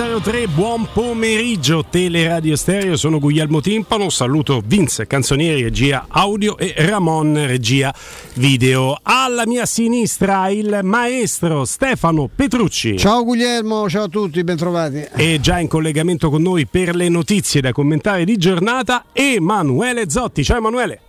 14.03, buon pomeriggio Teleradio Stereo, sono Guglielmo Timpano, saluto Vince Canzonieri, regia audio e Ramon, regia video. Alla mia sinistra il maestro Stefano Petrucci. Ciao Guglielmo, ciao a tutti, bentrovati. E già in collegamento con noi per le notizie da commentare di giornata Emanuele Zotti. Ciao Emanuele.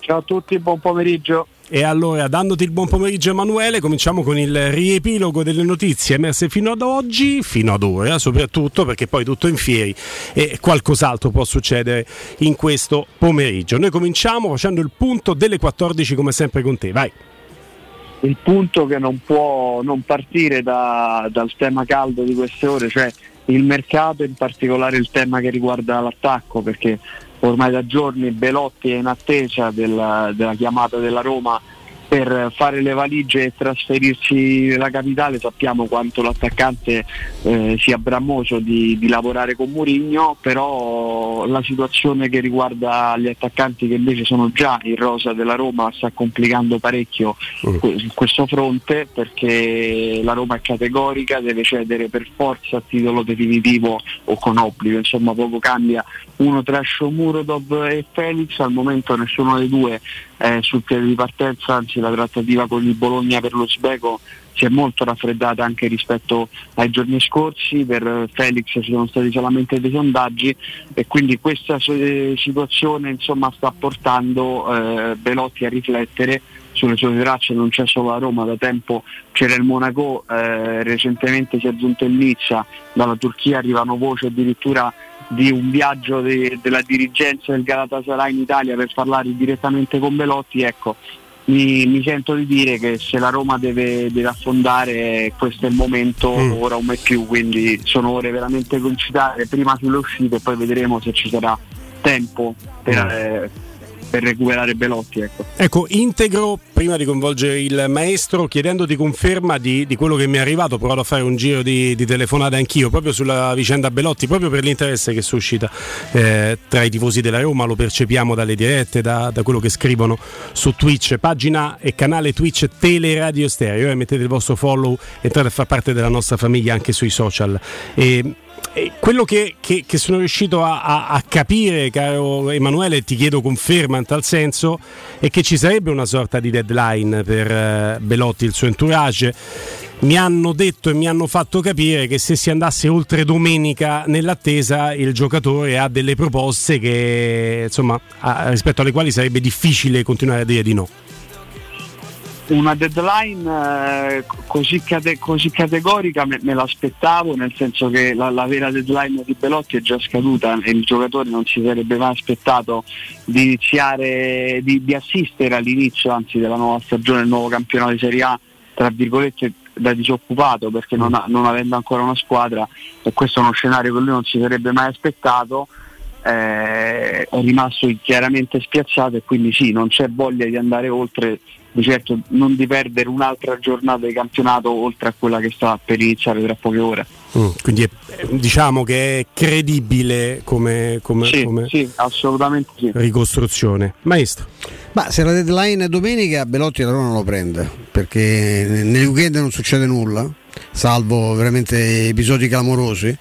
Ciao a tutti, buon pomeriggio. E allora, dandoti il buon pomeriggio Emanuele, cominciamo con il riepilogo delle notizie emerse fino ad oggi, fino ad ora soprattutto, perché poi tutto in fieri e qualcos'altro può succedere in questo pomeriggio. Noi cominciamo facendo il punto delle 14 come sempre con te, vai. Il punto che non può non partire da, dal tema caldo di queste ore, cioè il mercato, in particolare il tema che riguarda l'attacco, perché ormai da giorni Belotti è in attesa della, della chiamata della Roma per fare le valigie e trasferirsi nella capitale sappiamo quanto l'attaccante eh, sia bramoso di, di, lavorare con Murigno, però la situazione che riguarda gli attaccanti che invece sono già in rosa della Roma sta complicando parecchio mm. su questo fronte perché la Roma è categorica, deve cedere per forza a titolo definitivo o con obbligo, insomma poco cambia uno tra Shomurodov e Felix, al momento nessuno dei due è sul piede di partenza, anzi la trattativa con il Bologna per lo Sbeco si è molto raffreddata anche rispetto ai giorni scorsi, per Felix ci sono stati solamente dei sondaggi e quindi questa situazione insomma, sta portando eh, Belotti a riflettere sulle sue tracce, non c'è solo la Roma, da tempo c'era il Monaco, eh, recentemente si è aggiunto il Nizza, dalla Turchia arrivano voci addirittura di un viaggio de- della dirigenza del Galatasaray in Italia per parlare direttamente con Belotti, ecco, mi, mi, sento di dire che se la Roma deve, deve affondare questo è il momento, mm. ora un mai più, quindi sono ore veramente concitate, prima sulle uscite e poi vedremo se ci sarà tempo per, mm. eh, per recuperare Belotti. Ecco. ecco, integro prima di coinvolgere il maestro chiedendoti conferma di, di quello che mi è arrivato, ho provato a fare un giro di, di telefonate anch'io proprio sulla vicenda Belotti, proprio per l'interesse che suscita eh, tra i tifosi della Roma, lo percepiamo dalle dirette, da, da, quello che scrivono su Twitch, pagina e canale Twitch Teleradio Stereo, eh, mettete il vostro follow, entrate a far parte della nostra famiglia anche sui social. E, quello che, che, che, sono riuscito a, a, a, capire, caro Emanuele, ti chiedo conferma in tal senso, è che ci sarebbe una sorta di deadline per uh, Belotti il suo entourage. Mi hanno detto e mi hanno fatto capire che se si andasse oltre domenica nell'attesa il giocatore ha delle proposte che, insomma, a, rispetto alle quali sarebbe difficile continuare a dire di no una deadline eh, così, cate- così, categorica me-, me, l'aspettavo, nel senso che la-, la, vera deadline di Belotti è già scaduta e il giocatore non si sarebbe mai aspettato di iniziare, di, di assistere all'inizio anzi della nuova stagione, del nuovo campionato di Serie A, tra virgolette da disoccupato perché non, ha, non avendo ancora una squadra e questo è uno scenario che lui non si sarebbe mai aspettato. Eh, è rimasto chiaramente spiazzato e quindi sì, non c'è voglia di andare oltre di certo non di perdere un'altra giornata di campionato oltre a quella che sta per iniziare tra poche ore. Mm, quindi è, diciamo che è credibile come, come, sì, come sì, assolutamente sì. ricostruzione. Maestro. Ma se la deadline è domenica Belotti la Roma non lo prende perché nel weekend non succede nulla salvo veramente episodi clamorosi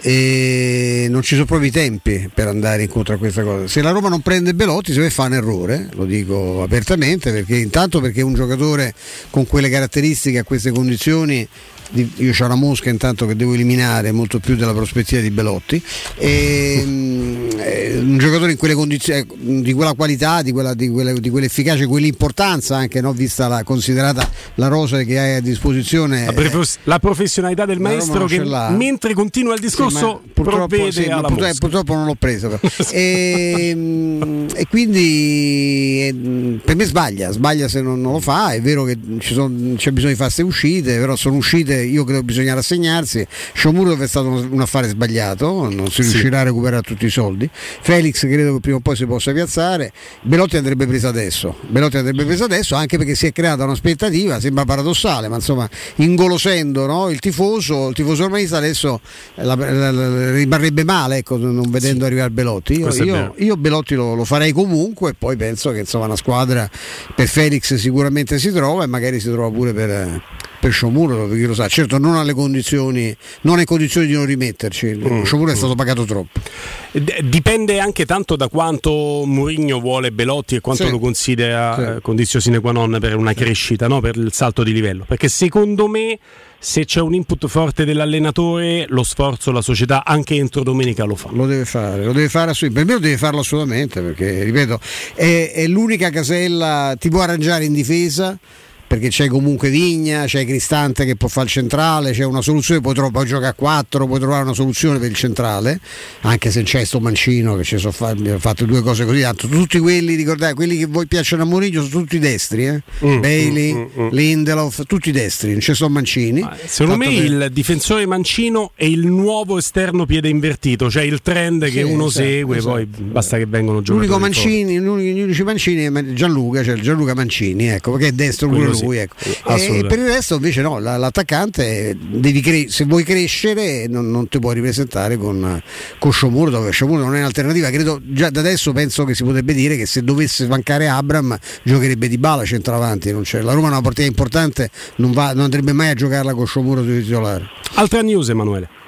e non ci sono proprio i tempi per andare incontro a questa cosa. Se la Roma non prende Belotti si fa un errore, lo dico apertamente, perché intanto perché un giocatore con quelle caratteristiche, a queste condizioni io ho una mosca intanto che devo eliminare molto più della prospettiva di Belotti. E, mm, eh, un giocatore in quelle condizioni eh, di quella qualità di, quella, di, quella, di quell'efficacia quell'importanza anche no? vista la, considerata la rosa che hai a disposizione la, prefe- la professionalità del maestro che mentre continua il discorso sì, purtroppo, sì, purtroppo, purtroppo, non l'ho preso e, mm, e, quindi mm, per me sbaglia sbaglia se non, non lo fa. È vero che sono, c'è bisogno di fare queste uscite però sono uscite io credo bisogna rassegnarsi. Shomurov è stato un affare sbagliato, non si riuscirà sì. a recuperare tutti i soldi. Felix credo che prima o poi si possa piazzare. Belotti andrebbe preso adesso. Belotti andrebbe preso adesso anche perché si è creata un'aspettativa, sembra paradossale, ma insomma ingolosendo no? il tifoso, il tifoso ormaista adesso la, la, la, rimarrebbe male ecco, non vedendo sì. arrivare Belotti. Io, io, io Belotti lo, lo, farei comunque e poi penso che insomma una squadra per Felix sicuramente si trova e magari si trova pure per per Sciomuro, chi lo sa, certo non alle condizioni, non in condizioni di non rimetterci, mm. Sciomuro è stato pagato troppo. Dipende anche tanto da quanto Mourinho vuole Belotti e quanto sì. lo considera sì. Eh, condizione sine qua non per una crescita, no? per il salto di livello. Perché secondo me se c'è un input forte dell'allenatore, lo sforzo la società anche entro domenica lo fa. Lo deve fare, lo deve fare assolutamente. Per me lo deve farlo assolutamente perché, ripeto, è, è l'unica casella, ti può arrangiare in difesa perché c'è comunque Vigna, c'è Cristante che può fare il centrale, c'è una soluzione, puoi, tro- puoi giocare a 4, puoi trovare una soluzione per il centrale, anche se c'è sto Mancino che ci sono fa- fatto due cose così, tanto tutti quelli, ricordate, quelli che voi piacciono a Mourinho sono tutti destri, eh? mm, Bailey, mm, mm, mm. Lindelof, tutti destri, non ci sono Mancini. Ah, secondo me per... il difensore Mancino è il nuovo esterno piede invertito, cioè il trend sì, che uno esatto, segue, esatto. poi basta che vengono giocatori. L'unico Mancini, l'unico, gli unici Mancini è Gianluca, cioè Gianluca Mancini, ecco, perché è destro quello lui. Ecco. E per il resto invece no, l'attaccante cre- se vuoi crescere non, non, ti puoi ripresentare con, con Sciomuro, dove Sciomuro non è un'alternativa. Credo già da adesso penso che si potrebbe dire che se dovesse mancare Abram giocherebbe di bala centravanti. La Roma è una partita importante, non, va, non andrebbe mai a giocarla con Sciomuro di titolare. Altra news Emanuele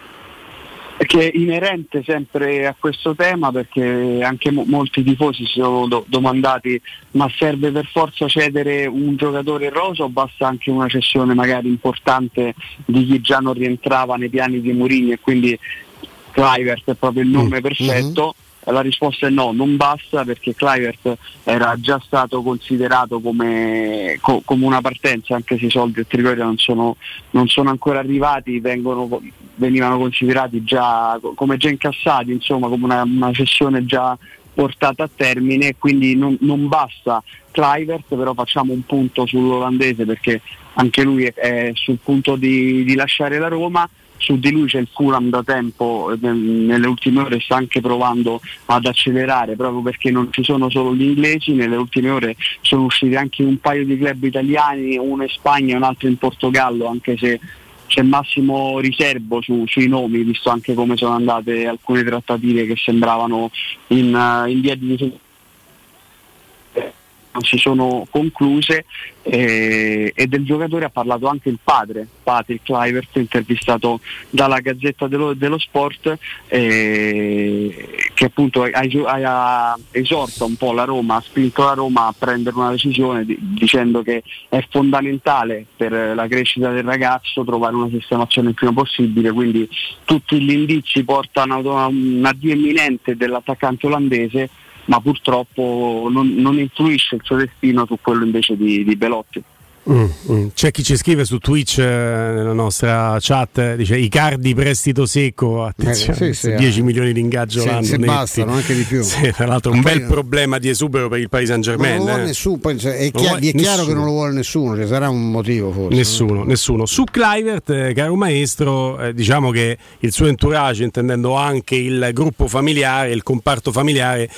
che è inerente sempre a questo tema perché anche mo- molti tifosi si sono do- domandati ma serve per forza cedere un giocatore rosa o basta anche una cessione magari importante di chi già non rientrava nei piani di Mourinho e quindi Clivert è proprio il nome mm. perfetto. La risposta è no, non basta perché Clivert era già stato considerato come, co, come una partenza, anche se i soldi a Trigoria non sono, non sono ancora arrivati, vengono, venivano considerati già come già incassati, insomma come una, una cessione già portata a termine, quindi non, non basta Clivert, però facciamo un punto sull'olandese perché anche lui è, è sul punto di, di lasciare la Roma su di lui c'è il Fulham da tempo, eh, nelle ultime ore sta anche provando ad accelerare proprio perché non ci sono solo gli inglesi, nelle ultime ore sono usciti anche un paio di club italiani, uno in Spagna e un altro in Portogallo, anche se c'è massimo riservo su, sui nomi, visto anche come sono andate alcune trattative che sembravano in, uh, in via di non si sono concluse eh, e del giocatore ha parlato anche il padre, Patrick Clivert, intervistato dalla Gazzetta dello, dello Sport, eh, che appunto ha, esorta un po' la Roma, ha spinto la Roma a prendere una decisione di, dicendo che è fondamentale per la crescita del ragazzo trovare una sistemazione il prima possibile, quindi tutti gli indizi portano a un addio imminente dell'attaccante olandese ma purtroppo non, non influisce il suo destino su quello invece di, di Belotti. Mm, mm. C'è chi ci scrive su Twitch eh, nella nostra chat, dice Icardi prestito secco, attenzione, eh, sì, sì, 10 eh. milioni di ingaggio sì, l'anno. Se bastano anche di più. Sì, tra l'altro un bel problema di esubero per il Paris Saint Germain. Non lo vuole eh. nessuno, poi, cioè, è, chiaro, è chiaro che non lo vuole nessuno, ci sarà un motivo forse. Nessuno, nessuno. Su Clivert, eh, caro maestro, eh, diciamo che il suo entourage, intendendo anche il gruppo familiare, il comparto familiare,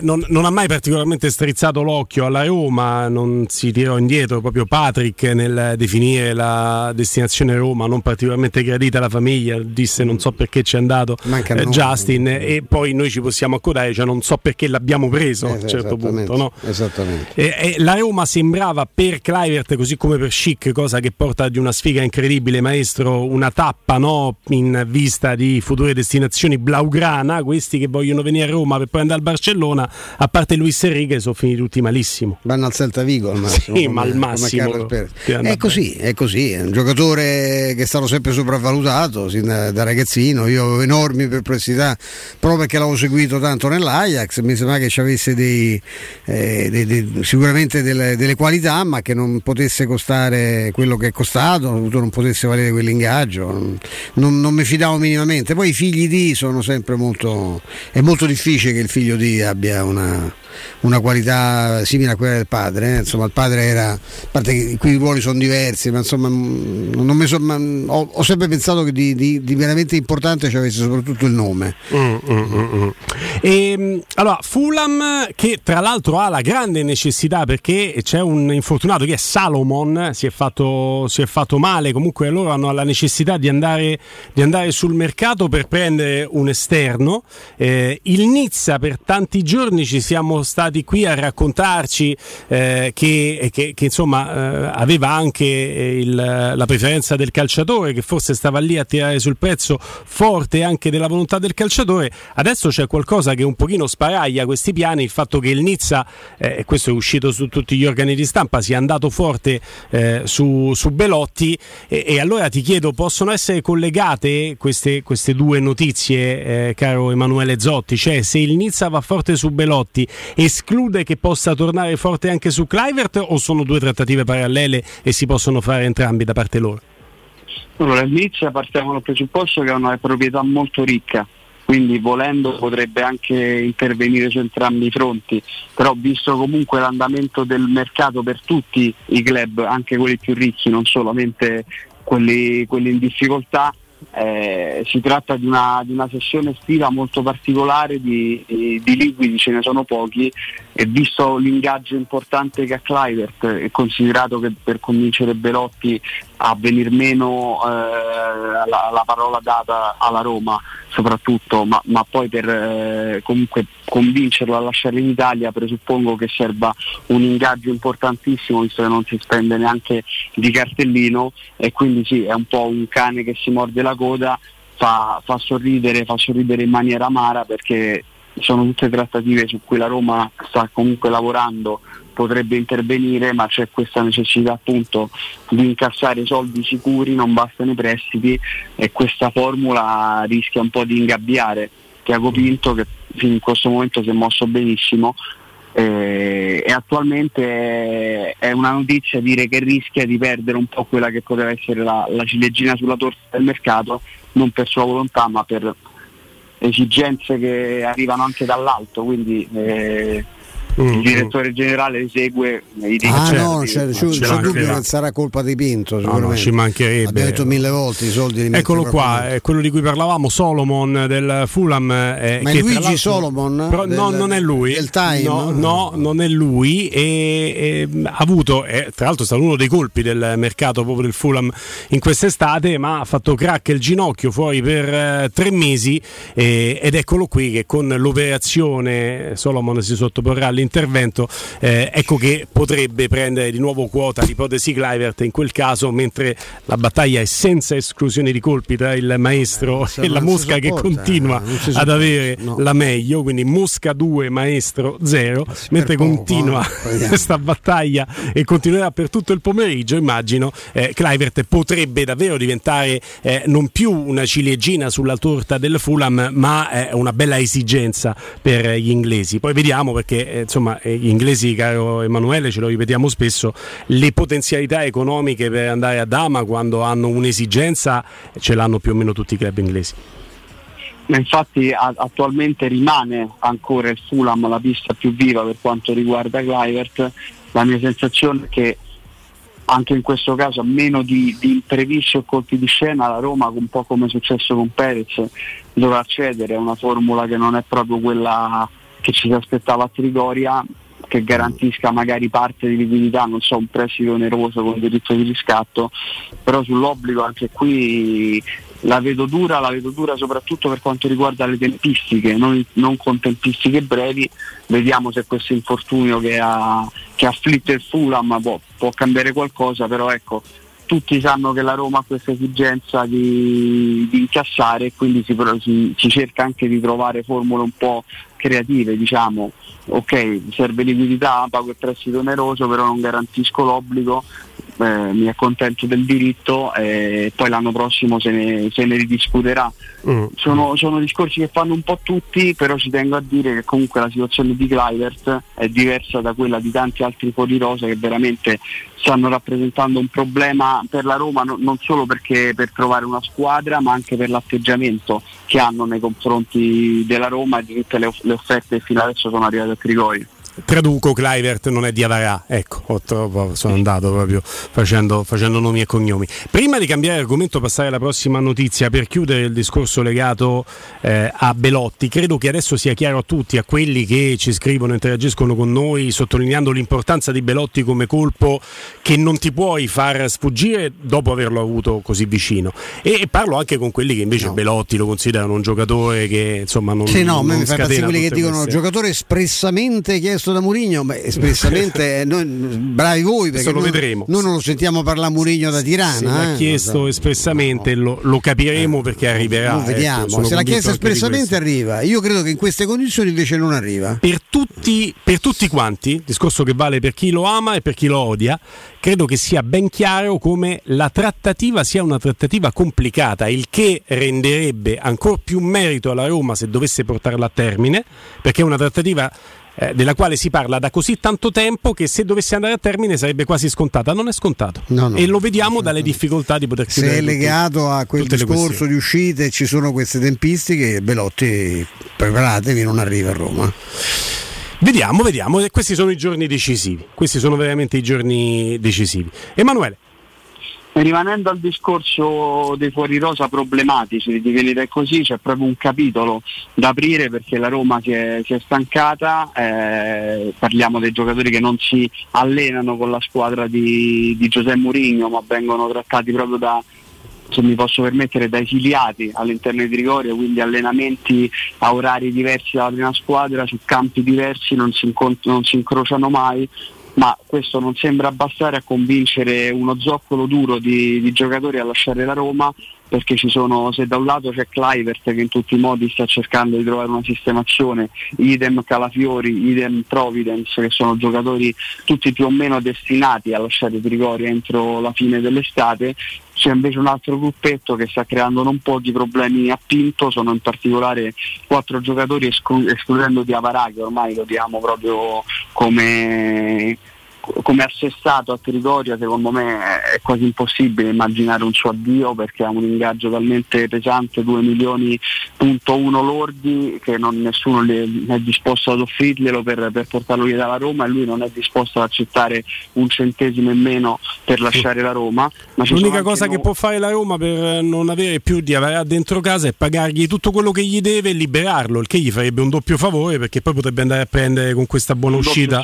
non, non ha mai particolarmente strizzato l'occhio alla Roma, non si tirò indietro proprio proprio Patrick nel definire la destinazione Roma non particolarmente gradita alla famiglia, disse non so perché ci è andato eh, Justin e poi noi ci possiamo accodare, cioè non so perché l'abbiamo preso eh, a un certo punto. No? Esattamente. E, e la Roma sembrava per Clivert così come per Schick, cosa che porta di una sfiga incredibile, maestro, una tappa no? in vista di future destinazioni blaugrana, questi che vogliono venire a Roma per poi andare al Barcellona, a parte Luis Enrique sono finiti tutti malissimo. Vanno al Celta Vigo al massimo. Sì, ma al massimo è così, è così, è un giocatore che è stato sempre sopravvalutato sin da, da ragazzino, io avevo enormi perplessità proprio perché l'avevo seguito tanto nell'Ajax, mi sembra che ci avesse dei, eh, dei, dei, sicuramente delle, delle, qualità ma che non potesse costare quello che è costato, non potesse valere quell'ingaggio, non, non mi fidavo minimamente, poi i figli di sono sempre molto, è molto difficile che il figlio di abbia una una qualità simile a quella del padre. Eh? Insomma, il padre era, a parte che qui i ruoli sono diversi, ma insomma, non so, ma, ho, ho, sempre pensato che di, di, di, veramente importante ci avesse soprattutto il nome. Mm, mm, mm, mm. e, ehm, allora, Fulham, che tra l'altro ha la grande necessità perché c'è un infortunato che è Salomon, si è fatto, si è fatto male, comunque loro hanno la necessità di andare, di andare sul mercato per prendere un esterno. Eh, il Nizza per tanti giorni ci siamo stati qui a raccontarci eh, che, che, che, insomma eh, aveva anche il, la preferenza del calciatore, che forse stava lì a tirare sul prezzo forte anche della volontà del calciatore. Adesso c'è qualcosa che un pochino sparaglia questi piani, il fatto che il Nizza, eh, e questo è uscito su tutti gli organi di stampa, sia andato forte eh, su, su, Belotti e, e, allora ti chiedo, possono essere collegate queste, queste due notizie, eh, caro Emanuele Zotti? Cioè se il Nizza va forte su Belotti, esclude che possa tornare forte anche su Clivert o sono due trattative parallele e si possono fare entrambi da parte loro? Allora, Nizza partiamo dal presupposto che è una proprietà molto ricca, quindi volendo potrebbe anche intervenire su entrambi i fronti, però visto comunque l'andamento del mercato per tutti i club, anche quelli più ricchi, non solamente quelli, quelli in difficoltà, eh, si tratta di una, di una, sessione estiva molto particolare, di, di, di, liquidi ce ne sono pochi e visto l'ingaggio importante che ha Clivert e considerato che per convincere Belotti a venir meno eh, la, la, parola data alla Roma soprattutto, ma, ma poi per eh, comunque convincerlo a lasciare l'Italia presuppongo che serva un ingaggio importantissimo visto che non si spende neanche di cartellino e quindi sì è un po' un cane che si morde la coda, fa, fa sorridere, fa sorridere in maniera amara perché sono tutte trattative su cui la Roma sta comunque lavorando potrebbe intervenire, ma c'è questa necessità appunto di incassare soldi sicuri, non bastano i prestiti e questa formula rischia un po' di ingabbiare. Tiago Pinto che in questo momento si è mosso benissimo eh, e attualmente è una notizia dire che rischia di perdere un po' quella che poteva essere la, la ciliegina sulla torta del mercato, non per sua volontà ma per esigenze che arrivano anche dall'alto, quindi eh, Mm, il direttore generale esegue i diritti. Ah no, c'è, c'è, c'è dubbio che non sarà colpa di Pinto, no, no, ci mancherebbe. Abbiamo detto mille volte i soldi di Eccolo qua, è quello di cui parlavamo, Solomon del Fulham. Eh, Ma è Luigi Solomon? Però, del, no, non è lui. Del Time? No, no non è lui e, e ha avuto, eh, tra l'altro è stato uno dei colpi del mercato proprio del Fulham in quest'estate, ma ha fatto crack il ginocchio fuori per eh, tre mesi ed eccolo qui che con l'operazione Solomon si sottoporrà all'interno intervento, eh, ecco che potrebbe prendere di nuovo quota l'ipotesi Clivert in quel caso, mentre la battaglia è senza esclusione di colpi tra il maestro eh, e la Mosca che continua eh, ad avere no. la meglio, quindi Mosca 2, maestro 0, mentre poco, continua eh, questa battaglia e continuerà per tutto il pomeriggio, immagino, eh, Clivert potrebbe davvero diventare eh, non più una ciliegina sulla torta del Fulham, ma una bella esigenza per gli inglesi. Poi vediamo perché insomma gli inglesi, caro Emanuele, ce lo ripetiamo spesso, le potenzialità economiche per andare a Dama quando hanno un'esigenza ce l'hanno più o meno tutti i club inglesi. Infatti attualmente rimane ancora il Fulham la pista più viva per quanto riguarda Clivert, la mia sensazione è che anche in questo caso a meno di, di imprevisti o colpi di scena la Roma un po' come è successo con Perez dovrà accedere a una formula che non è proprio quella che ci si aspettava a Trigoria che garantisca magari parte di liquidità, non so, un prestito oneroso con diritto di riscatto, però sull'obbligo anche qui la vedo dura, la vedo dura soprattutto per quanto riguarda le tempistiche, non, non con tempistiche brevi, vediamo se questo infortunio che ha, che afflitte il Fulham può, può cambiare qualcosa, però ecco, tutti sanno che la Roma ha questa esigenza di, di incassare e quindi si, si, si, cerca anche di trovare formule un po' creative, diciamo, ok, serve liquidità, pago il prestito oneroso, però non garantisco l'obbligo, eh, mi accontento del diritto e poi l'anno prossimo se ne, se ne ridiscuterà. Mm. Sono, sono, discorsi che fanno un po' tutti, però ci tengo a dire che comunque la situazione di Clivert è diversa da quella di tanti altri fuori rosa che veramente stanno rappresentando un problema per la Roma no, non solo perché per trovare una squadra ma anche per l'atteggiamento che hanno nei confronti della Roma e di tutte le, le offerte che fino adesso sono arrivate a Trigoria. Traduco, Clivert non è di Avarà, ecco, sono andato proprio facendo, facendo, nomi e cognomi. Prima di cambiare argomento, passare alla prossima notizia per chiudere il discorso legato eh, a Belotti, credo che adesso sia chiaro a tutti, a quelli che ci scrivono e interagiscono con noi, sottolineando l'importanza di Belotti come colpo che non ti puoi far sfuggire dopo averlo avuto così vicino. E, parlo anche con quelli che invece no. Belotti lo considerano un giocatore che insomma non... Sì, no, non mi fa quelli che dicono giocatore espressamente chiesto chiesto da Murigno, espressamente, noi, bravi voi perché lo noi, vedremo. noi non lo sentiamo parlare Murigno da Tirana. Se l'ha eh, chiesto so. espressamente lo, lo, capiremo perché arriverà. Lo vediamo, ecco, se l'ha chiesto espressamente arriva. Io credo che in queste condizioni invece non arriva. Per tutti, per tutti quanti, discorso che vale per chi lo ama e per chi lo odia, credo che sia ben chiaro come la trattativa sia una trattativa complicata, il che renderebbe ancora più merito alla Roma se dovesse portarla a termine, perché è una trattativa eh, della quale si parla da così tanto tempo che se dovesse andare a termine sarebbe quasi scontata. Non è scontato. No, no, e lo vediamo dalle difficoltà di poter chiudere. Se è legato a quel discorso di uscite ci sono queste tempistiche, Belotti preparatevi, non arriva a Roma. Vediamo, vediamo. Questi sono i giorni decisivi. Questi sono veramente i giorni decisivi. Emanuele. Rimanendo al discorso dei fuori rosa problematici, di venire così, c'è proprio un capitolo da aprire perché la Roma si è, si è stancata, eh, parliamo dei giocatori che non si allenano con la squadra di, di Giuseppe Mourinho ma vengono trattati proprio da, se mi posso permettere, da esiliati all'interno di Trigoria, quindi allenamenti a orari diversi dalla prima squadra, su campi diversi, non si, incont- non si incrociano mai, ma questo non sembra bastare a convincere uno zoccolo duro di, di giocatori a lasciare la Roma perché ci sono, se da un lato c'è Clivert che in tutti i modi sta cercando di trovare una sistemazione, idem Calafiori, idem Providence, che sono giocatori tutti più o meno destinati a lasciare Trigoria entro la fine dell'estate, c'è invece un altro gruppetto che sta creando non pochi problemi a Pinto, sono in particolare quattro giocatori esclu- escludendo Diavarà che ormai lo diamo proprio come come assestato a Trigoria secondo me è quasi impossibile immaginare un suo addio perché ha un ingaggio talmente pesante 2 milioni punto uno lordi che non, nessuno è disposto ad offrirglielo per, per, portarlo via dalla Roma e lui non è disposto ad accettare un centesimo in meno per lasciare la Roma l'unica cosa no... che può fare la Roma per non avere più di avere dentro casa è pagargli tutto quello che gli deve e liberarlo il che gli farebbe un doppio favore perché poi potrebbe andare a prendere con questa buona un uscita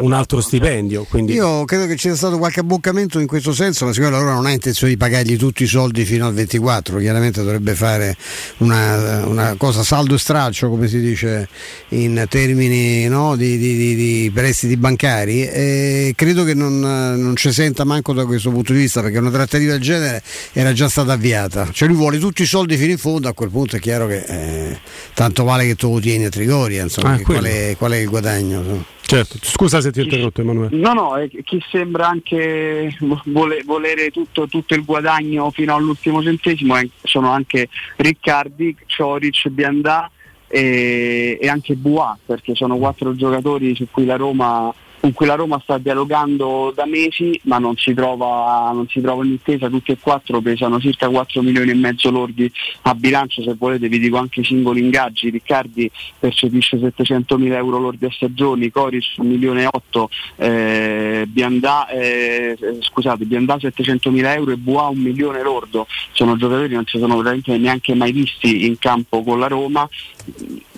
un altro esatto, stipendio quindi... Io credo che ci sia stato qualche abboccamento in questo senso, ma siccome la Roma non ha intenzione di pagargli tutti i soldi fino al 24, chiaramente dovrebbe fare una, una cosa saldo e straccio, come si dice in termini no, di, di, di, di, prestiti bancari, e credo che non, non ci senta manco da questo punto di vista, perché una trattativa del genere era già stata avviata. Cioè lui vuole tutti i soldi fino in fondo, a quel punto è chiaro che eh, tanto vale che tu lo tieni a Trigoria, insomma, ah, qual, è, qual, è, il guadagno? Insomma. Certo, scusa se ti ho interrotto Emanuele. No, no, è chi sembra anche vole, volere tutto, tutto, il guadagno fino all'ultimo centesimo sono anche Riccardi, Cioric, Biandà e, e anche Bois, perché sono quattro giocatori su cui la Roma con cui la Roma sta dialogando da mesi ma non si trova, non si trova un'intesa, tutti e quattro pesano circa 4 milioni e mezzo lordi a bilancio, se volete vi dico anche i singoli ingaggi, Riccardi percepisce 700 mila euro lordi a stagioni, Coris 1 milione e 8, eh, Biandà, eh, scusate, Biandà 700 mila euro e Bois 1 milione lordo, sono giocatori che non si sono veramente neanche mai visti in campo con la Roma,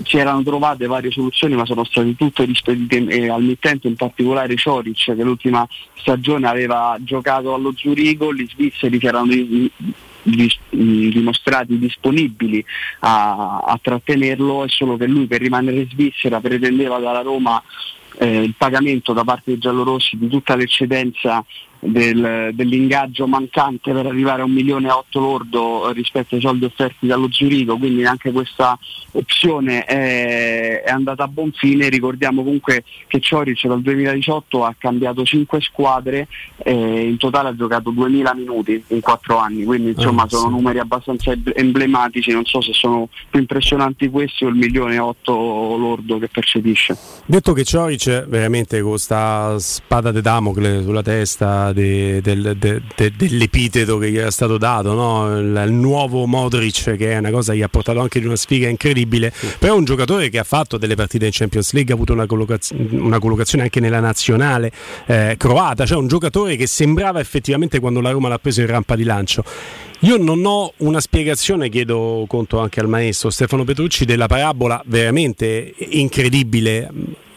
si erano trovate varie soluzioni ma sono state tutte rispedite eh, al mittente in particolare Cioric che l'ultima stagione aveva giocato allo Zurigo, gli svizzeri si erano dimostrati disponibili a, a trattenerlo, è solo che lui per rimanere in Svizzera pretendeva dalla Roma eh, il pagamento da parte dei giallorossi di tutta l'eccedenza del, dell'ingaggio mancante per arrivare a un milione e otto lordo rispetto ai soldi offerti dallo Zurigo, quindi anche questa opzione è, è, andata a buon fine. Ricordiamo comunque che Cioric dal 2018 ha cambiato 5 squadre e in totale ha giocato 2000 minuti in 4 anni, quindi insomma ah, sono sì. numeri abbastanza emblematici, non so se sono più impressionanti questi o il milione e otto lordo che percepisce. Detto che Cioric veramente con questa spada di Damocle sulla testa de, del, de, de, dell'epiteto che gli era stato dato, no? il, il, nuovo Modric che è una cosa che gli ha portato anche di una sfiga incredibile, sì. però è un giocatore che ha fatto delle partite in Champions League, ha avuto una, collocaz- una collocazione anche nella nazionale eh, croata, cioè un giocatore che sembrava effettivamente quando la Roma l'ha preso in rampa di lancio. Io non ho una spiegazione, chiedo conto anche al maestro Stefano Petrucci, della parabola veramente incredibile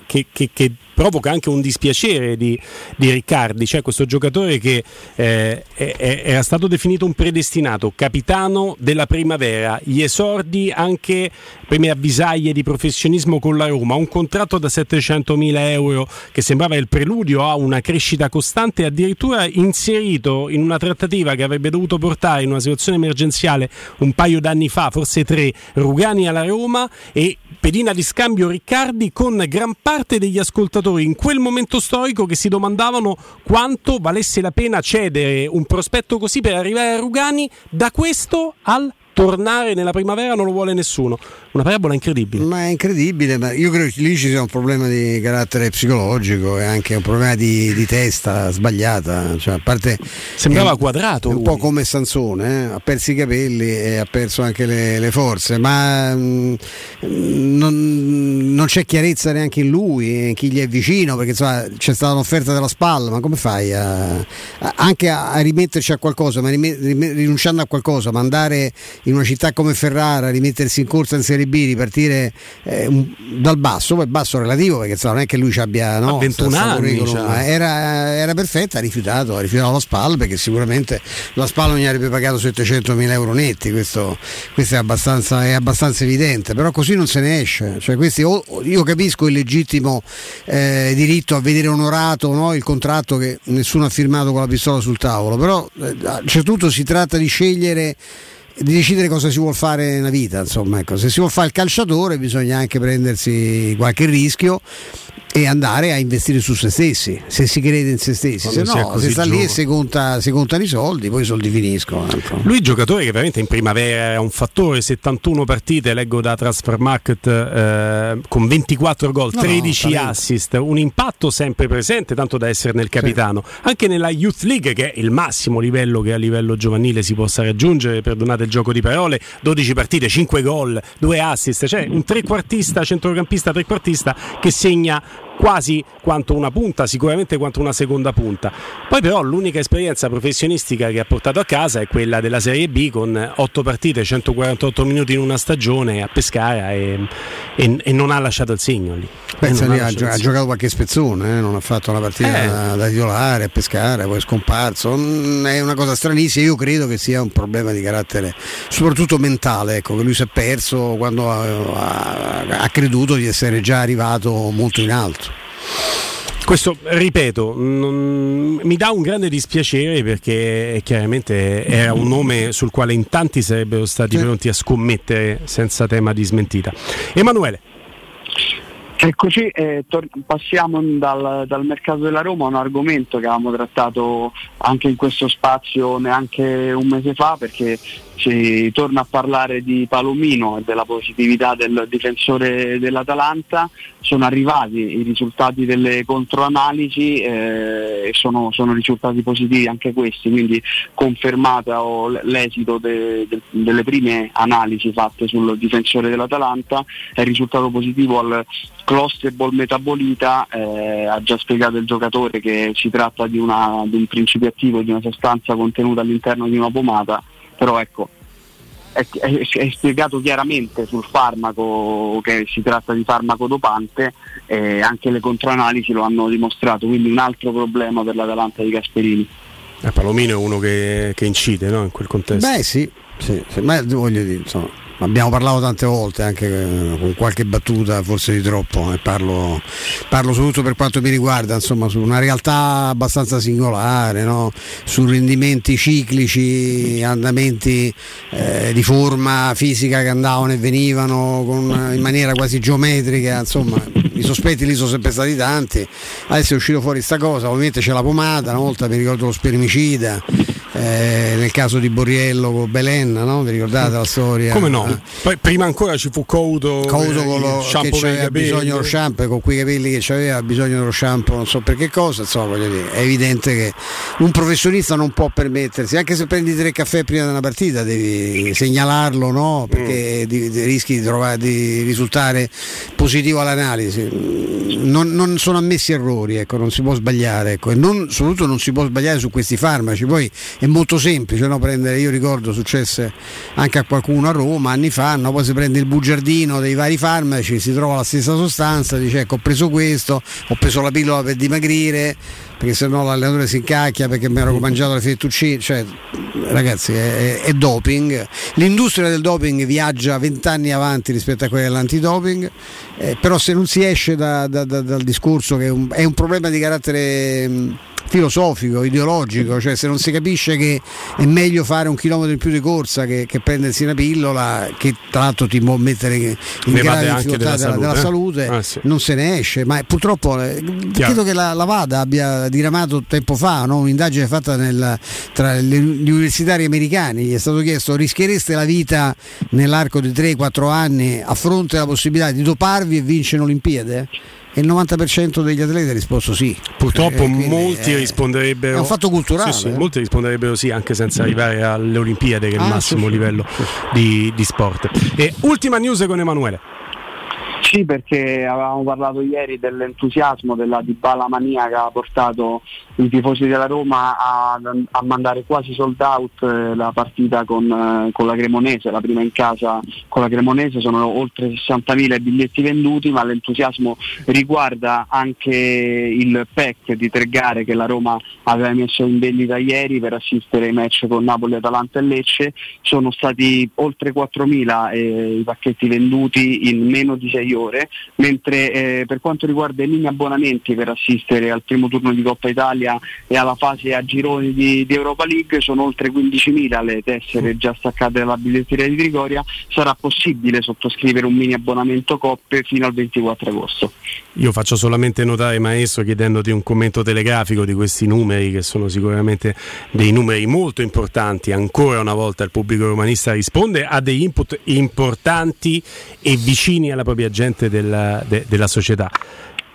che, che, che provoca anche un dispiacere di, di Riccardi, cioè questo giocatore che eh, era stato definito un predestinato, capitano della primavera, gli esordi anche prime avvisaglie di professionismo con la Roma, un contratto da 700 mila euro che sembrava il preludio a una crescita costante, addirittura inserito in una trattativa che avrebbe dovuto portare in una situazione emergenziale un paio d'anni fa, forse tre, Rugani alla Roma e pedina di scambio Riccardi con gran parte degli ascoltatori in quel momento storico che si domandavano quanto valesse la pena cedere un prospetto così per arrivare a Rugani da questo al tornare nella primavera non lo vuole nessuno. Una parabola incredibile. Ma è incredibile, ma io credo che lì ci sia un problema di carattere psicologico e anche un problema di, di testa sbagliata. Cioè, a parte Sembrava un, quadrato. Un po' come Sansone, eh? ha perso i capelli e ha perso anche le, le forze, ma mh, mm, non, non, c'è chiarezza neanche in lui, in chi gli è vicino, perché insomma, c'è stata un'offerta della spalla, ma come fai a, a, anche a, a, rimetterci a qualcosa, ma rinunciando a qualcosa, ma andare in una città come Ferrara, rimettersi in corsa in Serie B, ripartire eh, un, dal basso, poi basso relativo, perché insomma, non è che lui ci abbia no, 21 anni, cioè. era, era, perfetta, ha rifiutato, ha rifiutato la SPAL perché sicuramente la SPAL non gli avrebbe pagato 700 mila euro netti, questo, questo è, abbastanza, è, abbastanza, evidente, però così non se ne esce. Cioè, questi, io capisco il legittimo eh, diritto a vedere onorato no, il contratto che nessuno ha firmato con la pistola sul tavolo, però eh, a un certo punto si tratta di scegliere di decidere cosa si vuole fare nella vita. Insomma, ecco. Se si vuole fare il calciatore bisogna anche prendersi qualche rischio e andare a investire su se stessi, se si crede in se stessi, se no, se sta lì e si, conta, si, contano i soldi, poi i soldi finiscono. Ecco. Lui giocatore che veramente in primavera è un fattore, 71 partite, leggo da Transfer Market, eh, con 24 gol, no, 13 no, assist, un impatto sempre presente, tanto da essere nel capitano. Sì. Anche nella Youth League, che è il massimo livello che a livello giovanile si possa raggiungere, perdonate il gioco di parole, 12 partite, 5 gol, 2 assist, cioè un trequartista, centrocampista trequartista che segna quasi quanto una punta, sicuramente quanto una seconda punta. Poi però l'unica esperienza professionistica che ha portato a casa è quella della Serie B con 8 partite, 148 minuti in una stagione a Pescara e, e, e non ha lasciato il segno lì. Pensa ha, ha, ha, giocato qualche spezzone, eh? non ha fatto una partita eh. da, titolare a Pescara, poi è scomparso. Mm, è una cosa stranissima, io credo che sia un problema di carattere soprattutto mentale, ecco, che lui si è perso quando ha, ha creduto di essere già arrivato molto in alto. Questo, ripeto, non, mi dà un grande dispiacere perché chiaramente era un nome sul quale in tanti sarebbero stati sì. pronti a scommettere senza tema di smentita. Emanuele. Eccoci, eh, tor- passiamo dal, dal, mercato della Roma a un argomento che avevamo trattato anche in questo spazio neanche un mese fa perché si torna a parlare di Palomino e della positività del difensore dell'Atalanta, sono arrivati i risultati delle controanalisi eh, e sono, sono, risultati positivi anche questi, quindi confermato l'esito de, de, delle prime analisi fatte sul difensore dell'Atalanta, è risultato positivo al clusterball metabolita, eh, ha già spiegato il giocatore che si tratta di, una, di un principio attivo, di una sostanza contenuta all'interno di una pomata però ecco, è, è, è, spiegato chiaramente sul farmaco che si tratta di farmaco dopante e anche le controanalisi lo hanno dimostrato, quindi un altro problema per l'Atalanta di Gasperini. Eh, Palomino è uno che, che incide no? in quel contesto. Beh sì, sì, sì ma voglio dire, insomma, abbiamo parlato tante volte anche eh, con qualche battuta forse di troppo e parlo, parlo soprattutto per quanto mi riguarda insomma su una realtà abbastanza singolare no? su rendimenti ciclici andamenti eh, di forma fisica che andavano e venivano con, in maniera quasi geometrica insomma i sospetti lì sono sempre stati tanti adesso è uscito fuori sta cosa ovviamente c'è la pomata una volta mi ricordo lo spermicida eh, nel caso di Borriello con Belen, no? vi ricordate la storia? Come no? Eh. Poi, prima ancora ci fu Couto, Couto con lo, che aveva bisogno dello shampoo, con quei capelli che aveva bisogno dello shampoo, non so per che cosa, insomma voglio dire, è evidente che un professionista non può permettersi, anche se prendi tre caffè prima di una partita devi segnalarlo, no? perché mm. di, di, rischi di, trovare, di risultare positivo all'analisi. Non, non, sono ammessi errori, ecco, non si può sbagliare, ecco. e non, soprattutto non si può sbagliare su questi farmaci. Poi è molto semplice no? prendere, io ricordo successe anche a qualcuno a Roma anni fa, no? poi si prende il bugiardino dei vari farmaci, si trova la stessa sostanza, dice ecco ho preso questo, ho preso la pillola per dimagrire, perché se no l'allenatore si incacchia perché mi ero mangiato le fettuccine, cioè ragazzi è, è, doping. L'industria del doping viaggia vent'anni avanti rispetto a quella dell'antidoping, eh, però se non si esce da, da, da, dal discorso che è un, è un problema di carattere... Mh, filosofico, ideologico, cioè se non si capisce che è meglio fare un chilometro in più di corsa che, che prendersi una pillola che tra l'altro ti può mettere in ne grave difficoltà della, della, salute, della salute ah, sì. non se ne esce, ma purtroppo eh, credo che la, la, Vada abbia diramato tempo fa no? un'indagine fatta nel, tra gli universitari americani, gli è stato chiesto rischiereste la vita nell'arco di 3-4 anni a fronte della possibilità di doparvi e vincere un'Olimpiade? e il 90% degli atleti ha risposto sì. Purtroppo eh, molti è, risponderebbero. È un fatto culturale. Sì, sì, eh? Molti risponderebbero sì, anche senza arrivare alle Olimpiadi, che è il ah, massimo sì, livello di, di sport. E ultima news con Emanuele. Sì, perché avevamo parlato ieri dell'entusiasmo della Dybala mania che ha portato i tifosi della Roma a, a mandare quasi sold out eh, la partita con, eh, con, la Cremonese, la prima in casa con la Cremonese, sono oltre 60.000 biglietti venduti, ma l'entusiasmo riguarda anche il pack di tre gare che la Roma aveva messo in vendita ieri per assistere ai match con Napoli, Atalanta e Lecce, sono stati oltre 4.000 eh, i pacchetti venduti in meno di 6 ore, mentre eh, per quanto riguarda i mini abbonamenti per assistere al primo turno di Coppa Italia e alla fase a gironi di, di Europa League sono oltre 15.000 le tessere già staccate dalla biglietteria di Trigoria, sarà possibile sottoscrivere un mini abbonamento Coppe fino al 24 agosto. Io faccio solamente notare maestro chiedendoti un commento telegrafico di questi numeri che sono sicuramente dei numeri molto importanti, ancora una volta il pubblico romanista risponde a degli input importanti e vicini alla propria gente della, de, della società.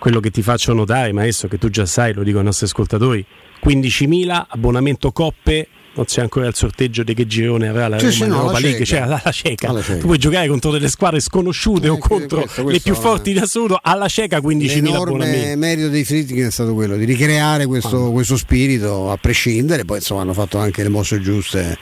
Quello che ti faccio notare, maestro, che tu già sai, lo dico ai nostri ascoltatori, 15.000 abbonamento coppe non c'è ancora il sorteggio di che girone avrà la, sì, Roma, no, Europa League, c'è la, la cieca. Tu puoi giocare contro delle squadre sconosciute eh, o contro questo, questo le più forti di assoluto alla cieca 15.000 abbonamenti. Il merito dei Friedkin è stato quello di ricreare questo, ah. questo, spirito a prescindere, poi insomma hanno fatto anche le mosse giuste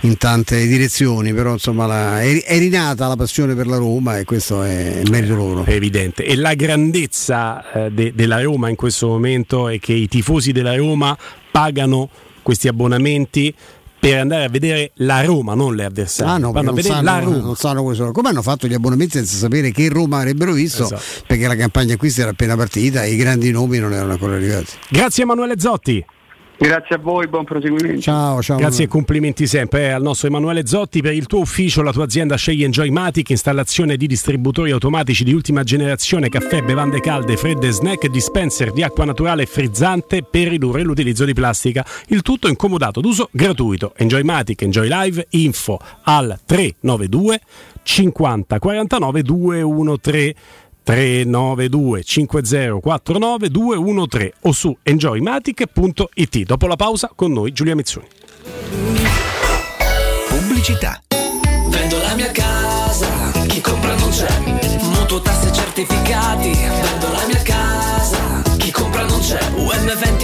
in tante direzioni, però insomma la, è, è, rinata la passione per la Roma e questo è, è merito loro. È evidente. E la grandezza eh, de, della Roma in questo momento è che i tifosi della Roma pagano questi abbonamenti per andare a vedere la Roma, non le avversarie. Ah, no, Vanno a vedere sanno, la Roma. Non sanno questo. Come hanno fatto gli abbonamenti senza sapere che Roma avrebbero visto? Esatto. Perché la campagna acquisti era appena partita e i grandi nomi non erano ancora arrivati. Grazie Emanuele Zotti. Grazie a voi, buon proseguimento. Ciao, ciao. Grazie e complimenti sempre eh, al nostro Emanuele Zotti per il tuo ufficio, la tua azienda sceglie Enjoymatic, installazione di distributori automatici di ultima generazione, caffè, bevande calde, fredde, snack, dispenser di acqua naturale e frizzante per ridurre l'utilizzo di plastica. Il tutto incomodato d'uso gratuito. Enjoymatic, Enjoy Live, info al 392 50 49 213 392 5049 213 o su enjoymatic.it. Dopo la pausa con noi Giulia Mezzoni. Pubblicità. Vendo la mia casa, chi compra non c'è. Mutuo tasse certificati. Vendo la mia casa, chi compra non c'è. UM24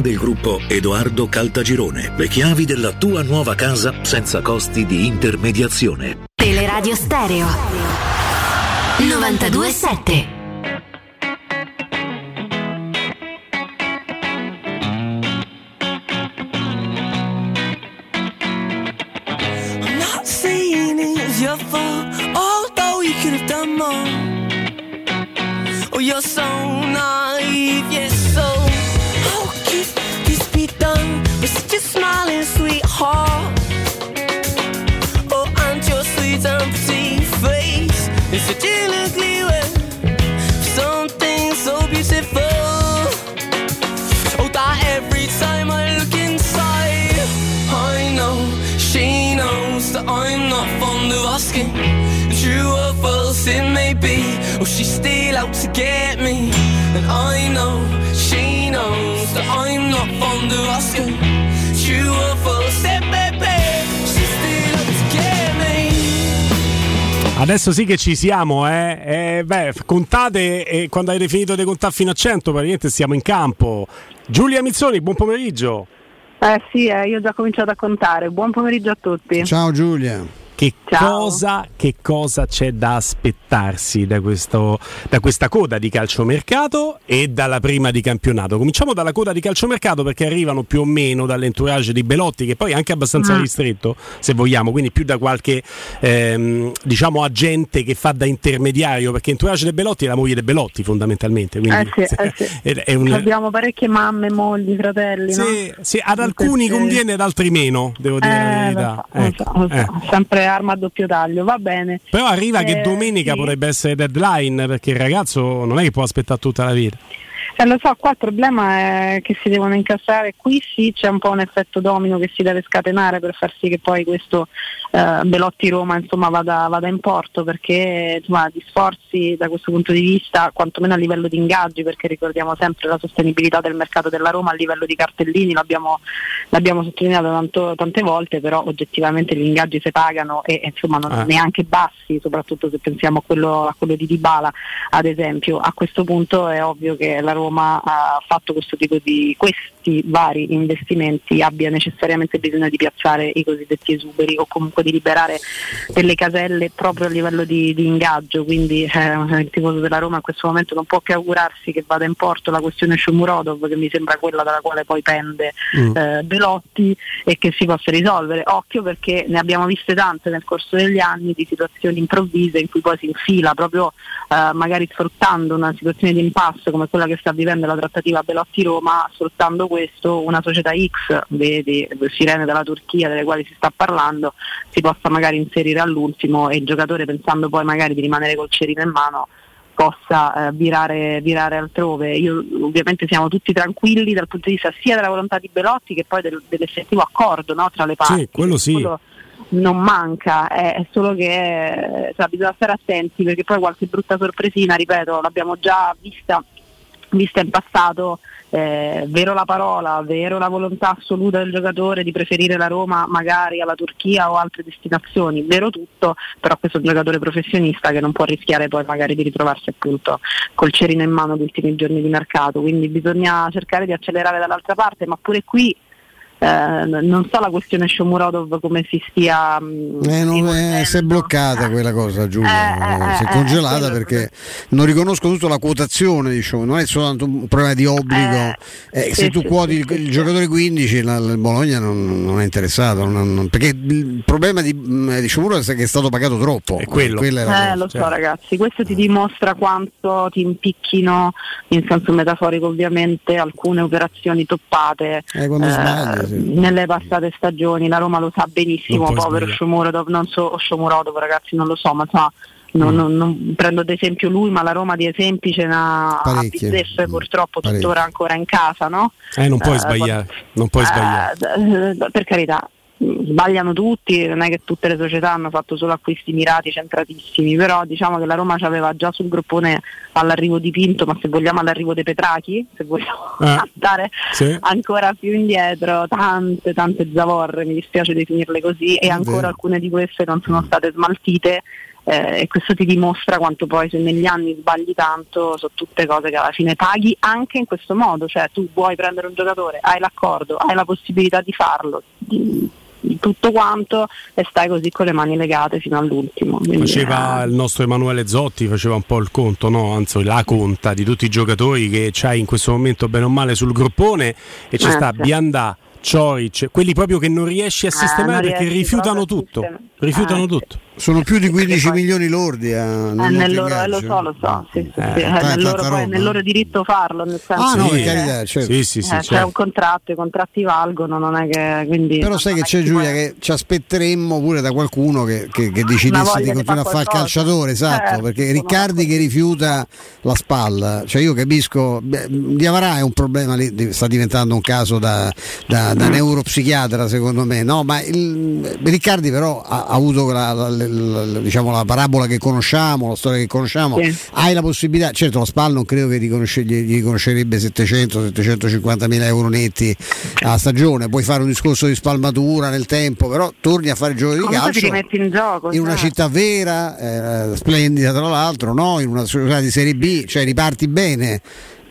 del gruppo Edoardo Caltagirone. Le chiavi della tua nuova casa senza costi di intermediazione. Teleradio Stereo 927 I'm not saying it's your fault, although you could have done more. Oh, you're so naive, done with smiling sweetheart? Oh, and your sweet pretty face is such an ugly way. Something so beautiful. Oh, that every time I look inside, I know she knows that I'm not fond of asking. True or false it may be, oh, she's still out to get me. And I know she knows that I'm not fond of asking. Adesso sì che ci siamo, eh. Eh, beh, contate e quando avete finito di contare fino a 100 praticamente siamo in campo. Giulia Mizzoni, buon pomeriggio. Eh sì, eh, io ho già cominciato a contare. Buon pomeriggio a tutti. Ciao Giulia. Che cosa, che cosa c'è da aspettarsi da, questo, da questa coda di calciomercato e dalla prima di campionato. Cominciamo dalla coda di calciomercato perché arrivano più o meno dall'entourage di Belotti che poi è anche abbastanza Mm. ristretto se vogliamo, quindi più da qualche ehm, diciamo agente che fa da intermediario perché entourage di Belotti è la moglie di Belotti fondamentalmente. Quindi, Eh sì, eh sì. è- un- Abbiamo parecchie mamme, mogli, fratelli. no? sì, sì, ad alcuni conviene, ad altri meno, devo dire la Eh, verità. lo so, lo Ecco, so, lo so. eh. Sempre arma a doppio taglio, va bene. Però arriva che Eh, domenica sì. potrebbe essere deadline perché il ragazzo non è che può aspettare tutta la vita. Eh, lo so, qua il problema è che si devono incassare, qui sì c'è un po' un effetto domino che si deve scatenare per far sì che poi questo eh, Belotti Roma insomma, vada, vada in porto perché insomma, gli sforzi da questo punto di vista, quantomeno a livello di ingaggi, perché ricordiamo sempre la sostenibilità del mercato della Roma a livello di cartellini, l'abbiamo, l'abbiamo sottolineato tanto- tante volte, però oggettivamente gli ingaggi si pagano e e, insomma non Ah. neanche bassi, soprattutto se pensiamo a quello, a quello di Dybala ad esempio. A questo punto è ovvio che la Roma ha fatto questo tipo di questi vari investimenti abbia necessariamente bisogno di piazzare i cosiddetti esuberi o comunque di liberare delle caselle proprio a livello di, di ingaggio, quindi eh, il tifoso della Roma in questo momento non può che augurarsi che vada in porto la questione Shomurodov che mi sembra quella dalla quale poi pende Mm. eh, Belotti e che si possa risolvere. Occhio perché ne abbiamo viste tante nel corso degli anni di situazioni improvvise in cui poi si infila proprio eh, magari sfruttando una situazione di impasse come quella che sta vivendo la trattativa Belotti-Roma, sfruttando questo una società X, vedi sirene della Turchia delle quali si sta parlando, si possa magari inserire all'ultimo e il giocatore pensando poi magari di rimanere col cerino in mano possa eh, virare, virare altrove. Io, ovviamente siamo tutti tranquilli dal punto di vista sia della volontà di Belotti che poi del- dell'effettivo accordo no, tra le parti. Sì, quello sì. Quello non manca, è, è solo che eh, cioè, bisogna stare attenti perché poi qualche brutta sorpresina, ripeto, l'abbiamo già vista, vista in passato, eh, vero la parola, vero la volontà assoluta del giocatore di preferire la Roma magari alla Turchia o altre destinazioni, vero tutto, però questo è un giocatore professionista che non può rischiare poi magari di ritrovarsi appunto col cerino in mano gli ultimi giorni di mercato, quindi bisogna cercare di accelerare dall'altra parte, ma pure qui eh, non so la questione Shomurodov come si stia mm, Eh, non è, si è bloccata quella cosa Giulia, eh, si è eh, congelata quello- perché non riconosco tutto la quotazione, diciamo, non è soltanto un problema di obbligo, Eh, sì, se tu sì, quoti il, il giocatore 15 la- il Bologna non, non è interessato, non- non- perché il problema di, mm, di Sciomuro è che è stato pagato troppo. È quello. Quella Eh, lo so cioè. ragazzi, questo ti dimostra quanto ti impicchino, in senso metaforico ovviamente, alcune operazioni toppate Eh, quando sbaglia, sì. nelle passate stagioni. La Roma lo sa benissimo, Non povero. Shomurodov, non so Shomurodov ragazzi, non lo so, ma insomma, non, Mm. non- non prendo ad esempio lui, ma la Roma di esempi ce n'ha a bizzeffe purtroppo Parecchie. tuttora ancora in casa, no? Eh, non puoi Eh, sbagliare, non puoi eh, sbagliare. d- per carità, sbagliano tutti, non è che tutte le società hanno fatto solo acquisti mirati, centratissimi, però diciamo che la Roma aveva già sul gruppone all'arrivo di Pinto, ma se vogliamo all'arrivo dei Petrachi, se vogliamo Eh, andare sì. ancora più indietro, tante, tante zavorre, mi dispiace definirle così, e ancora vero. alcune di queste non sono state smaltite. eh, e questo ti dimostra quanto poi se negli anni sbagli tanto sono tutte cose che alla fine paghi anche in questo modo, cioè tu vuoi prendere un giocatore, hai l'accordo, hai la possibilità di farlo, di tutto quanto e stai così con le mani legate fino all'ultimo. Quindi, Faceva il nostro Emanuele Zotti, faceva un po' il conto, no? anzi la conta di tutti i giocatori che c'hai in questo momento bene o male sul gruppone e ci Eh, sta sì. Biandà, Cioric, quelli proprio che non riesci a Eh, sistemare non perché rifiutano tutto. Rifiutano Eh, tutto. Sono più di 15 poi- milioni lordi a, Eh, nel nel loro eh, lo so, lo so, sì, sì, sì, Eh, eh, tanta nel, loro, poi, nel loro diritto farlo, nel senso Ah, no, che carità, certo. Sì, sì, sì, eh, c'è certo. un contratto, i contratti valgono, non è che quindi Però sai che c'è Giulia che ci aspetteremmo pure da qualcuno che, che- che decidesse di continuare a far fare il calciatore, esatto, Certo, perché Riccardi che rifiuta la spalla, cioè io capisco, beh, Diavarà è un problema sta diventando un caso da, da- da neuropsichiatra secondo me, no? Ma il- Riccardi però ha, ha avuto la, la- la- diciamo, la parabola che conosciamo, la storia che conosciamo, Sì. hai la possibilità, certo la spalla non credo che riconosce- gli, riconoscerebbe 700-750 mila euro netti a stagione, puoi fare un discorso di spalmatura nel tempo, però torni a fare il gioco di comunque calcio in gioco. in una cioè. città vera, eh, splendida tra l'altro, no? in una società di Serie B, cioè riparti bene.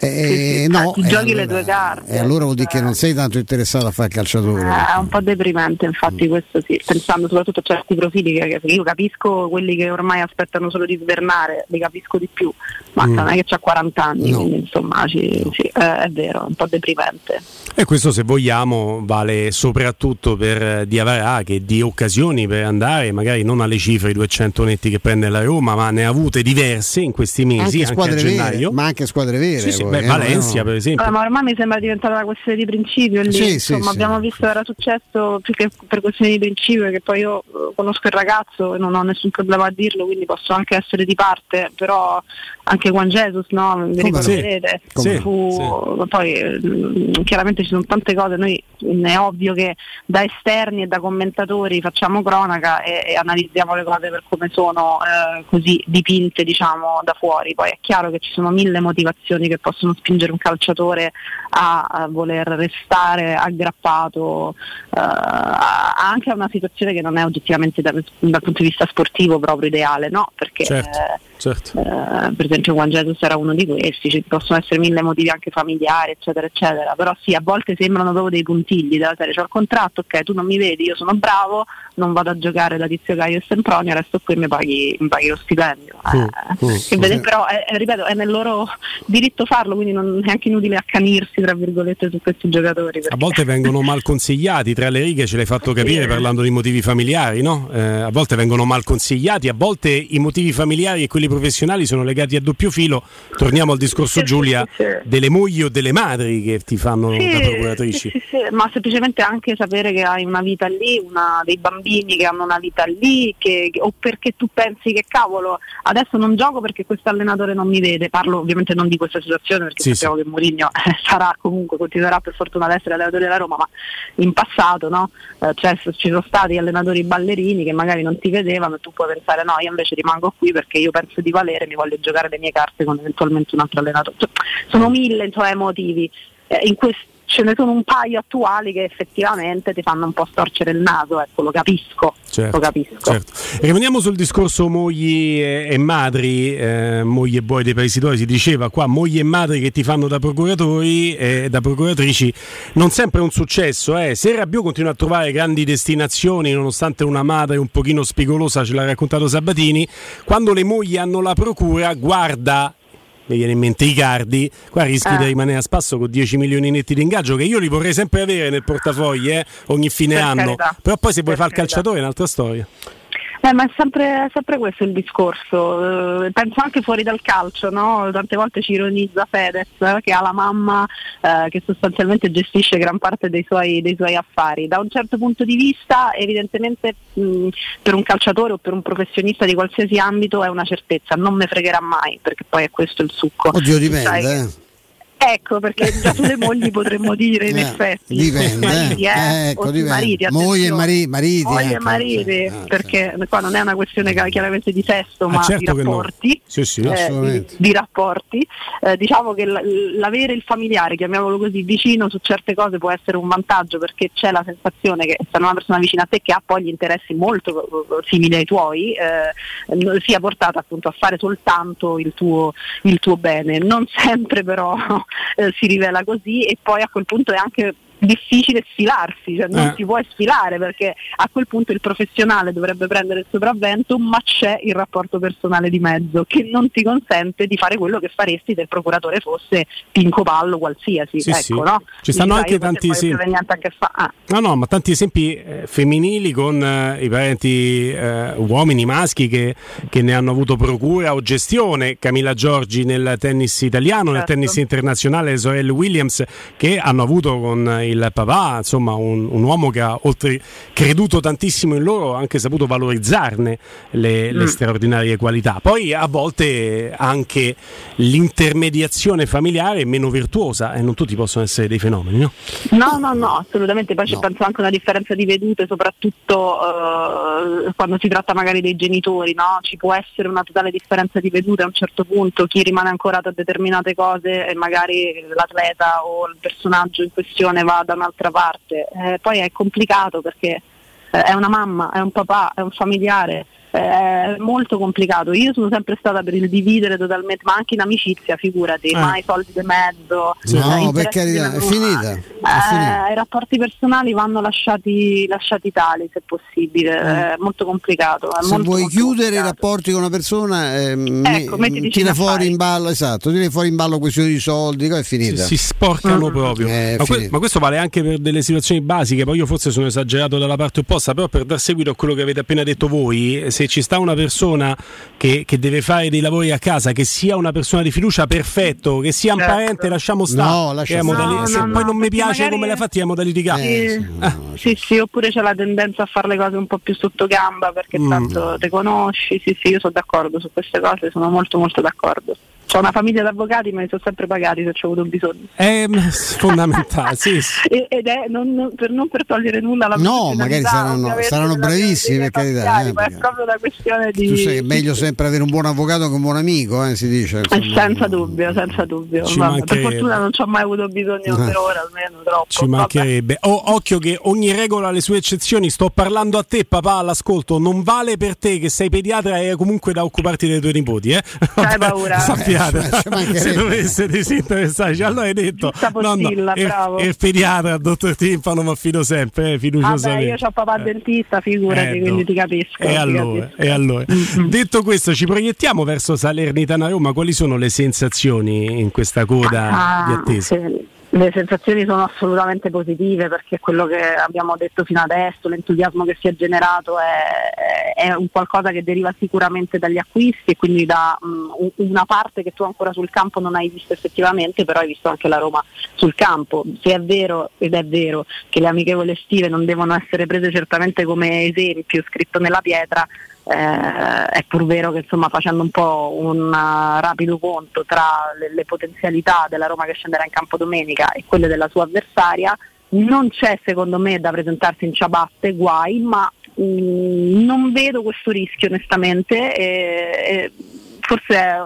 Eh, sì, no, ti e giochi le allora- tue carte. E allora vuol dire che non sei tanto interessato a fare calciatore. Eh, È un po' deprimente, infatti, Mm. questo sì, pensando soprattutto a certi profili che, io capisco quelli che ormai aspettano solo di svernare, li capisco di più, ma Mm. non è che c'ha 40 anni, No. quindi insomma sì, sì, eh, è vero, è un po' deprimente. E questo se vogliamo vale soprattutto per eh, Diavarà che di occasioni per andare, magari non alle cifre i 200 netti che prende la Roma, ma ne ha avute diverse in questi mesi, anche anche, a squadre vere, gennaio. ma anche squadre vere. Sì, sì, poi, beh, eh, Valencia no, per esempio. Vabbè, ma ormai mi sembra diventata una questione di principio lì, Sì, insomma sì. abbiamo visto era successo più che per questioni di principio perché poi io eh, conosco il ragazzo e non ho nessun problema a dirlo quindi posso anche essere di parte però anche Juan Jesus no? vi ricorderete Sì, Fu- poi eh, chiaramente ci sono tante cose. Noi mm, è ovvio che da esterni e da commentatori facciamo cronaca e, e analizziamo le cose per come sono eh, così dipinte diciamo da fuori. Poi è chiaro che ci sono mille motivazioni che possono spingere un calciatore a, a voler restare aggrappato eh, a- anche a una situazione che non è oggettivamente da- dal punto di vista sportivo proprio ideale no? perché Certo, eh, certo. eh, per esempio Juan Jesus era uno di questi, ci possono essere mille motivi anche familiari, eccetera, eccetera, però sì, a volte sembrano proprio dei puntigli della serie, c'ho il contratto, ok, tu non mi vedi, io sono bravo, non vado a giocare da Tizio Caio e Sempronio, resto qui e mi paghi, mi paghi lo stipendio. Eh, Mm, che vede- però, è- è- ripeto, è nel loro diritto farlo, quindi non è anche inutile accanirsi, tra virgolette, su questi giocatori. A perché- volte vengono mal consigliati, tra le righe ce l'hai fatto capire parlando di motivi familiari, no? Eh, a volte vengono mal consigliati, a volte i motivi familiari e quelli professionali sono legati a doppio filo. Torniamo al discorso Giulia delle mogli o delle madri che ti fanno Sì, da procuratrici. sì, sì, sì, ma semplicemente anche sapere che hai una vita lì, una- dei bambini che hanno una vita lì, che- o perché tu pensi che cavolo, adesso non gioco perché questo allenatore non mi vede, parlo ovviamente non di questa situazione perché Sì, sappiamo che Mourinho eh, sarà comunque, continuerà per fortuna ad essere allenatore della Roma, ma in passato no? Eh, cioè, ci sono stati allenatori ballerini che magari non ti vedevano e tu puoi pensare no, io invece rimango qui perché io penso di valere, mi voglio giocare le mie carte con eventualmente un altro allenatore. Cioè, sono mille insomma, motivi. Eh, in quest- ce ne sono un paio attuali che effettivamente ti fanno un po' storcere il naso, ecco, lo capisco. Certo, Lo capisco. certo. Rimaniamo sul discorso mogli e, madri, eh, mogli e buoi dei paesi si diceva qua mogli e madri che ti fanno da procuratori e da procuratrici, non sempre è un successo, eh. se Rabiot continua a trovare grandi destinazioni nonostante una madre un pochino spigolosa, ce l'ha raccontato Sabatini, quando le mogli hanno la procura guarda mi viene in mente Icardi, qua rischi Ah. di rimanere a spasso con 10 milioni netti di ingaggio che io li vorrei sempre avere nel portafogli eh, ogni fine Per anno, carità. però poi se vuoi fare il calciatore è un'altra storia. Eh, ma è sempre, è sempre questo il discorso, Eh, penso anche fuori dal calcio, no? tante volte ci ironizza Fedez eh, che ha la mamma eh, che sostanzialmente gestisce gran parte dei suoi, dei suoi affari. Da un certo punto di vista evidentemente mh, per un calciatore o per un professionista di qualsiasi ambito è una certezza, non me fregherà mai perché poi è questo il succo. Oddio, dipende. Eh. Ecco, perché già sulle mogli potremmo dire in Eh, effetti. dipende, Mariti, eh. eh, Ecco, o sui dipende. mariti, Mogli e mari- mariti, Mogli e ecco, mariti, sì. Ah, perché qua non è una questione chiaramente di sesso, ma Ah, certo di che no. rapporti. Sì, sì, eh, assolutamente. di, di rapporti. Eh, diciamo che l- l'avere il familiare, chiamiamolo così, vicino su certe cose può essere un vantaggio perché c'è la sensazione che essendo una persona vicina a te che ha poi gli interessi molto eh, simili ai tuoi, eh, sia portata appunto a fare soltanto il tuo, il tuo bene. Non sempre però eh, si rivela così e poi a quel punto è anche difficile sfilarsi, cioè non Eh. si può sfilare perché a quel punto il professionale dovrebbe prendere il sopravvento, ma c'è il rapporto personale di mezzo che non ti consente di fare quello che faresti se il procuratore fosse Pinco Pallo qualsiasi. Sì, ecco, sì. no? Ci stanno Dici, anche "Dai, io tanti poi se poi esempi." niente a che fa- ah, No, no, ma tanti esempi eh, femminili con eh, i parenti eh, uomini, maschi che, che ne hanno avuto procura o gestione. Camilla Giorgi nel tennis italiano, nel Certo. tennis internazionale, le sorelle Williams che hanno avuto con il papà, insomma, un, un uomo che ha oltre creduto tantissimo in loro, ha anche saputo valorizzarne le, le Mm. straordinarie qualità. Poi a volte anche l'intermediazione familiare è meno virtuosa e non tutti possono essere dei fenomeni, no? No, no, no, assolutamente. Poi c'è No. penso anche una differenza di vedute, soprattutto eh, quando si tratta magari dei genitori, no? Ci può essere una totale differenza di vedute a un certo punto, chi rimane ancorato a determinate cose e magari l'atleta o il personaggio in questione va da un'altra parte. Eh, poi è complicato perché eh, è una mamma, è un papà, è un familiare. È molto complicato. Io sono sempre stata per il dividere totalmente, ma anche in amicizia, figurati, Eh. mai soldi di mezzo. Eh, No, per carità, è finita, Eh. I rapporti personali vanno lasciati, lasciati tali, se possibile. È molto complicato. È Se molto, vuoi molto chiudere i rapporti con una persona, eh, Ecco, me- tira fuori in ballo, esatto, tira fuori in ballo questioni di soldi, è finita. Si, si sporcano proprio. Eh, Ma, que- ma questo vale anche per delle situazioni basiche. Poi io forse sono esagerato dalla parte opposta, però per dar seguito a quello che avete appena detto voi, se ci sta una persona che, che deve fare dei lavori a casa, che sia una persona di fiducia, perfetto, che sia un Certo. parente, lasciamo stare. No, lascia Che è stare. modali- No, se no, poi no, non mi piace magari- come l'hai fatta, è modalità. Sì, sì, sì, oppure c'è la tendenza a fare le cose un po' più sotto gamba perché Mm. tanto te conosci, sì sì, io sono d'accordo su queste cose, sono molto molto d'accordo. Ho una famiglia di avvocati ma mi sono sempre pagati se ci ho avuto bisogno. È mm, fondamentale, sì, sì. Ed è non, non- per non per togliere nulla alla No, magari saranno- saranno bravissimi, per carità, eh, ma è proprio una questione di Tu sai che è meglio sempre avere un buon avvocato che un buon amico, eh, si dice. Eh, insomma. senza dubbio, senza dubbio. Vabbè, per fortuna non ci ho mai avuto bisogno Eh. per ora, almeno troppo. Ci mancherebbe. Oh, occhio che ogni regola ha le sue eccezioni. Sto parlando a te, papà, all'ascolto. Non vale per te che sei pediatra e hai comunque da occuparti dei tuoi nipoti, eh? C'hai paura? Sappiate, Eh, mancherebbe. se dovesse disinteressarci. Allora hai detto, no, no, bravo. il pediatra, il dottor Timpano, ma fido sempre, eh, fiduciosamente. Vabbè, io ho papà dentista, figurati, Eh, quindi ti capisco. E allora, capisco. e allora. detto questo, ci proiettiamo verso Salernitana Roma. Quali sono le sensazioni in questa coda Ah, di attesa? sì. Le sensazioni sono assolutamente positive perché quello che abbiamo detto fino adesso, l'entusiasmo che si è generato è, è un qualcosa che deriva sicuramente dagli acquisti e quindi da un- una parte che tu ancora sul campo non hai visto effettivamente, però hai visto anche la Roma sul campo. Se è vero, ed è vero, che le amichevoli estive non devono essere prese certamente come esempio scritto nella pietra, eh, è pur vero che insomma facendo un po' un uh, rapido conto tra le, le potenzialità della Roma che scenderà in campo domenica e quelle della sua avversaria, non c'è secondo me da presentarsi in ciabatte, guai, ma mm, non vedo questo rischio onestamente. e- e forse è-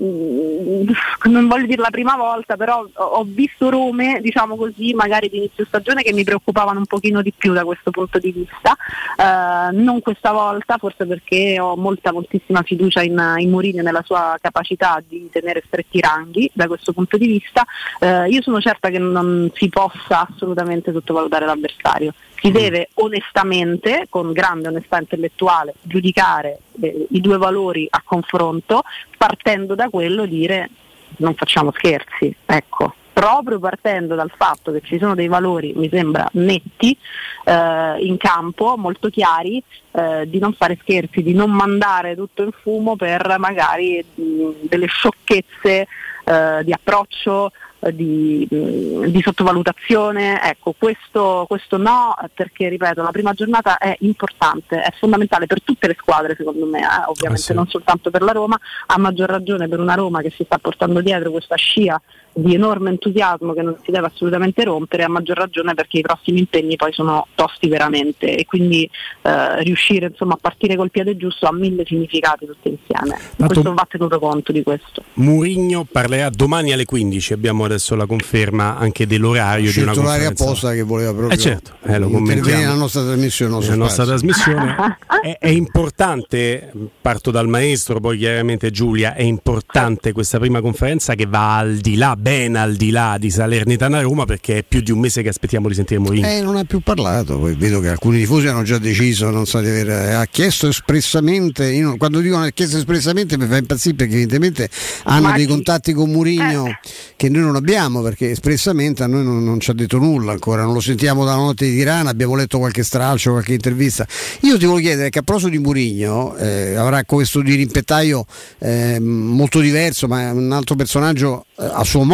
non voglio dire la prima volta, però ho visto Rome, diciamo così, magari di inizio stagione che mi preoccupavano un pochino di più da questo punto di vista. Eh, non questa volta, forse perché ho molta, moltissima fiducia in, in Mourinho e nella sua capacità di tenere stretti i ranghi da questo punto di vista. Eh, io sono certa che non si possa assolutamente sottovalutare l'avversario. Si deve onestamente, con grande onestà intellettuale, giudicare eh, i due valori a confronto, partendo da quello dire non facciamo scherzi, ecco. Proprio partendo dal fatto che ci sono dei valori, mi sembra, netti eh, in campo, molto chiari, eh, di non fare scherzi, di non mandare tutto in fumo per magari mh, delle sciocchezze eh, di approccio, di, di sottovalutazione. Ecco, questo, questo no, perché ripeto, la prima giornata è importante, è fondamentale per tutte le squadre secondo me, eh, ovviamente Ah, sì. non soltanto per la Roma, a maggior ragione per una Roma che si sta portando dietro questa scia di enorme entusiasmo che non si deve assolutamente rompere, a maggior ragione perché i prossimi impegni poi sono tosti veramente e quindi eh, riuscire insomma, a partire col piede giusto ha mille significati tutti insieme. Questo va tenuto conto di questo. Murigno parlerà domani alle 15. Abbiamo adesso la conferma anche dell'orario di una scelto l'aria conferenza. apposta che voleva proprio Eh certo, eh, lo intervenire commentiamo. nella nostra trasmissione. Nella nostra trasmissione è, è importante, parto dal maestro, poi chiaramente Giulia, è importante questa prima conferenza che va al di là, ben al di là di Salernitana Roma perché è più di un mese che aspettiamo di sentire Mourinho. Eh, non ha più parlato, poi vedo che alcuni tifosi hanno già deciso, non so di aver, eh, ha chiesto espressamente, io non- quando dicono ha chiesto espressamente mi fa impazzire perché evidentemente hanno Ma dei chi- contatti con Murigno che noi non abbiamo perché espressamente a noi non, non ci ha detto nulla ancora, non lo sentiamo dalla notte di Tirana, abbiamo letto qualche stralcio, qualche intervista. Io ti volevo chiedere che a proposito di Murigno eh, avrà questo dirimpettaio eh, molto diverso, ma è un altro personaggio eh, a suo modo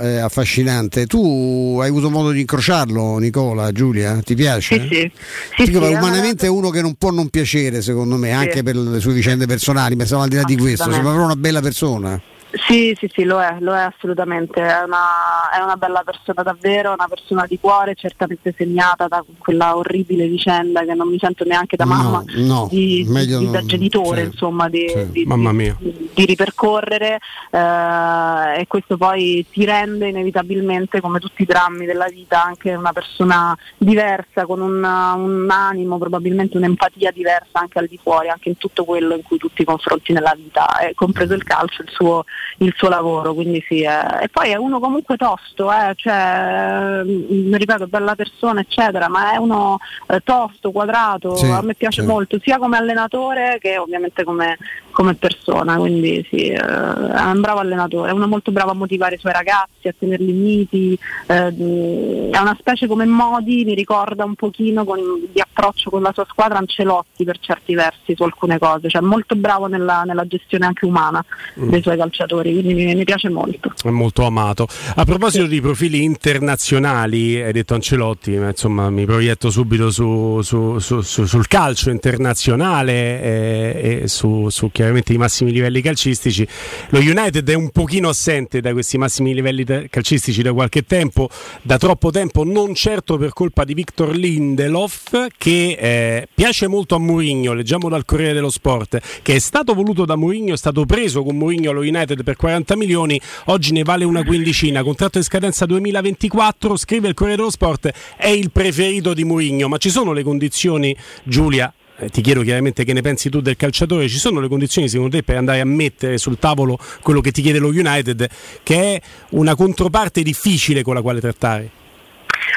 eh, affascinante. Tu hai avuto modo di incrociarlo, Nicola, Giulia? Ti piace? Sì, sì. Sì, Dico, sì, ma umanamente è uno che non può non piacere, secondo me, anche per le sue vicende personali, ma siamo al di là di questo, Assolutamente. sembra proprio una bella persona. Sì, sì, sì, lo è, lo è assolutamente, è una, è una bella persona davvero, una persona di cuore, certamente segnata da quella orribile vicenda che non mi sento neanche da mamma, No, no, di, di- da genitore, sì, insomma, di, sì. di- Mamma mia. di ripercorrere eh, e questo poi ti rende inevitabilmente, come tutti i drammi della vita, anche una persona diversa, con un, un animo, probabilmente un'empatia diversa anche al di fuori, anche in tutto quello in cui tu ti confronti nella vita, eh, compreso il calcio, il suo, il suo lavoro. Quindi sì, eh. E poi è uno comunque tosto, eh, cioè, mm, ripeto, bella persona, eccetera, ma è uno eh, tosto, quadrato, Sì, a me piace sì. molto, sia come allenatore che ovviamente come, come persona, quindi sì, eh, è un bravo allenatore, è uno molto bravo a motivare i suoi ragazzi, a tenerli uniti, eh, è una specie come Modi, mi ricorda un pochino con, di approccio con la sua squadra Ancelotti per certi versi su alcune cose, cioè molto bravo nella, nella gestione anche umana Mm. dei suoi calciatori, quindi mi, mi piace molto. È molto amato. A proposito di profili internazionali, hai detto Ancelotti, ma insomma mi proietto subito su- su- su- su- sul calcio internazionale eh, e su, su chiaramente i massimi livelli calcistici. Lo United è un pochino assente da questi massimi livelli calcistici da qualche tempo, da troppo tempo, non certo per colpa di Victor Lindelof che eh, piace molto a Mourinho, leggiamo dal Corriere dello Sport, che è stato voluto da Mourinho, è stato preso con Mourinho allo United per 40 milioni, oggi ne vale una quindicina, contratto in scadenza 2024, scrive il Corriere dello Sport, è il preferito di Mourinho, ma ci sono le condizioni, Giulia? Eh, Ti chiedo chiaramente che ne pensi tu del calciatore, ci sono le condizioni secondo te per andare a mettere sul tavolo quello che ti chiede lo United, che è una controparte difficile con la quale trattare?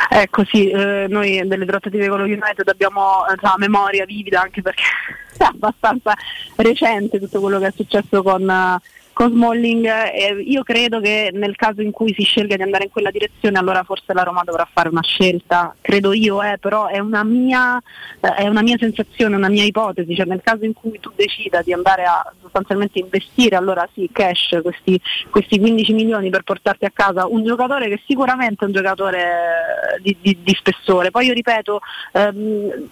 Ecco sì, eh, noi delle trattative con lo United abbiamo eh, la memoria vivida anche perché è abbastanza recente tutto quello che è successo con, eh, con Smalling. Eh, io credo che nel caso in cui si scelga di andare in quella direzione allora forse la Roma dovrà fare una scelta, credo io, eh, però è una, mia, eh, è una mia sensazione, una mia ipotesi, cioè nel caso in cui tu decida di andare a sostanzialmente investire allora sì, cash, questi, questi 15 milioni per portarti a casa un giocatore che sicuramente è un giocatore eh, di, di- di spessore. Poi io ripeto, ehm,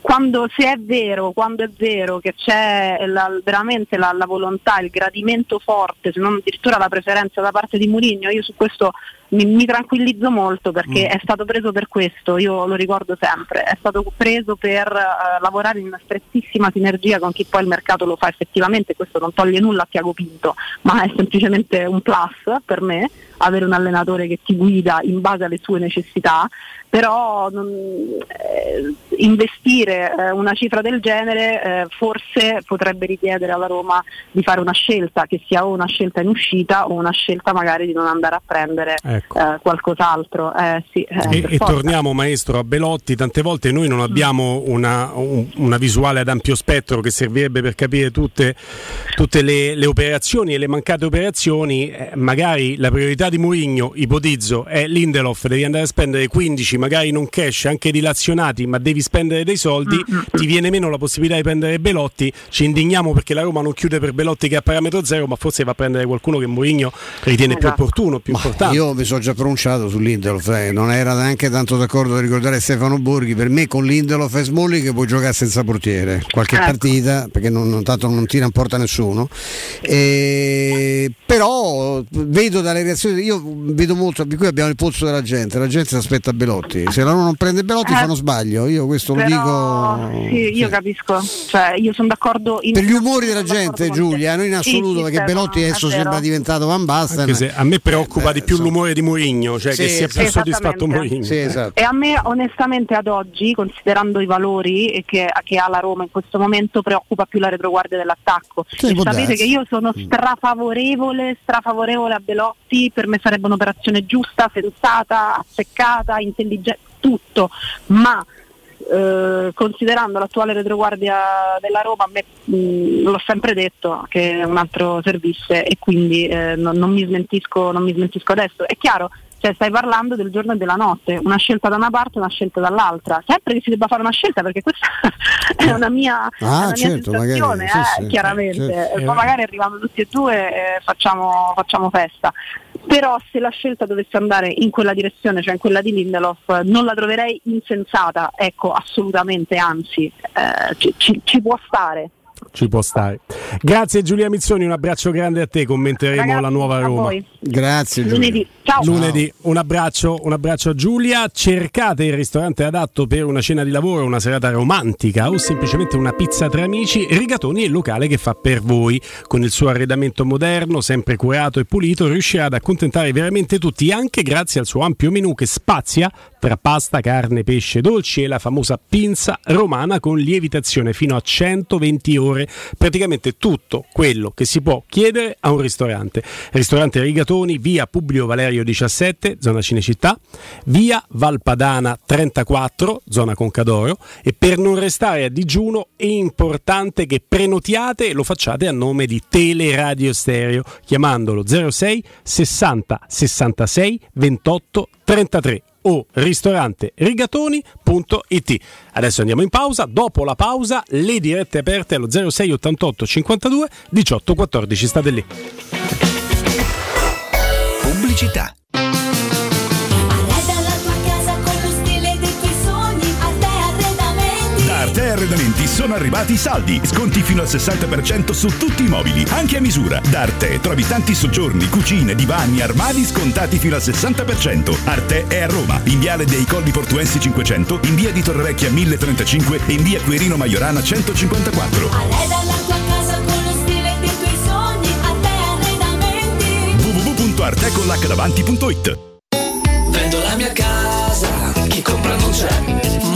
quando se è vero, quando è vero che c'è la- veramente la, la volontà, il gradimento forte, se non addirittura la preferenza da parte di Mourinho, io su questo mi, mi tranquillizzo molto perché è stato preso per questo, io lo ricordo sempre, è stato preso per eh, lavorare in una strettissima sinergia con chi poi il mercato lo fa effettivamente, questo non toglie nulla a Tiago Pinto, ma è semplicemente un plus per me avere un allenatore che ti guida in base alle sue necessità, però non- eh, investire eh, una cifra del genere eh, forse potrebbe richiedere alla Roma di fare una scelta che sia o una scelta in uscita o una scelta magari di non andare a prendere Ecco. eh, qualcos'altro. Eh, sì, eh, E, e torniamo maestro a Belotti, tante volte noi non abbiamo una, un- una visuale ad ampio spettro che servirebbe per capire tutte, tutte le, le operazioni e le mancate operazioni, Eh, magari la priorità di Mourinho, ipotizzo, è Lindelof, devi andare a spendere 15, magari non cash, anche dilazionati, ma devi spendere dei soldi, ti viene meno la possibilità di prendere Belotti, ci indigniamo perché la Roma non chiude per Belotti che è a parametro zero, ma forse va a prendere qualcuno che Mourinho ritiene più opportuno, più importante. Io mi sono già pronunciato su Lindelof, eh, non era neanche tanto d'accordo a ricordare Stefano Borghi, per me con Lindelof e Smalling puoi giocare senza portiere, qualche Ecco. partita, perché non, non- tanto non tira in porta nessuno, E- però vedo dalle reazioni, io vedo molto, qui abbiamo il polso della gente, la gente si aspetta Belotti, se la non prende Belotti Eh, fanno sbaglio, io questo lo Però, dico... sì, io capisco, cioè io sono d'accordo in Per gli umori della gente, Giulia, noi in Sì, assoluto, sì, perché Belotti adesso sembra diventato Van Basten. Anche se a me preoccupa di più l'umore di Mourinho, cioè che Sì, sia sì. più soddisfatto. Mourinho. Sì, esatto. E a me onestamente ad oggi, considerando i valori che, che ha la Roma in questo momento, preoccupa più la retroguardia dell'attacco. Sì, E sapete darsi. che io sono strafavorevole, strafavorevole a Belotti, per me sarebbe un'operazione giusta, sensata, azzeccata, intelligente, tutto, ma eh, considerando l'attuale retroguardia della Roma, a me, mh, l'ho sempre detto che è un altro servizio e quindi eh, non, non mi smentisco, non mi smentisco adesso. È chiaro, cioè stai parlando del giorno e della notte, una scelta da una parte e una scelta dall'altra. Sempre che si debba fare una scelta, perché questa è una mia, una mia certo, magari, eh, sì, chiaramente. certo. Poi magari arrivando tutti e due eh, facciamo, facciamo festa. Però se la scelta dovesse andare in quella direzione, cioè in quella di Lindelof, non la troverei insensata, ecco, assolutamente, anzi, eh, ci, ci- ci può stare. Ci può stare. Grazie Giulia Mizzoni, un abbraccio grande a te, commenteremo Ragazzi, la nuova Roma. voi. Grazie Giulia. Lunedì. Ciao. Lunedì, un abbraccio, un abbraccio a Giulia. Cercate il ristorante adatto per una cena di lavoro, una serata romantica o semplicemente una pizza tra amici. Rigatoni è il locale che fa per voi. Con il suo arredamento moderno, sempre curato e pulito, riuscirà ad accontentare veramente tutti, anche grazie al suo ampio menù che spazia tra pasta, carne, pesce, dolci e la famosa pinza romana con lievitazione fino a 120 ore. Praticamente tutto quello che si può chiedere a un ristorante. Ristorante Rigatoni, via Publio Valerio 17, zona Cinecittà, via Valpadana 34, zona Concadoro. E per non restare a digiuno è importante che prenotiate e lo facciate a nome di Teleradio Stereo, chiamandolo 06 60 66 28 33 o ristorante rigatoni.it. Adesso andiamo in pausa, dopo la pausa le dirette aperte allo 06 88 52 18 14, state lì. Pubblicità. Sono arrivati i saldi, sconti fino al 60% su tutti i mobili, anche a misura. Da Arte trovi tanti soggiorni, cucine, divani, armadi scontati fino al 60%. Arte è a Roma, in viale dei Colli Portuensi 500, in via di Torrevecchia 1035 e in via Quirino Maiorana 154. Arreda la tua casa con lo stile dei tuoi sogni, Arte Arredamenti. www.artecollacdavanti.it Vendo la mia casa, chi compra non c'è.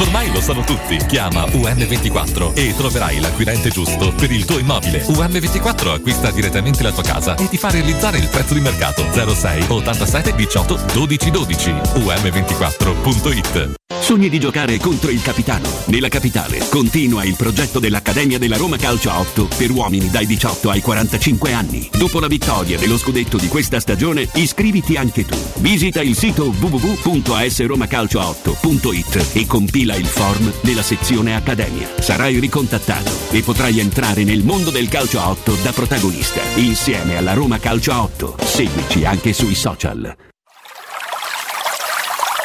Ormai lo sanno tutti. Chiama UM24 e troverai l'acquirente giusto per il tuo immobile. UM24 acquista direttamente la tua casa e ti fa realizzare il prezzo di mercato 06 87 18 12 12. UM24.it Sogni di giocare contro il capitano. Nella capitale continua il progetto dell'Accademia della Roma Calcio a 8 per uomini dai 18 ai 45 anni. Dopo la vittoria dello scudetto di questa stagione, iscriviti anche tu. Visita il sito www.asromacalcio8.it e compila il form nella sezione Accademia. Sarai ricontattato e potrai entrare nel mondo del calcio a 8 da protagonista, insieme alla Roma Calcio a 8. Seguici anche sui social.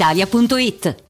brispalitalia.it.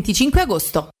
25 agosto.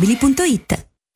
ValentinoAutomobili.it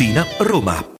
Tiburtina, Roma.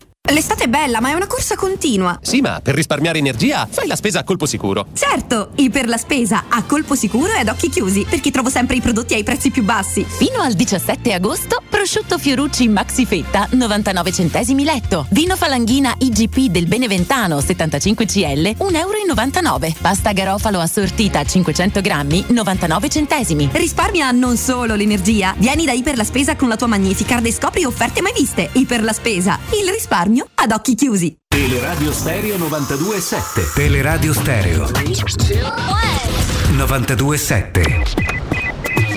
L'estate è bella, ma è una corsa continua. Sì, ma per risparmiare energia fai la spesa a colpo sicuro. Certo, Iper la spesa a colpo sicuro e ad occhi chiusi, perché trovo sempre i prodotti ai prezzi più bassi. Fino al 17 agosto, prosciutto Fiorucci Maxi Fetta 99 centesimi letto. Vino Falanghina IGP del Beneventano 75 CL 1,99 euro. Pasta garofalo assortita 500 grammi 99 centesimi. Risparmia non solo l'energia. Vieni da Iper la spesa con la tua Magnificard e scopri offerte mai viste. Iper la spesa, il risparmio ad occhi chiusi. Teleradio Stereo 92.7 Teleradio Stereo 92.7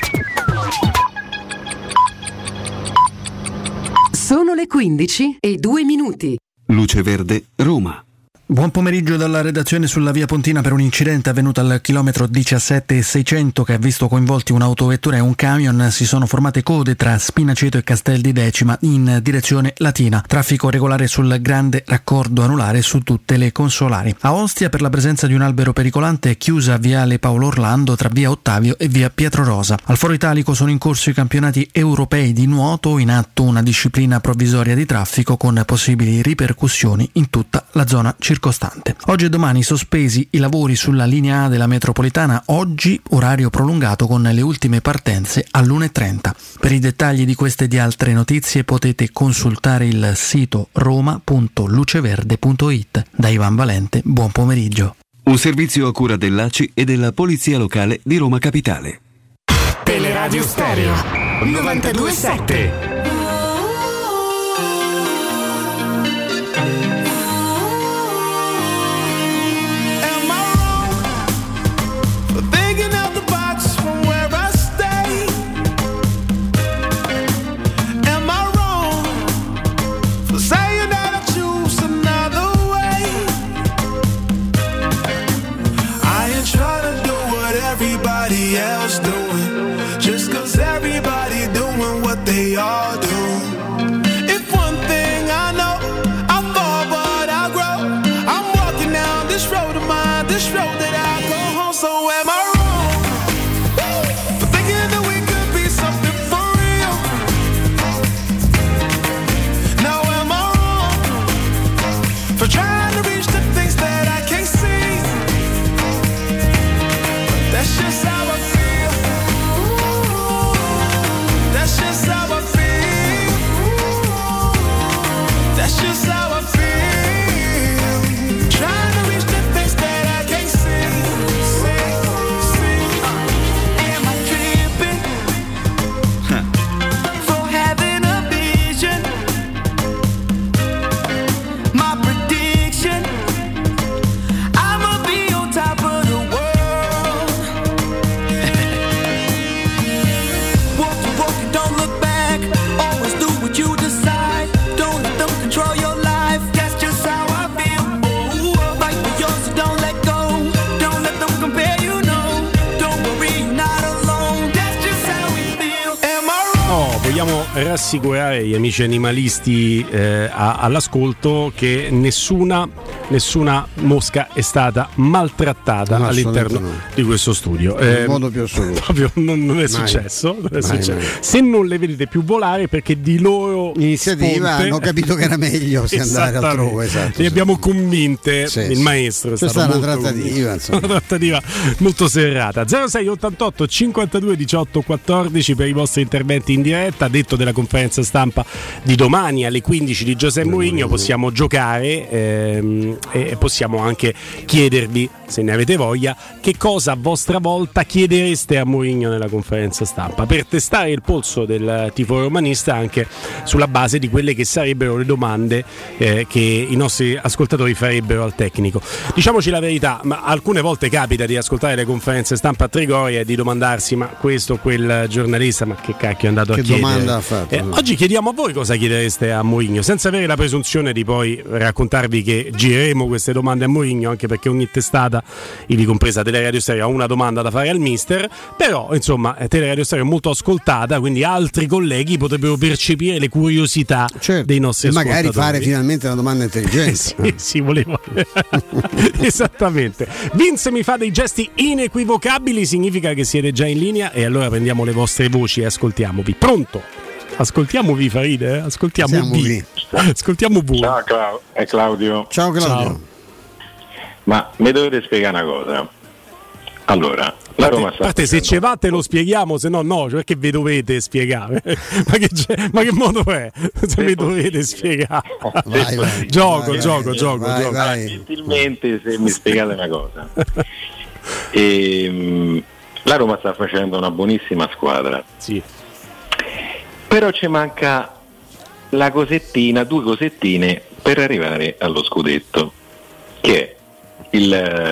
Sono le 15 e 2 minuti. Luce Verde, Roma. Buon pomeriggio dalla redazione sulla via Pontina per un incidente avvenuto al chilometro 17,600 che ha visto coinvolti un'autovettura e un camion. Si sono formate code tra Spinaceto e Castel di Decima in direzione latina. Traffico regolare sul grande raccordo anulare su tutte le consolari. A Ostia per la presenza di un albero pericolante è chiusa viale Paolo Orlando tra via Ottavio e via Pietro Rosa. Al Foro Italico sono in corso i campionati europei di nuoto, in atto una disciplina provvisoria di traffico con possibili ripercussioni in tutta la zona circostante circostante. Oggi e domani sospesi i lavori sulla linea A della metropolitana, oggi orario prolungato con le ultime partenze all'1.30. Per i dettagli di queste e di altre notizie potete consultare il sito roma.luceverde.it. Da Ivan Valente, buon pomeriggio. Un servizio a cura dell'ACI e della Polizia Locale di Roma Capitale. Teleradio Stereo 92.7 we all vogliamo rassicurare gli amici animalisti eh, a- all'ascolto che nessuna, nessuna mosca è stata maltrattata No, all'interno assolutamente di questo studio. In Eh, modo più assoluto. proprio non, non è successo. non è Mai, successo. mai. Se non le vedete più volare perché di loro Iniziativa sponte- hanno capito che era meglio se andare altrove. Esatto, sì. abbiamo convinte Sì, il maestro. È Questa stato è una trattativa. Una trattativa molto serrata. 0688 52 18 14 per i vostri interventi in diretta. Detto della conferenza stampa di domani alle 15 di Giuseppe Mourinho, possiamo giocare. ehm, e possiamo anche chiedervi, se ne avete voglia, che cosa a vostra volta chiedereste a Mourinho nella conferenza stampa per testare il polso del tifo romanista anche sulla base di quelle che sarebbero le domande eh, che i nostri ascoltatori farebbero al tecnico. Diciamoci la verità, ma alcune volte capita di ascoltare le conferenze stampa a Trigoria e di domandarsi ma questo o quel giornalista ma che cacchio è andato Che a chiedere? domanda ha fatto? Eh, oggi chiediamo a voi cosa chiedereste a Mourinho, senza avere la presunzione di poi raccontarvi che gireremo queste domande a Mourinho, anche perché ogni testata, ivi compresa Teleradio Stereo, ha una domanda da fare al mister, però insomma eh, Teleradio Stereo è molto ascoltata, quindi altri colleghi potrebbero percepire le curiosità dei nostri E magari fare finalmente una domanda intelligente. sì, sì, volevo. Esattamente. Vince mi fa dei gesti inequivocabili, significa che siete già in linea e allora prendiamo le vostre voci e ascoltiamovi. Pronto? Ascoltiamovi Faride, eh? ascoltiamo Siamo V. Ascoltiamo V. Ciao Clau- è Claudio. Ciao Claudio. Ma mi dovete spiegare una cosa. Allora, la Roma sta parte se ci va te lo spieghiamo, se no no, cioè perché vi dovete spiegare? ma, che c'è- ma che modo è? Se mi dovete spiegare. Vai, vai. gioco, Vai, gioco, vai, gioco, vai, gioco. vai. Gentilmente se mi spiegate una cosa. Ehm, la Roma sta facendo una buonissima squadra. Sì. Però ci manca la cosettina, due cosettine per arrivare allo scudetto, che è il-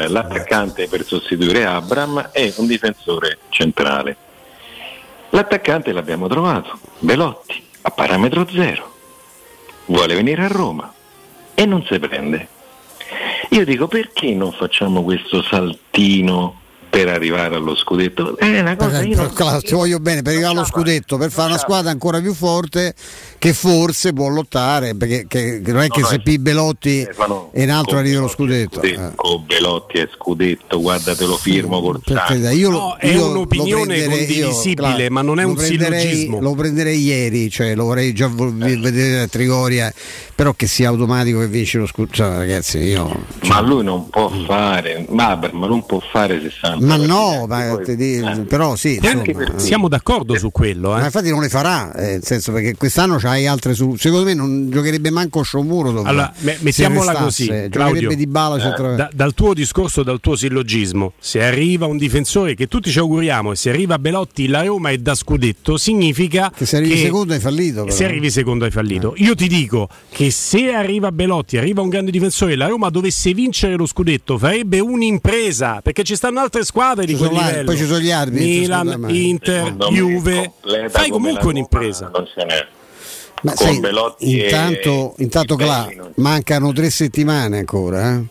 l'attaccante per sostituire Abram e un difensore centrale. L'attaccante l'abbiamo trovato, Belotti, a parametro zero. Vuole venire a Roma e non si prende. Io dico perché non facciamo questo saltino per arrivare allo scudetto? È una cosa io Però, non- Claudio, ti voglio bene per arrivare allo scudetto, per fare una squadra ancora più forte che forse può lottare, perché che- che non è che no, se eh, P Belotti Stefano, e in altro arriva lo Belotti e scudetto. eh. Con Belotti e scudetto, guarda te lo firmo col Per io lo- No, è io lo un'opinione condivisibile, Claudio, ma non è un prenderei- sillogismo. Lo prenderei ieri, cioè lo vorrei già Eh. vedere a Trigoria, però che sia automatico che vinci lo scudetto. Cioè, ragazzi, io. Ma lui non può fare, ma, ma non può fare 60. Ma no, ma ti dico- però sì, insomma, eh. Siamo d'accordo su quello, eh. Ma infatti non le farà, eh, nel senso perché quest'anno c'hai altre su. Secondo me non giocherebbe manco Sciomuro. Allora, me- se mettiamola così, Claudio, di bala centro- da- dal tuo discorso, dal tuo sillogismo, se arriva un difensore che tutti ci auguriamo e se arriva Belotti la Roma è da scudetto, significa che se arrivi secondo hai fallito. però. se arrivi secondo hai fallito. Io ti dico che se arriva Belotti, arriva un grande difensore e la Roma dovesse vincere lo scudetto, farebbe un'impresa perché ci stanno altre squadre di Ci quel livello. poi ci sono gli arbitri, Milan. Inter, Juve. Fai comunque un'impresa. Non ce n'è. Ma con sai, Belotti intanto, intanto Cla, mancano tre settimane ancora. eh.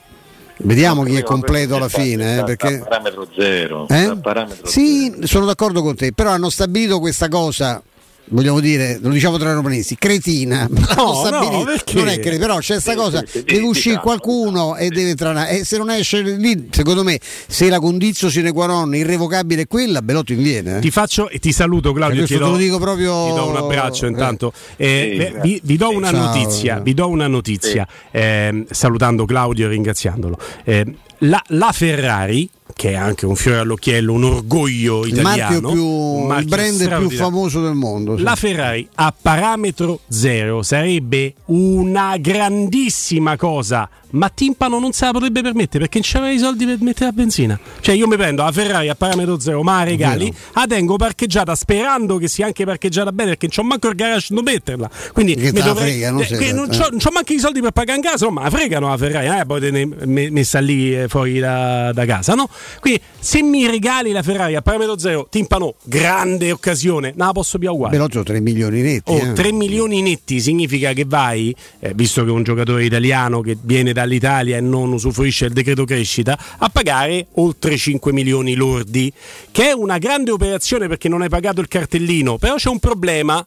Vediamo chi è completo alla fine. eh, perché... parametro zero. Eh? parametro Sì, sono d'accordo con te, però hanno stabilito questa cosa. Vogliamo dire, lo diciamo tra romanisti, cretina. No, perché? non è che però c'è questa cosa, deve uscire qualcuno e deve entrare. E se non esce lì, secondo me, se la condizio sine qua non irrevocabile è quella, Belotti viene. eh. Ti faccio e ti saluto Claudio. Ti te do, lo dico proprio- ti do un abbraccio Eh. intanto. Eh, Sì, beh, grazie. vi, vi do una Ciao. notizia, vi do una notizia ehm, salutando Claudio e ringraziandolo. Eh, la, la Ferrari, che è anche un fiore all'occhiello, un orgoglio il italiano, marchio più, un il brand più famoso del mondo. sì. La Ferrari a parametro zero sarebbe una grandissima cosa, ma Timpano non se la potrebbe permettere perché non c'aveva i soldi per mettere la benzina. Cioè io mi prendo la Ferrari a parametro zero, ma la regali, la tengo parcheggiata sperando che sia anche parcheggiata bene perché non c'ho manco il garage da metterla. Quindi Che mi te la frega, non eh, che non, eh. c'ho, non c'ho manco i soldi per pagare in casa, ma la fregano la Ferrari, eh, poi te ne me- messa lì eh, fuori da, da casa, no? Quindi se mi regali la Ferrari a parametro zero, Timpano, grande occasione, non la posso più uguale. Ho 3 milioni netti. Oh, eh. 3 milioni netti significa che vai, eh, visto che è un giocatore italiano che viene dall'Italia e non usufruisce del decreto crescita, a pagare oltre 5 milioni lordi, che è una grande operazione perché non hai pagato il cartellino, però c'è un problema.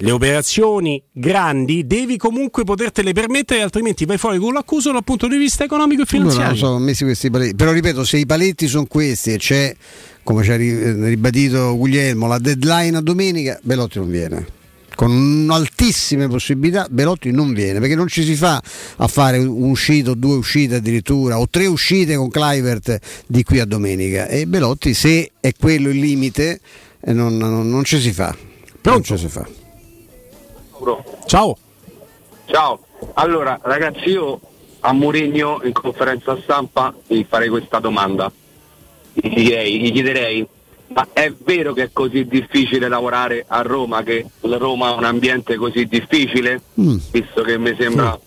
Le operazioni grandi devi comunque potertele permettere, altrimenti vai fuori con l'accuso dal punto di vista economico e finanziario. non so, ho messi questi paletti. Però ripeto, se i paletti sono questi e c'è, come ci ha ri- ribadito Guglielmo, la deadline a domenica, Belotti non viene. Con altissime possibilità Belotti non viene perché non ci si fa a fare un'uscita o due uscite addirittura o tre uscite con Clivert di qui a domenica e Belotti se è quello il limite eh, non, non- non ci si fa non ci si fa Ciao. Ciao. Allora, ragazzi, io a Mourinho in conferenza stampa gli farei questa domanda. Gli, direi, gli chiederei, ma è vero che è così difficile lavorare a Roma, che Roma è un ambiente così difficile? Mm. Visto che mi sembra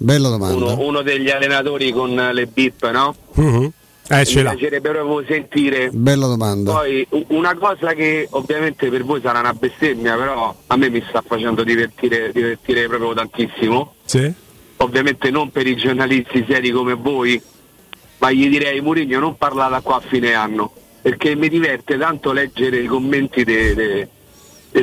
Mm, uno, uno degli allenatori con le bip, no? Mhm. Eh, mi piacerebbe proprio sentire Bella domanda. poi una cosa che ovviamente per voi sarà una bestemmia, però a me mi sta facendo divertire, divertire proprio tantissimo. Sì. Ovviamente non per i giornalisti seri come voi, ma gli direi Mourinho non parlate qua a fine anno, perché mi diverte tanto leggere i commenti dei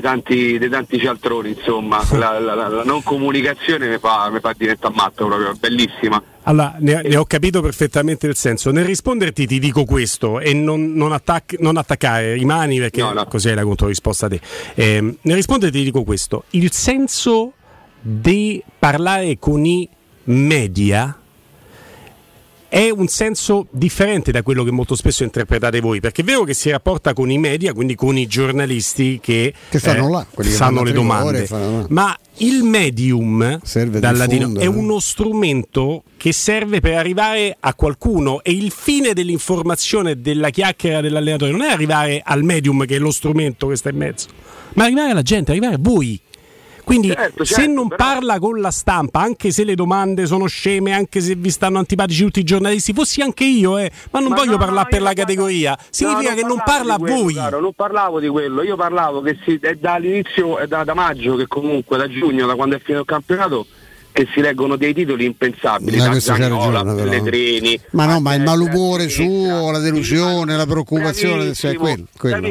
tanti, dei tanti cialtroni, insomma, la, la- la- la non comunicazione mi fa, mi fa diventare matto proprio, è bellissima. Allora, ne, ne ho capito perfettamente il senso. Nel risponderti ti dico questo e non, non attac- non attaccare, rimani perché così hai la controrisposta a te. Ehm, nel risponderti ti dico questo. Il senso di parlare con i media è un senso differente da quello che molto spesso interpretate voi, perché è vero che si rapporta con i media, quindi con i giornalisti che, Che stanno là, quelli che fanno fanno le domande, fanno- ma il medium dal latino è uno strumento che serve per arrivare a qualcuno e il fine dell'informazione della chiacchiera dell'allenatore non è arrivare al medium che è lo strumento che sta in mezzo, ma arrivare alla gente, arrivare a voi. Quindi Certo, se certo, non parla con la stampa, anche se le domande sono sceme, anche se vi stanno antipatici tutti i giornalisti, fossi anche io, eh, ma non Ma voglio no, parlare no, per la categoria, significa No, che non parla a voi. caro, non parlavo di quello, io parlavo che si, è dall'inizio, è da, da maggio che comunque da giugno, da quando è finito il campionato, che si leggono dei titoli impensabili, da Zagnola. Pellegrini. Ma no, ma il malumore suo, la delusione, la preoccupazione, cioè quello. quello.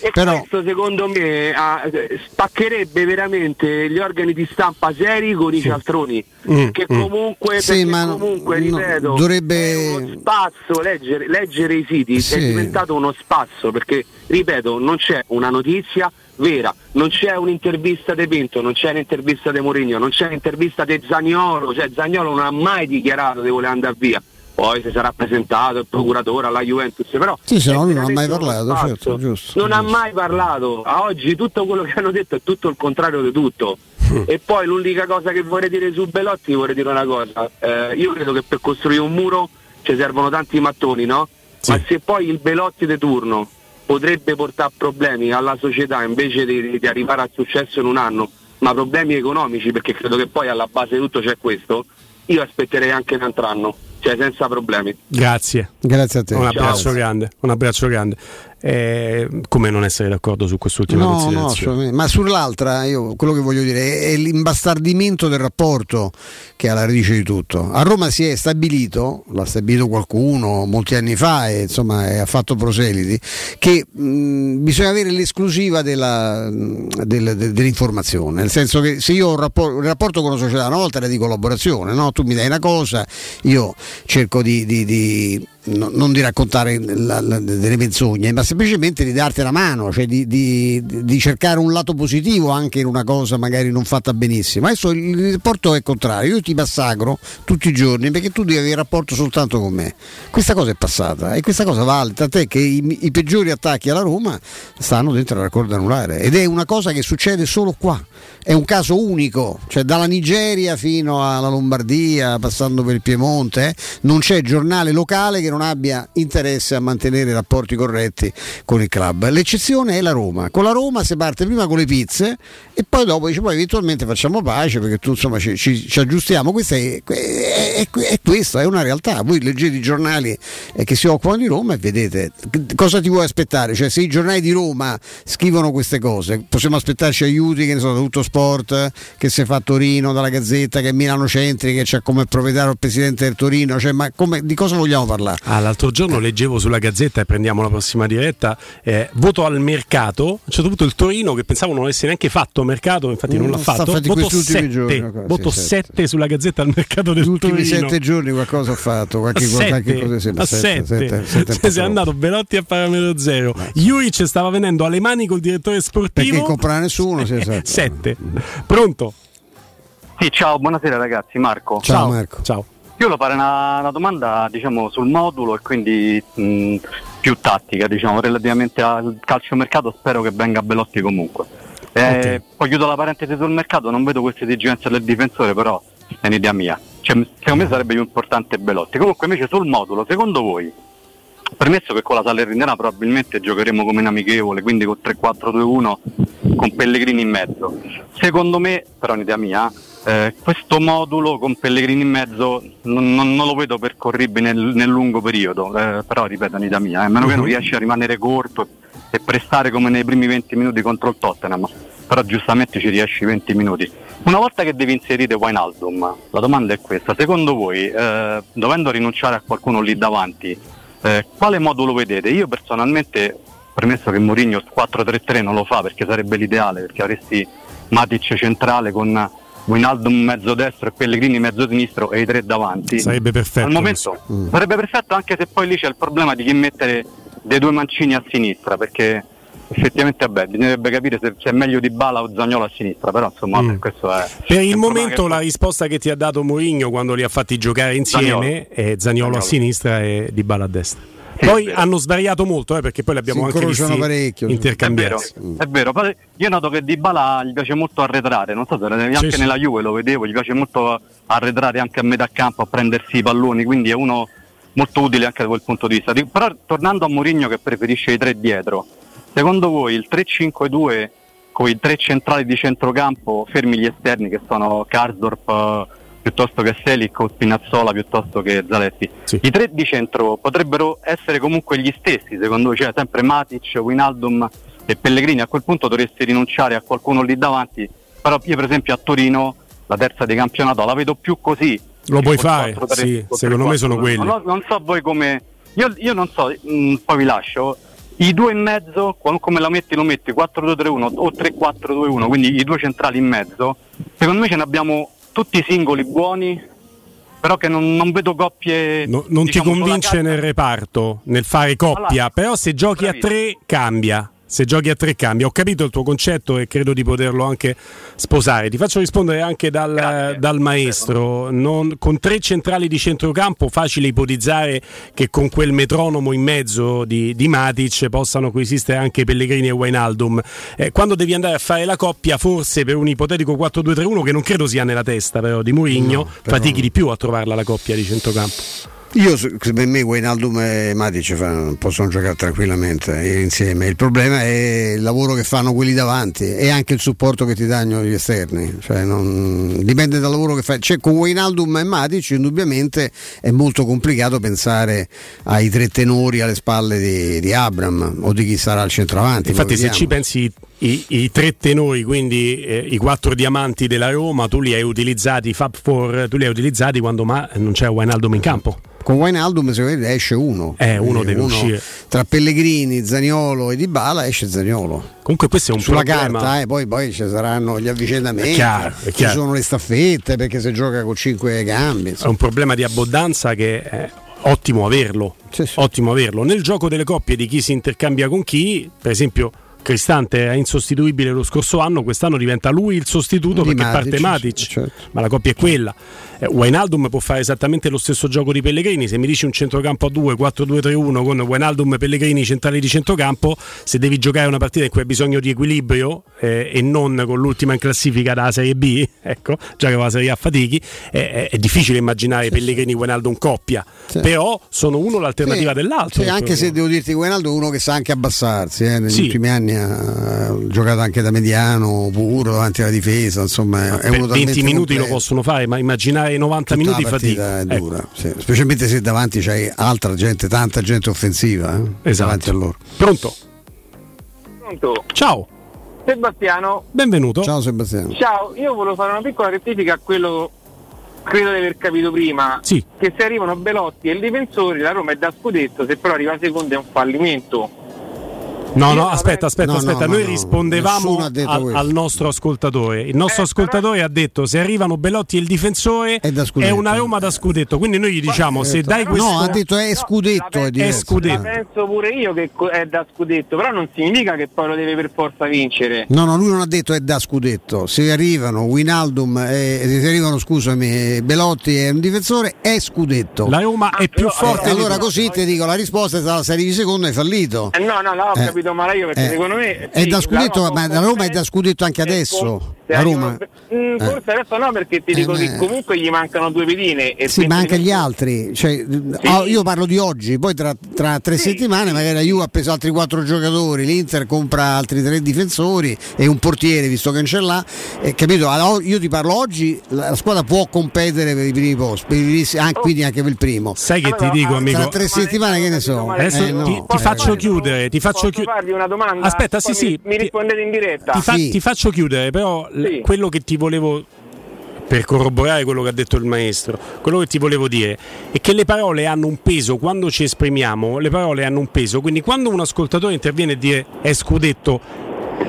E Però questo secondo me ah, spaccherebbe veramente gli organi di stampa seri con i cialtroni. Mm, che mm. comunque, Sì, perché ma comunque no, ripeto, dovrebbe- spazio, leggere, leggere i siti Sì. è diventato uno spazio perché, ripeto, non c'è una notizia vera, non c'è un'intervista di Pinto, non c'è un'intervista di Mourinho, non c'è un'intervista di Zagnolo, cioè Zagnolo non ha mai dichiarato di voler andare via. Poi si sarà presentato il procuratore alla Juventus, però Sì, se no non ha mai parlato, spazio. certo, giusto. Non ha mai parlato. A oggi tutto quello che hanno detto è tutto il contrario di tutto. e poi l'unica cosa che vorrei dire su Belotti, vorrei dire una cosa. Eh, io credo che per costruire un muro ci servono tanti mattoni, no? Ma se poi il Belotti di turno potrebbe portare problemi alla società invece di, di arrivare al successo in un anno, ma problemi economici, perché credo che poi alla base di tutto c'è questo, io aspetterei anche un altro anno, cioè senza problemi. Grazie. Grazie a te. Un abbraccio Ciao. grande, un abbraccio grande. Eh, come non essere d'accordo su quest'ultima No, no, considerazione? assolutamente. Ma sull'altra, io quello che voglio dire è l'imbastardimento del rapporto che è alla radice di tutto. A Roma si è stabilito, l'ha stabilito qualcuno molti anni fa e insomma ha fatto proseliti, che mh, bisogna avere l'esclusiva della, del- de- dell'informazione, nel senso che se io ho un rapporto, un rapporto con una società, una volta era di collaborazione, no? tu mi dai una cosa, io cerco di, di- di- no- non di raccontare la- la- delle menzogne, ma semplicemente di darti la mano, cioè di, di- di cercare un lato positivo anche in una cosa magari non fatta benissimo. Adesso il rapporto è contrario, io ti massacro tutti i giorni perché tu devi avere rapporto soltanto con me. Questa cosa è passata e questa cosa vale, tant'è che i, i peggiori attacchi alla Roma stanno dentro al raccordo anulare ed è una cosa che succede solo qua. È un caso unico, cioè dalla Nigeria fino alla Lombardia, passando per il Piemonte, eh, non c'è giornale locale che non abbia interesse a mantenere rapporti corretti con il club. L'eccezione è la Roma. Con la Roma si parte prima con le pizze e poi dopo dice poi eventualmente facciamo pace perché tu insomma ci, ci- ci aggiustiamo. Questa è, è, è- è questo, è una realtà. Voi leggete i giornali eh, che si occupano di Roma e vedete cosa ti vuoi aspettare. Cioè se i giornali di Roma scrivono queste cose, possiamo aspettarci aiuti che ne so, da tutto sport, che si fa a Torino, dalla Gazzetta, che è Milano Centri, che c'ha come proprietario il presidente del Torino, cioè, ma come- di cosa vogliamo parlare? Ah, l'altro giorno leggevo sulla Gazzetta e prendiamo la prossima diretta. eh, voto al mercato. A un certo punto il Torino, che pensavo non avesse neanche fatto mercato, infatti non Mm, l'ha sta fatto. Voto questi ultimi 7, giorni, sì, voto sette. 7 sulla Gazzetta al mercato del Gli ultimi Torino. sette giorni qualcosa ho fatto, qualche, qualche sette, cosa sì, ma a sette, sette. sette, sette Cioè, sei andato Belotti a parametro zero. Juric stava venendo alle mani col direttore sportivo. Perché comprare nessuno, sì, esatto. 7. Pronto? Sì, ciao, buonasera ragazzi, Marco. Ciao, Marco. Ciao. Io volevo fare una, una domanda diciamo, sul modulo e quindi mh, più tattica, diciamo, relativamente al calciomercato spero che venga Belotti comunque. Eh, Poi chiudo la parentesi sul mercato, non vedo questa esigenza del difensore, però è un'idea mia. cioè, secondo me sarebbe più importante Belotti. Comunque invece sul modulo, secondo voi, premesso che con la Salernitana probabilmente giocheremo come in amichevole, quindi con 3-4-2-1 con Pellegrini in mezzo. Secondo me, però è un'idea mia, eh, questo modulo con Pellegrini in mezzo non, non- non lo vedo percorribile nel, nel lungo periodo, eh, però ripeto un'idea mia, eh, a meno che non Mhm. riesci a rimanere corto e prestare come nei primi 20 minuti contro il Tottenham, però giustamente ci riesci 20 minuti. Una volta che devi inserire Wijnaldum, la domanda è questa, secondo voi, eh, dovendo rinunciare a qualcuno lì davanti, eh, quale modulo vedete? Io personalmente, premesso che Mourinho 4-3-3 non lo fa perché sarebbe l'ideale, perché avresti Matic centrale con Wijnaldum mezzo destro e Pellegrini mezzo sinistro e i tre davanti. Sarebbe perfetto. Al momento Mm. sarebbe perfetto anche se poi lì c'è il problema di chi mettere dei due mancini a sinistra perché effettivamente vabbè, bisognerebbe capire se c'è meglio di Bala o Zagnolo a sinistra, però insomma vabbè, questo è Per è il momento che- la risposta che ti ha dato Mourinho quando li ha fatti giocare insieme è Zaniolo a sinistra e Di Bala a destra. Poi hanno svariato molto eh, perché poi li abbiamo Si anche visti parecchio, intercambiarsi. È vero, poi io noto che Di Bala gli piace molto arretrare, non so se anche sì. nella Juve lo vedevo, gli piace molto arretrare anche a metà campo, a prendersi i palloni, quindi è uno molto utile anche da quel punto di vista. Però tornando a Mourinho che preferisce i tre dietro, secondo voi il 3-5-2 con i tre centrali di centrocampo, fermi gli esterni che sono Karsdorp piuttosto che Selic o Spinazzola piuttosto che Zaletti, i tre di centro potrebbero essere comunque gli stessi, secondo voi, cioè sempre Matic, Winaldum e Pellegrini, a quel punto dovresti rinunciare a qualcuno lì davanti, però io per esempio a Torino la terza di campionato la vedo più così. Lo puoi fare, 4-3, sì, col secondo me sono 3-4-2. quelli. Non, non so voi come... Io, io non so, mh, poi vi lascio. I due in mezzo, come la metti, lo metti 4-2-3-1 o 3-4-2-1, quindi i due centrali in mezzo. Secondo me ce ne abbiamo tutti singoli buoni, però che non, non vedo coppie... No- non diciamo, ti convince nel reparto, nel fare coppia, Allora, però se giochi a tre cambia. Se giochi a tre cambia. Ho capito il tuo concetto e credo di poterlo anche sposare. Ti faccio rispondere anche dal, dal maestro. Non- con tre centrali di centrocampo facile ipotizzare che con quel metronomo in mezzo di, di Matic possano coesistere anche Pellegrini e Wijnaldum. Eh, quando devi andare a fare la coppia, forse per un ipotetico 4-2-3-1 che non credo sia nella testa però di Mourinho, No, però- fatichi di più a trovarla la coppia di centrocampo. Io per me Wijnaldum e Matic possono giocare tranquillamente insieme. Il problema è il lavoro che fanno quelli davanti e anche il supporto che ti danno gli esterni. Cioè non- dipende dal lavoro che fai. Cioè, con Wijnaldum e Matic indubbiamente è molto complicato pensare ai tre tenori alle spalle di, di Abram o di chi sarà al centravanti. Infatti, se ci pensi, i, i tre tenori, quindi eh, i quattro diamanti della Roma, tu li hai utilizzati, Fab Four, tu li hai utilizzati quando ma non c'è Wijnaldum in campo. Con Wijnaldum secondo me esce uno. Eh, uno deve uscire. Tra Pellegrini, Zaniolo e Dybala esce Zaniolo. Comunque questo è un Sulla problema. carta, eh, poi, poi ci saranno gli avvicendamenti, È chiaro, è ci sono le staffette perché si gioca con cinque gambe. È insomma. un problema di abbondanza che è ottimo averlo. Ottimo averlo. Nel gioco delle coppie di chi si intercambia con chi, per esempio. Cristante era insostituibile lo scorso anno, quest'anno diventa lui il sostituto Di perché Matic, parte Matic, certo. ma la coppia è quella. Eh, Wijnaldum può fare esattamente lo stesso gioco di Pellegrini, se mi dici un centrocampo a 2, 4-2-3-1 con Wijnaldum e Pellegrini centrali di centrocampo, se devi giocare una partita in cui hai bisogno di equilibrio eh, e non con l'ultima in classifica dalla Serie B, ecco, già che va la Serie A fatichi, eh, è, è difficile immaginare Pellegrini e Wijnaldum coppia, Sì. però sono uno l'alternativa Sì, dell'altro. sì, anche se devo dirti Wijnaldum è uno che sa anche abbassarsi, eh, negli Sì. ultimi anni ha giocato anche da mediano puro davanti alla difesa, insomma è uno 20 talmente minuti lo completo. possono fare, ma immaginare 90 Tutta minuti fatica. è Ecco. dura, sì. specialmente se davanti c'hai altra gente, tanta gente offensiva eh, Esatto. davanti a loro. Pronto? Pronto? Ciao, Sebastiano, benvenuto. Ciao Sebastiano. ciao, io volevo fare una piccola rettifica a quello credo di aver capito prima. Sì. Che se arrivano Belotti e il difensore, la Roma è da scudetto, se però arriva secondo è un fallimento. No, no, aspetta, aspetta, No, no, aspetta. no, Noi no. rispondevamo al, al nostro ascoltatore. Il nostro ascoltatore ha detto: se arrivano Belotti e il difensore è, scudetto. una Roma da scudetto. Quindi noi gli diciamo: se dai questo. No, ha detto è scudetto, è La diverso. scudetto. penso pure io che è da scudetto, però non significa che poi lo deve per forza vincere. No, no, lui non ha detto è da scudetto. Se arrivano Winaldum, eh, se arrivano, scusami, Belotti e un difensore, è scudetto. La Roma è più forte. allora così ti dico la risposta è stata se arrivi secondo hai fallito. Eh, no, no, no, ho Eh. capito capito male io perché Eh, secondo me È sì, da la scudetto, Roma ma la Roma è da scudetto anche adesso. La arriva- Roma. Mm, Eh. forse adesso no perché ti dico Eh, che beh. comunque gli mancano due pedine e Sì, ma anche gli altri. Cioè, oh, io parlo di oggi, poi tra, tra tre settimane magari la Juve ha preso altri quattro giocatori, l'Inter compra altri tre difensori e un portiere, visto che non ce l'ha. Eh, capito? Allora, io ti parlo oggi, la, la squadra può competere per i primi posti, per i primi- anche, quindi anche per il primo. Sai che ti dico, amico? Tra tre settimane che ne so. Adesso Eh, no, ti, ti eh, faccio eh. chiudere, ti faccio chiudere. Farvi una domanda? Aspetta, Poi sì, mi, sì, mi rispondete in diretta. Ti, fa- ti faccio chiudere, però l- Sì. quello che ti volevo per corroborare quello che ha detto il maestro, quello che ti volevo dire è che le parole hanno un peso quando ci esprimiamo, le parole hanno un peso, quindi quando un ascoltatore interviene e dire è scudetto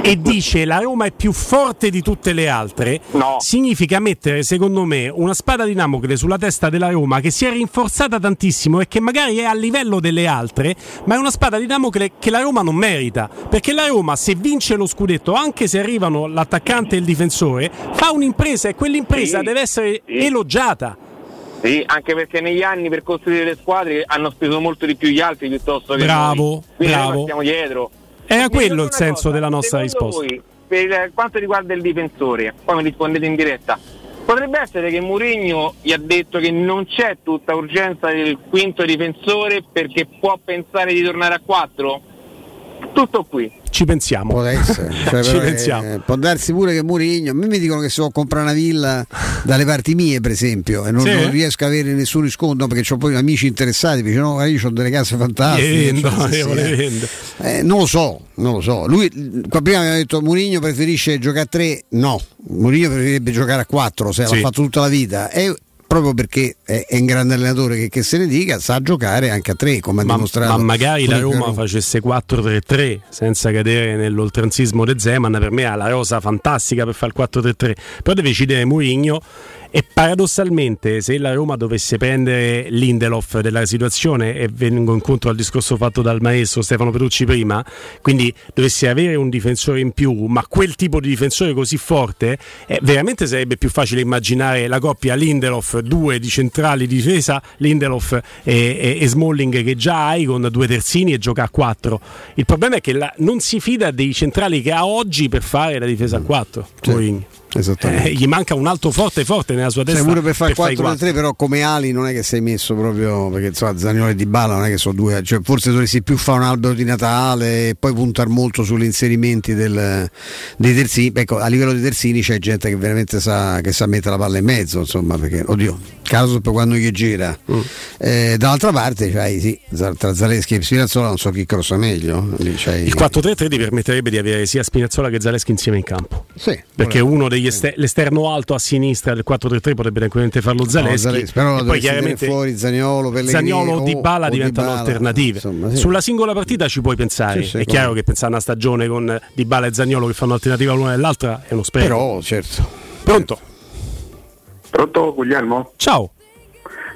e dice la Roma è più forte di tutte le altre, significa mettere secondo me una spada di Damocle sulla testa della Roma che si è rinforzata tantissimo e che magari è a livello delle altre, ma è una spada di Damocle che la Roma non merita, perché la Roma se vince lo scudetto, anche se arrivano l'attaccante e il difensore, fa un'impresa e quell'impresa Sì, deve essere elogiata. Sì, anche perché negli anni per costruire le squadre hanno speso molto di più gli altri piuttosto che Bravo, noi. Quindi bravo. stiamo dietro. Era quello il senso cosa, della nostra risposta. voi, per quanto riguarda il difensore, poi mi rispondete in diretta. Potrebbe essere che Mourinho gli ha detto che non c'è tutta urgenza del quinto difensore perché può pensare di tornare a quattro? Tutto qui. Ci pensiamo. Può essere, cioè, Ci pensiamo. eh, può darsi pure che Murigno. A me mi dicono che se vuoi comprare una villa dalle parti mie, per esempio, e non, Sì. non riesco a avere nessun riscontro perché ho poi amici interessati, dice no, guarda, io ho delle case fantastiche. Vendo, cioè, eh. Eh, non lo so, non lo so. Lui qua prima mi ha detto Mourinho preferisce giocare a tre, no, Mourinho preferirebbe giocare a quattro, se Sì. l'ha fatto tutta la vita. E proprio perché è, è un grande allenatore che, che se ne dica, sa giocare anche a tre, come ha Ma, dimostrato. ma magari la Roma facesse 4-3-3 senza cadere nell'oltranzismo de Zeman, per me ha la rosa fantastica per fare il 4-3-3, però deve decidere Mourinho e paradossalmente se la Roma dovesse prendere l'Indelof della situazione e vengo incontro al discorso fatto dal maestro Stefano Petrucci prima, quindi dovesse avere un difensore in più, ma quel tipo di difensore così forte, eh, veramente sarebbe più facile immaginare la coppia Lindelof, due di centrali di difesa, Lindelof e, e- e Smalling che già hai con due terzini e gioca a 4. Il problema è che la- non si fida dei centrali che ha oggi per fare la difesa a 4. Mourinho. Esattamente. Eh, gli manca un alto forte forte nella sua testa. pure per fare fare i 4 3 però come ali non è che sei messo proprio perché insomma Zaniolo e Di Bala non è che sono due cioè, forse dovresti più fare un albero di Natale e poi puntare molto sugli inserimenti del- dei terzini ecco a livello di terzini c'è gente che veramente sa, che sa mettere la palla in mezzo insomma perché oddio caso per quando gli gira Mm. Eh, dall'altra parte c'hai sì, tra Zaleschi e Spinazzola non so chi crossa meglio c'hai- Il 4-3-3 ti permetterebbe di avere sia Spinazzola che Zaleschi insieme in campo. Sì, Perché uno degli este- l'esterno alto a sinistra del 4-3-3 potrebbe tranquillamente farlo No, Zaleschi. Zaleschi, però e poi chiaramente fuori Zaniolo, Pellegrini Zaniolo o o- Di Bala diventano Dybala, alternative. insomma, sì. Sulla singola partita ci puoi pensare. Sì, sì, è come chiaro che pensare a una stagione con Di Bala e Zaniolo che fanno alternativa l'una dell'altra è uno spreco. Però, certo. Pronto? Pronto Guglielmo? Ciao.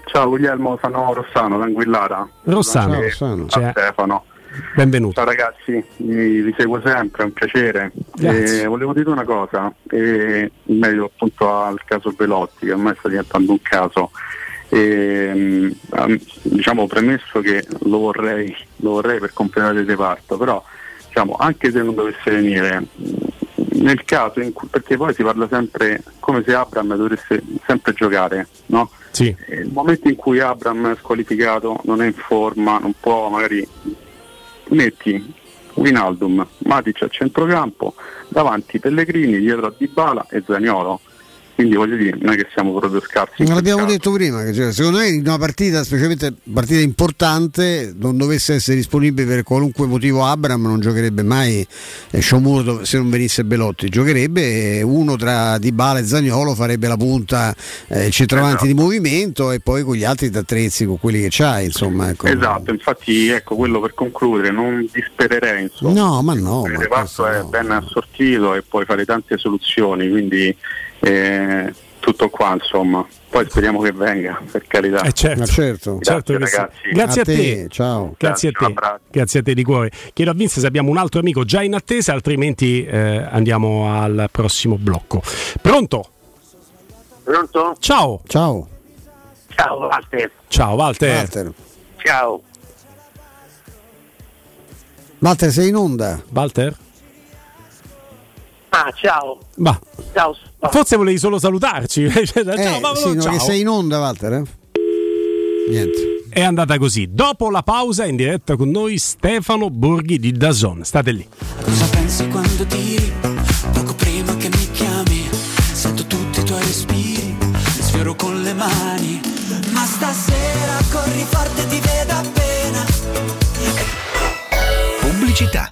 Ciao Guglielmo, sono Rossano, d'Anguillara. Rossano. Ciao, Rossano. A Cioè- Stefano. Benvenuto. Ciao ragazzi, vi, vi seguo sempre, è un piacere. Grazie. E volevo dire una cosa, e in merito appunto al caso Velotti, che ormai sta diventando un caso. E, mm, am- diciamo premesso che lo vorrei, lo vorrei per completare il reparto, però diciamo, anche se non dovesse venire, nel caso in cui, perché poi si parla sempre come se Abram dovesse sempre giocare, no? Sì. E Nel momento in cui Abram è squalificato, non è in forma, non può magari metti Winaldum, Matic a centrocampo, davanti Pellegrini, dietro a Dybala e Zagnolo. Quindi voglio dire, non è che siamo proprio scarsi. Non l'abbiamo caso. detto prima, che cioè, secondo me in una partita, specialmente partita importante, non dovesse essere disponibile per qualunque motivo Abram, non giocherebbe mai eh, Sciomuro se non venisse Belotti, giocherebbe eh, uno tra Dybala e Zagnolo, farebbe la punta eh, il centravanti di movimento e poi con gli altri ti attrezzi con quelli che c'hai, insomma. Ecco. Esatto, infatti ecco quello per concludere, non dispererei insomma. No, ma no, il reparto è ben assortito e puoi fare tante soluzioni, quindi eh, tutto qua insomma. Poi speriamo che venga, per carità. Eh, certo. Ma certo. Grazie, Certo ragazzi. Grazie a, A te, te. ciao. Grazie a Grazie, un te. abbraccio. Grazie a te di cuore. Chiedo a Vince se abbiamo un altro amico già in attesa, altrimenti eh, andiamo al prossimo blocco. Pronto? Pronto? Ciao. Ciao. Ciao Walter. Ciao Walter. Walter. Ciao. Walter, sei in onda? Walter? Ah, ciao. Ma Ciao. forse volevi solo salutarci. Cioè, ciao, Eh, ma- sì, no, ciao. che sei in onda, Walter? eh? Niente. È andata così. Dopo la pausa in diretta con noi Stefano Borghi di Dazon. State lì. Cosa pensi quando tiri? Poco prima che mi chiami Sento tutti i tuoi respiri Li sfioro con le mani Ma stasera corri forte ti vedo appena Pubblicità.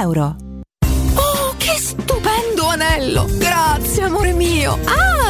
euro. Oh, che stupendo anello! Grazie, amore mio! Ah,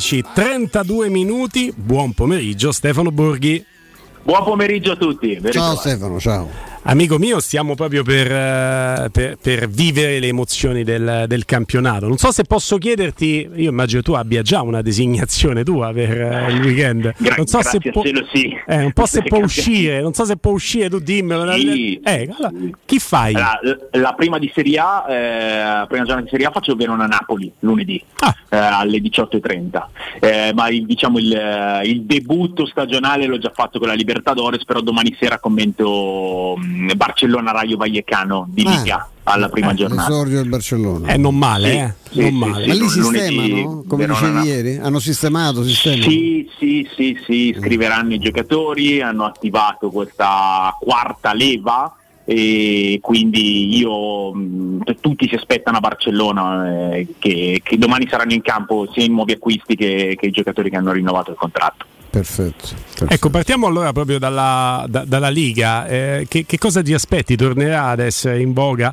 11, 32 minuti. Buon pomeriggio Stefano Borghi. Buon pomeriggio a tutti. Ciao Stefano, ciao. Amico mio, stiamo proprio per, eh, per- per vivere le emozioni del, del campionato. Non so se posso chiederti, io immagino tu abbia già una designazione tua per eh, il weekend. Gra- non so se può, sì. eh, un po' se può uscire, non so se può uscire, tu dimmelo. Sì. Eh, allora, chi fai? La, la prima di Serie A, eh, prima giornata di Serie A faccio Verona-Napoli lunedì Ah. eh, alle 18.30. Eh, ma il, diciamo il, il debutto stagionale l'ho già fatto con la Libertadores, però domani sera commento mh, Barcellona-Raio Vallecano di Ah. Liga alla prima giornata. L'esordio del Barcellona. Eh, non male, Sì, eh? sì, non male. sì. Ma lì sistemano, come Verona- dicevi ieri? Hanno sistemato, sistemano? Sì, sì, sì, sì, scriveranno i giocatori, hanno attivato questa quarta leva e quindi io mh, tutti si aspettano a Barcellona eh, che, che domani saranno in campo sia i nuovi acquisti che, che i giocatori che hanno rinnovato il contratto. Perfetto. Ecco, partiamo allora proprio dalla, da- dalla Liga. Eh, che, che cosa ti aspetti? Tornerà ad essere in voga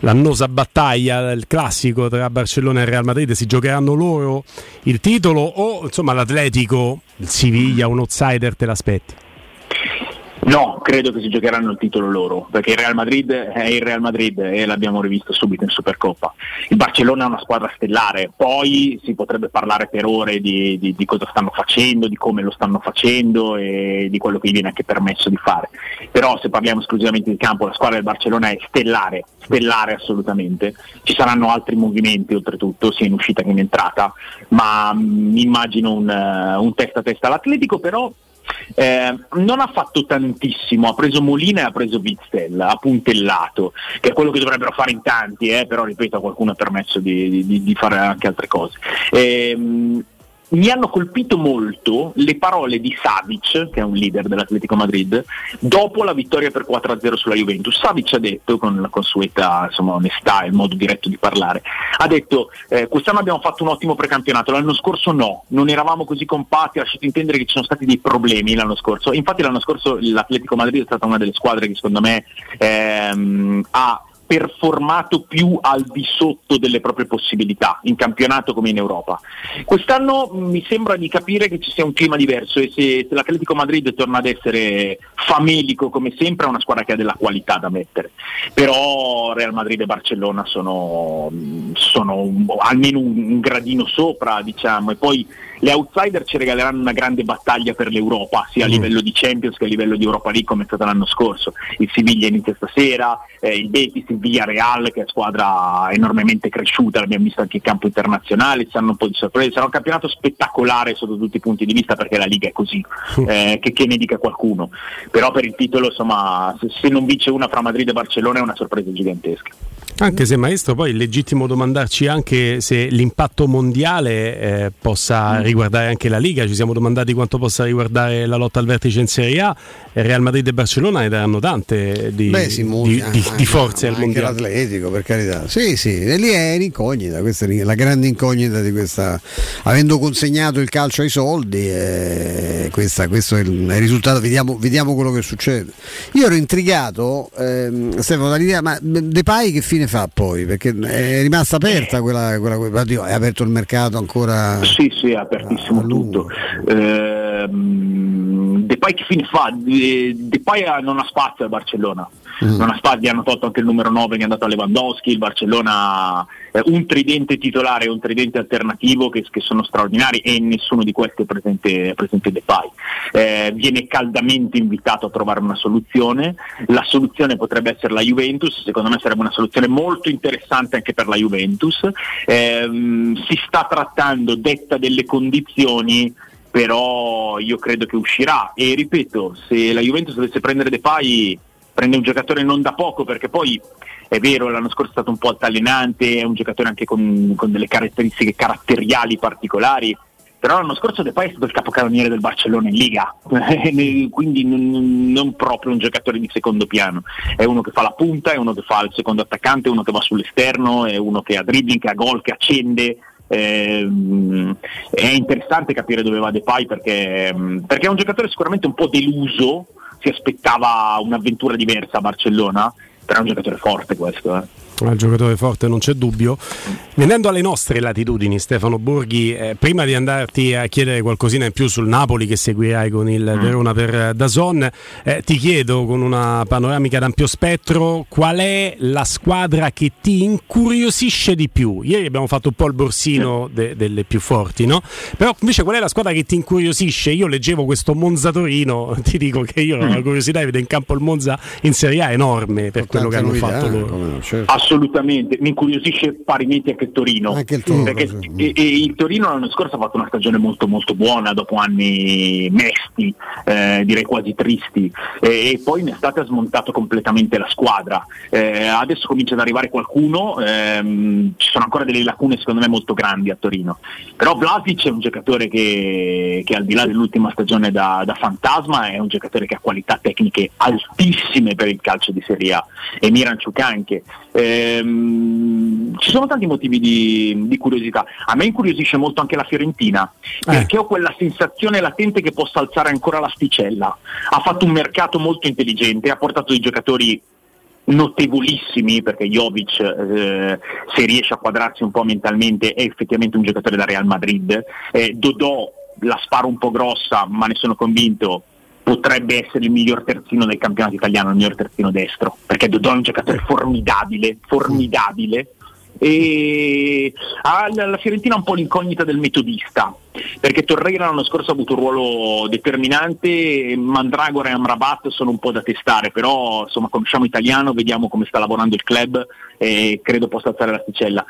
l'annosa battaglia del classico tra Barcellona e Real Madrid? Si giocheranno loro il titolo o insomma l'Atletico, il Siviglia, un outsider te l'aspetti? No, credo che si giocheranno il titolo loro, perché il Real Madrid è il Real Madrid e l'abbiamo rivisto subito in Supercoppa. Il Barcellona è una squadra stellare, poi si potrebbe parlare per ore di, di- di cosa stanno facendo, di come lo stanno facendo e di quello che gli viene anche permesso di fare. Però se parliamo esclusivamente di campo, la squadra del Barcellona è stellare, stellare assolutamente. Ci saranno altri movimenti oltretutto, sia in uscita che in entrata, ma mi immagino un, eh, un testa a testa all'Atletico, però eh, non ha fatto tantissimo, ha preso Molina e ha preso Witzel, ha puntellato, che è quello che dovrebbero fare in tanti, eh, però ripeto qualcuno ha permesso di, di- di fare anche altre cose. Ehm, mi hanno colpito molto le parole di Savic, che è un leader dell'Atletico Madrid, dopo la vittoria per 4-0 sulla Juventus. Savic ha detto, con la consueta insomma, onestà e il modo diretto di parlare, ha detto eh, quest'anno abbiamo fatto un ottimo precampionato, l'anno scorso no, non eravamo così compatti, ha lasciato intendere che ci sono stati dei problemi l'anno scorso. Infatti l'anno scorso l'Atletico Madrid è stata una delle squadre che secondo me ehm, ha performato più al di sotto delle proprie possibilità, in campionato come in Europa. Quest'anno mh, mi sembra di capire che ci sia un clima diverso e se, se l'Atletico Madrid torna ad essere famelico come sempre è una squadra che ha della qualità da mettere. Però Real Madrid e Barcellona sono, mh, sono almeno un, un gradino sopra, diciamo, e poi le outsider ci regaleranno una grande battaglia per l'Europa, sia a Mm. livello di Champions che a livello di Europa League come è stato l'anno scorso. Il Siviglia inizia stasera, eh, il Betis, il Villarreal che è squadra enormemente cresciuta, l'abbiamo visto anche in campo internazionale, ci saranno un po' di sorprese, sarà un campionato spettacolare sotto tutti i punti di vista perché la Liga è così, eh, che, che ne dica qualcuno. Però per il titolo insomma se, se non vince una fra Madrid e Barcellona è una sorpresa gigantesca. Anche se maestro poi è legittimo domandarci anche se l'impatto mondiale eh, possa Mm. Riguardare anche la Liga, ci siamo domandati quanto possa riguardare la lotta al vertice in Serie A, Real Madrid e Barcellona ne daranno tante di, Beh, sì, di- molti, di- anche- di forze al mondiale. l'Atletico, per carità. Sì, sì, e lì è l'incognita, questa è la grande incognita di questa. Avendo consegnato il calcio ai soldi, eh, questa- questo è il, è il risultato, vediamo, vediamo quello che succede. Io ero intrigato, ehm, Stefano, dall'idea, ma Depay che fine fa poi? Perché è rimasta aperta quella, quella, quella- oddio, è aperto il mercato ancora. Sì, sì, è apertissimo tutto. Ehm, Depay che fine fa? De- Depay non ha spazio al Barcellona. Non ha gli hanno tolto anche il numero 9 che è andato a Lewandowski, il Barcellona eh, un tridente titolare e un tridente alternativo che, che sono straordinari e nessuno di questi è presente, presente Depay. Eh, viene caldamente invitato a trovare una soluzione, la soluzione potrebbe essere la Juventus, secondo me sarebbe una soluzione molto interessante anche per la Juventus. Ehm, si sta trattando, detta delle condizioni, però io credo che uscirà e ripeto, se la Juventus dovesse prendere Depay prende un giocatore non da poco perché poi è vero l'anno scorso è stato un po' altalenante, è un giocatore anche con, con delle caratteristiche caratteriali particolari, però l'anno scorso Depay è stato il capocannoniere del Barcellona in Liga, quindi non, non proprio un giocatore di secondo piano, è uno che fa la punta, è uno che fa il secondo attaccante, è uno che va sull'esterno, è uno che ha dribbling, che ha gol, che accende. Ehm, è interessante capire dove va Depay perché, perché è un giocatore sicuramente un po' deluso, si aspettava un'avventura diversa a Barcellona, però è un giocatore forte questo. Eh. Un giocatore forte, non c'è dubbio. Venendo alle nostre latitudini, Stefano Borghi, eh, prima di andarti a chiedere qualcosina in più sul Napoli che seguirai con il Verona per eh, Dazon, eh, ti chiedo con una panoramica d'ampio spettro qual è la squadra che ti incuriosisce di più. Ieri abbiamo fatto un po' il borsino de- delle più forti, no? Però invece qual è la squadra che ti incuriosisce? Io leggevo questo Monza Torino, ti dico che io ho una curiosità di vedere in campo il Monza in Serie A enorme per quello che hanno fatto loro. come no, certo. Assolutamente, mi incuriosisce parimenti anche il Torino. Anche il Toro, perché sì. e- e il Torino l'anno scorso ha fatto una stagione molto molto buona dopo anni mesti, eh, direi quasi tristi, e, e poi in estate ha smontato completamente la squadra. Eh, adesso comincia ad arrivare qualcuno, ehm, ci sono ancora delle lacune secondo me molto grandi a Torino. Però Vlasic è un giocatore che, che al di là dell'ultima stagione da, da fantasma è un giocatore che ha qualità tecniche altissime per il calcio di Serie A e Miranchuk anche. Ehm, ci sono tanti motivi di, di curiosità. A me incuriosisce molto anche la Fiorentina, perché ho quella sensazione latente che possa alzare ancora l'asticella. Ha fatto un mercato molto intelligente, ha portato dei giocatori notevolissimi perché Jovic eh, se riesce a quadrarsi un po' mentalmente è effettivamente un giocatore da Real Madrid eh, Dodò la sparo un po' grossa ma ne sono convinto potrebbe essere il miglior terzino del campionato italiano il miglior terzino destro perché Dodò è un giocatore formidabile formidabile. E ha la la Fiorentina un po' l'incognita del metodista perché Torreira l'anno scorso ha avuto un ruolo determinante Mandragora e Amrabat sono un po' da testare però insomma conosciamo italiano vediamo come sta lavorando il club e credo possa alzare l'asticella.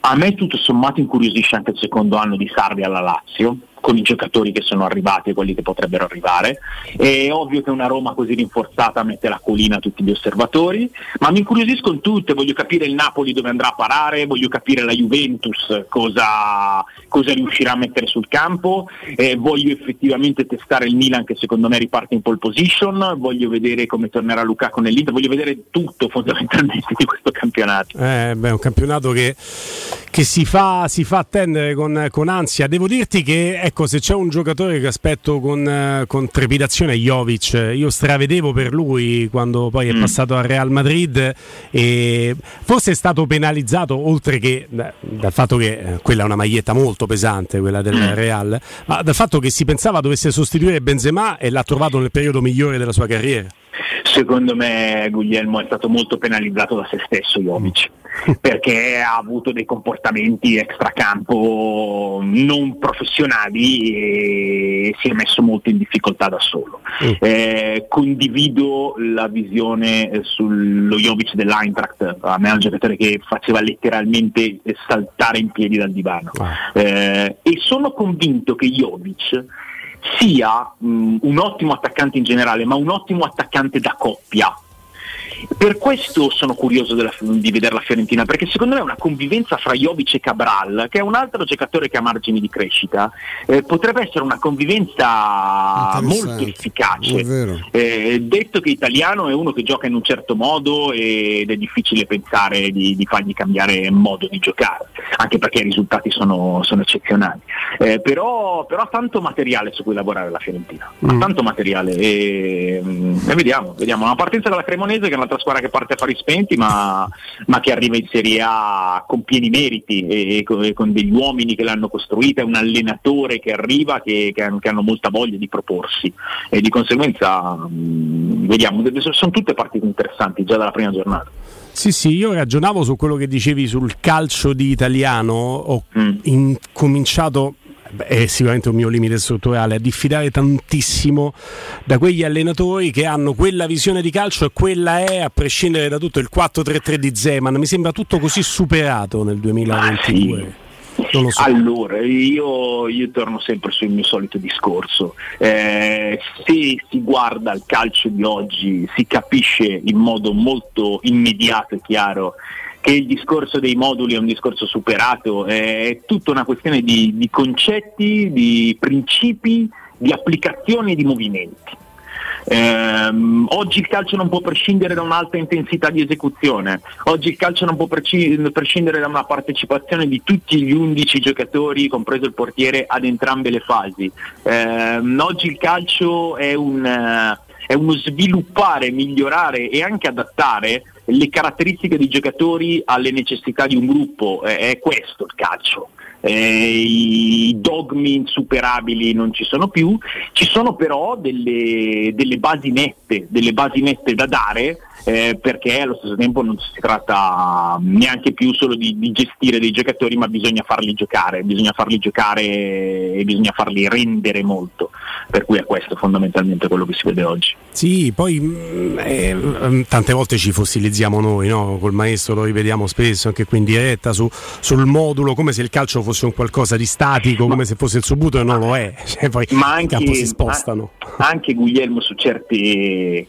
A me tutto sommato incuriosisce anche il secondo anno di Sarri alla Lazio con i giocatori che sono arrivati e quelli che potrebbero arrivare. È ovvio che una Roma così rinforzata mette la colina a tutti gli osservatori, ma mi incuriosiscono tutte, voglio capire il Napoli dove andrà a parare, voglio capire la Juventus cosa, cosa riuscirà a mettere sul campo, eh, voglio effettivamente testare il Milan che secondo me riparte in pole position, voglio vedere come tornerà Lukaku nell'Inter, voglio vedere tutto fondamentalmente di questo campionato. Eh, beh, è un campionato che, che si, fa, si fa attendere con, con ansia. Devo dirti che ecco, se c'è un giocatore che aspetto con, eh, con trepidazione è Jovic. Io stravedevo per lui quando poi è passato al Real Madrid e forse è stato penalizzato oltre che da- dal fatto che eh, quella è una maglietta molto pesante, quella del Real, ma dal fatto che si pensava dovesse sostituire Benzema e l'ha trovato nel periodo migliore della sua carriera. Secondo me Guglielmo è stato molto penalizzato da se stesso Jovic perché ha avuto dei comportamenti extracampo non professionali e si è messo molto in difficoltà da solo. Eh, condivido la visione sullo Jovic dell'Eintracht, a me è un giocatore che faceva letteralmente saltare in piedi dal divano. Eh, e sono convinto che Jovic sia mh, un ottimo attaccante in generale, ma un ottimo attaccante da coppia. Per questo sono curioso della- di vedere la Fiorentina, perché secondo me una convivenza fra Jovic e Cabral, che è un altro giocatore che ha margini di crescita, eh, potrebbe essere una convivenza molto efficace. Eh, detto che italiano è uno che gioca in un certo modo ed è difficile pensare di, di fargli cambiare modo di giocare, anche perché i risultati sono, sono eccezionali. Eh, però, però ha tanto materiale su cui lavorare la Fiorentina, ha tanto materiale e, mm, e vediamo, vediamo. Una partenza della Cremonese che è un'altra squadra che parte a fari spenti ma, ma che arriva in Serie A con pieni meriti e, e con, degli uomini che l'hanno costruita, è un allenatore che arriva che, che hanno, che hanno molta voglia di proporsi. E di conseguenza mm, vediamo, sono tutte partite interessanti già dalla prima giornata. Sì, sì, io ragionavo su quello che dicevi sul calcio di italiano, ho incominciato, beh, è sicuramente un mio limite strutturale, a diffidare tantissimo da quegli allenatori che hanno quella visione di calcio e quella è, a prescindere da tutto, il 4-3-3 di Zeman. Mi sembra tutto così superato nel 2022. Non lo so. Allora, io, io torno sempre sul mio solito discorso. Eh, se si guarda il calcio di oggi, si capisce in modo molto immediato e chiaro che il discorso dei moduli è un discorso superato, è tutta una questione di, di concetti, di principi, di applicazioni e di movimenti. Ehm, oggi il calcio non può prescindere da un'alta intensità di esecuzione, oggi il calcio non può prescindere da una partecipazione di tutti gli 11 giocatori, compreso il portiere, ad entrambe le fasi. Ehm, oggi il calcio è, un, è uno sviluppare, migliorare e anche adattare le caratteristiche dei giocatori alle necessità di un gruppo, è, è questo il calcio. Eh, I dogmi insuperabili non ci sono più, ci sono però delle, delle basi nette, delle basi nette da dare eh, perché allo stesso tempo non si tratta neanche più solo di, di gestire dei giocatori, ma bisogna farli giocare, bisogna farli giocare e bisogna farli rendere molto. Per cui è questo fondamentalmente quello che si vede oggi. Sì, poi mm, eh, mm, tante volte ci fossilizziamo noi, no? col maestro lo rivediamo spesso anche qui in diretta su- sul modulo, come se il calcio fosse un qualcosa di statico, come se fosse il suo butto e non lo è. Cioè, poi ma campo si spostano. a- anche Guglielmo su certi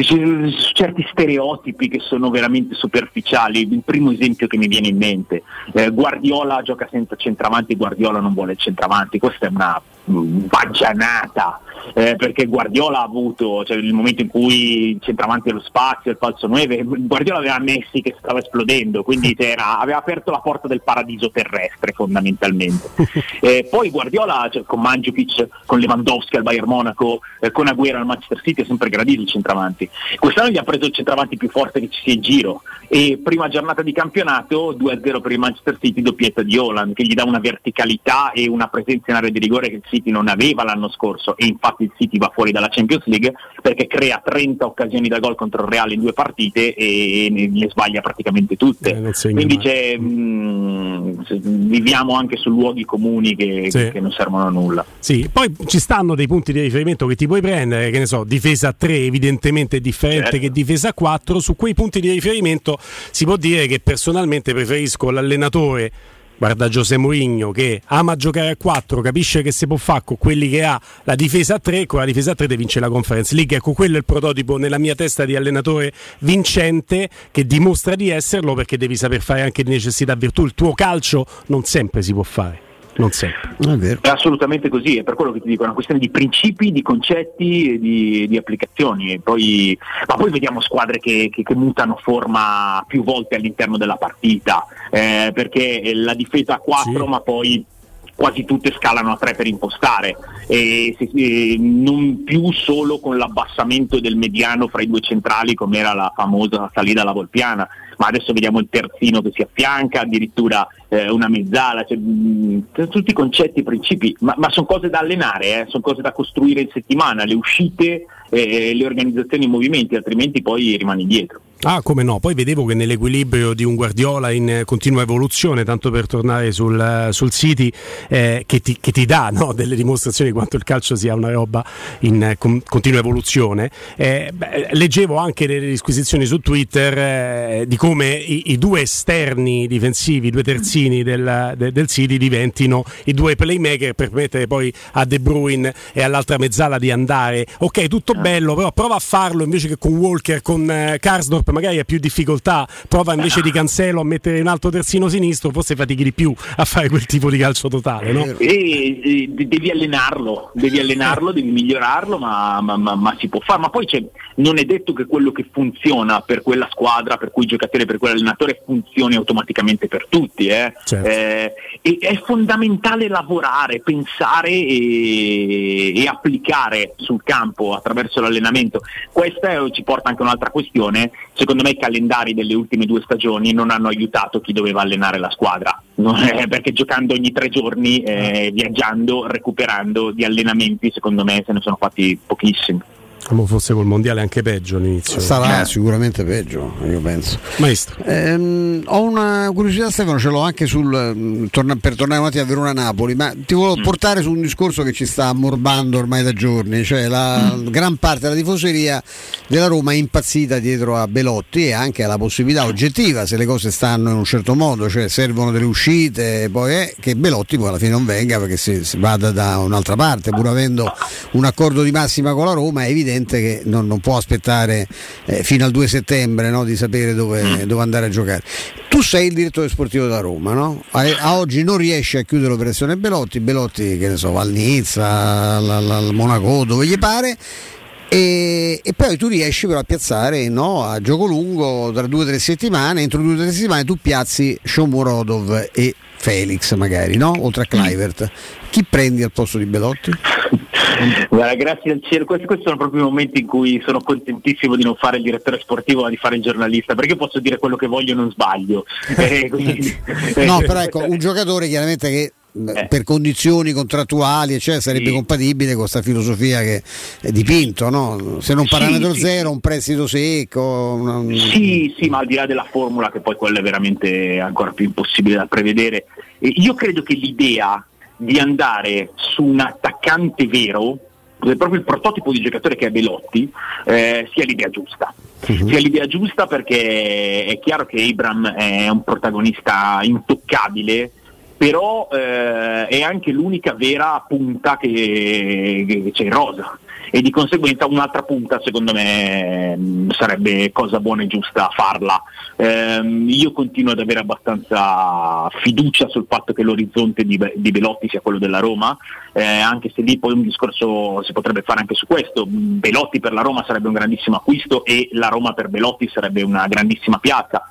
certi stereotipi che sono veramente superficiali. Il primo esempio che mi viene in mente, eh, Guardiola gioca senza centravanti, Guardiola non vuole il centravanti, questa è una baggianata, eh, perché Guardiola ha avuto cioè, il momento in cui il centravanti dello spazio, il falso 9, Guardiola aveva Messi che stava esplodendo, quindi aveva aperto la porta del paradiso terrestre fondamentalmente. Eh, poi Guardiola cioè, con Mandzukic, con Lewandowski al Bayern Monaco, eh, con Agüero al Manchester City ha sempre gradito il centravanti. Quest'anno gli ha preso il centravanti più forte che ci sia in giro e prima giornata di campionato 2-0 per il Manchester City, doppietta di Holland che gli dà una verticalità e una presenza in area di rigore che City non aveva l'anno scorso e infatti il City va fuori dalla Champions League perché crea 30 occasioni da gol contro il Real in due partite e ne, sbaglia praticamente tutte. Eh, Quindi mh, se- viviamo anche su luoghi comuni che, Sì. che non servono a nulla. Sì, poi ci stanno dei punti di riferimento che ti puoi prendere, che ne so, difesa a 3 evidentemente è differente Certo. che difesa a 4, su quei punti di riferimento si può dire che personalmente preferisco l'allenatore Guarda Giuseppe Mourinho che ama giocare a 4, capisce che si può fare con quelli che ha la difesa a 3, con la difesa a 3 te vince la Conference League. Ecco, quello è il prototipo nella mia testa di allenatore vincente che dimostra di esserlo perché devi saper fare anche di necessità virtù. Il tuo calcio non sempre si può fare, non sempre. È vero. È assolutamente così, è per quello che ti dico, è una questione di principi, di concetti e di, di applicazioni. E poi, ma poi vediamo squadre che, che- che mutano forma più volte all'interno della partita, eh, perché la difesa a 4 ma poi quasi tutte scalano a 3 per impostare e se- e non più solo con l'abbassamento del mediano fra i due centrali come era la famosa salita alla Volpiana ma adesso vediamo il terzino che si affianca addirittura eh, una mezzala cioè, mh, tutti concetti, principi ma, ma sono cose da allenare eh, sono cose da costruire in settimana le uscite eh, le organizzazioni in movimenti, altrimenti poi rimani indietro. Ah, come no? Poi vedevo che nell'equilibrio di un Guardiola in continua evoluzione, tanto per tornare sul, sul City, eh, che, ti, che, ti, dà no? delle dimostrazioni di quanto il calcio sia una roba in con, continua evoluzione. Eh, beh, leggevo anche delle disquisizioni su Twitter eh, di come i, i, due esterni difensivi, i due terzini del, de, del, City diventino i due playmaker per permettere poi a De Bruyne e all'altra mezzala di andare. Ok, tutto bello, però prova a farlo invece che con Walker, con eh, Karsdorp magari ha più difficoltà, prova invece di Cancelo a mettere un altro terzino sinistro, forse fatichi di più a fare quel tipo di calcio totale. No? E, e, devi allenarlo, devi allenarlo, devi migliorarlo, ma, ma, ma, ma si può fare. Ma poi non è detto che quello che funziona per quella squadra, per quei giocatori, per quell'allenatore funzioni automaticamente per tutti. Eh? Certo. Eh, è fondamentale lavorare, pensare e, e, applicare sul campo attraverso l'allenamento. Questa ci porta anche a un'altra questione secondo me i calendari delle ultime due stagioni non hanno aiutato chi doveva allenare la squadra, perché giocando ogni tre giorni, eh, viaggiando, recuperando di allenamenti, secondo me se ne sono fatti pochissimi. Come fosse col mondiale anche peggio all'inizio. Sarà eh. sicuramente peggio, io penso. Maestro. Ehm, ho una curiosità, Stefano, ce l'ho anche sul, mm, torna, per tornare avanti a Verona-Napoli, ma ti volevo mm. portare su un discorso che ci sta ammorbando ormai da giorni, cioè la mm. gran parte della tifoseria della Roma è impazzita dietro a Belotti e anche alla possibilità oggettiva, se le cose stanno in un certo modo, cioè servono delle uscite, poi è che Belotti poi alla fine non venga perché si, si vada da un'altra parte, pur avendo un accordo di massima con la Roma, è evidente evidente che non, non può aspettare eh, fino al 2 settembre no, di sapere dove, mm. dove, andare a giocare. Tu sei il direttore sportivo da Roma, no? a, a, oggi non riesci a chiudere l'operazione Belotti, Belotti che ne so, va al Nizza, al, al Monaco, dove gli pare. E, e, poi tu riesci però a piazzare no, a gioco lungo tra due o tre settimane, entro due o tre settimane tu piazzi Shomurodov e Felix magari, no? oltre a Clivert. Chi prendi al posto di Belotti? Guarda, grazie al cielo, questi, questi, sono proprio i momenti in cui sono contentissimo di non fare il direttore sportivo ma di fare il giornalista, perché posso dire quello che voglio e non sbaglio. Eh, quindi, no, però ecco, un giocatore chiaramente che eh. per condizioni contrattuali eccetera, sarebbe sì. compatibile con questa filosofia che è dipinto no? se non parametro sì, zero sì. un prestito secco una... sì sì ma al di là della formula che poi quella è veramente ancora più impossibile da prevedere io credo che l'idea di andare su un attaccante vero, proprio il prototipo di giocatore che è Belotti, eh, sia l'idea giusta. Uh-huh. Sia l'idea giusta perché è chiaro che Abram è un protagonista intoccabile, però eh, è anche l'unica vera punta che, che c'è in rosa e di conseguenza un'altra punta secondo me mm, sarebbe cosa buona e giusta farla. Ehm, io continuo ad avere abbastanza fiducia sul fatto che l'orizzonte di, di Belotti sia quello della Roma, eh, anche se lì poi un discorso si potrebbe fare anche su questo. Belotti per la Roma sarebbe un grandissimo acquisto e la Roma per Belotti sarebbe una grandissima piazza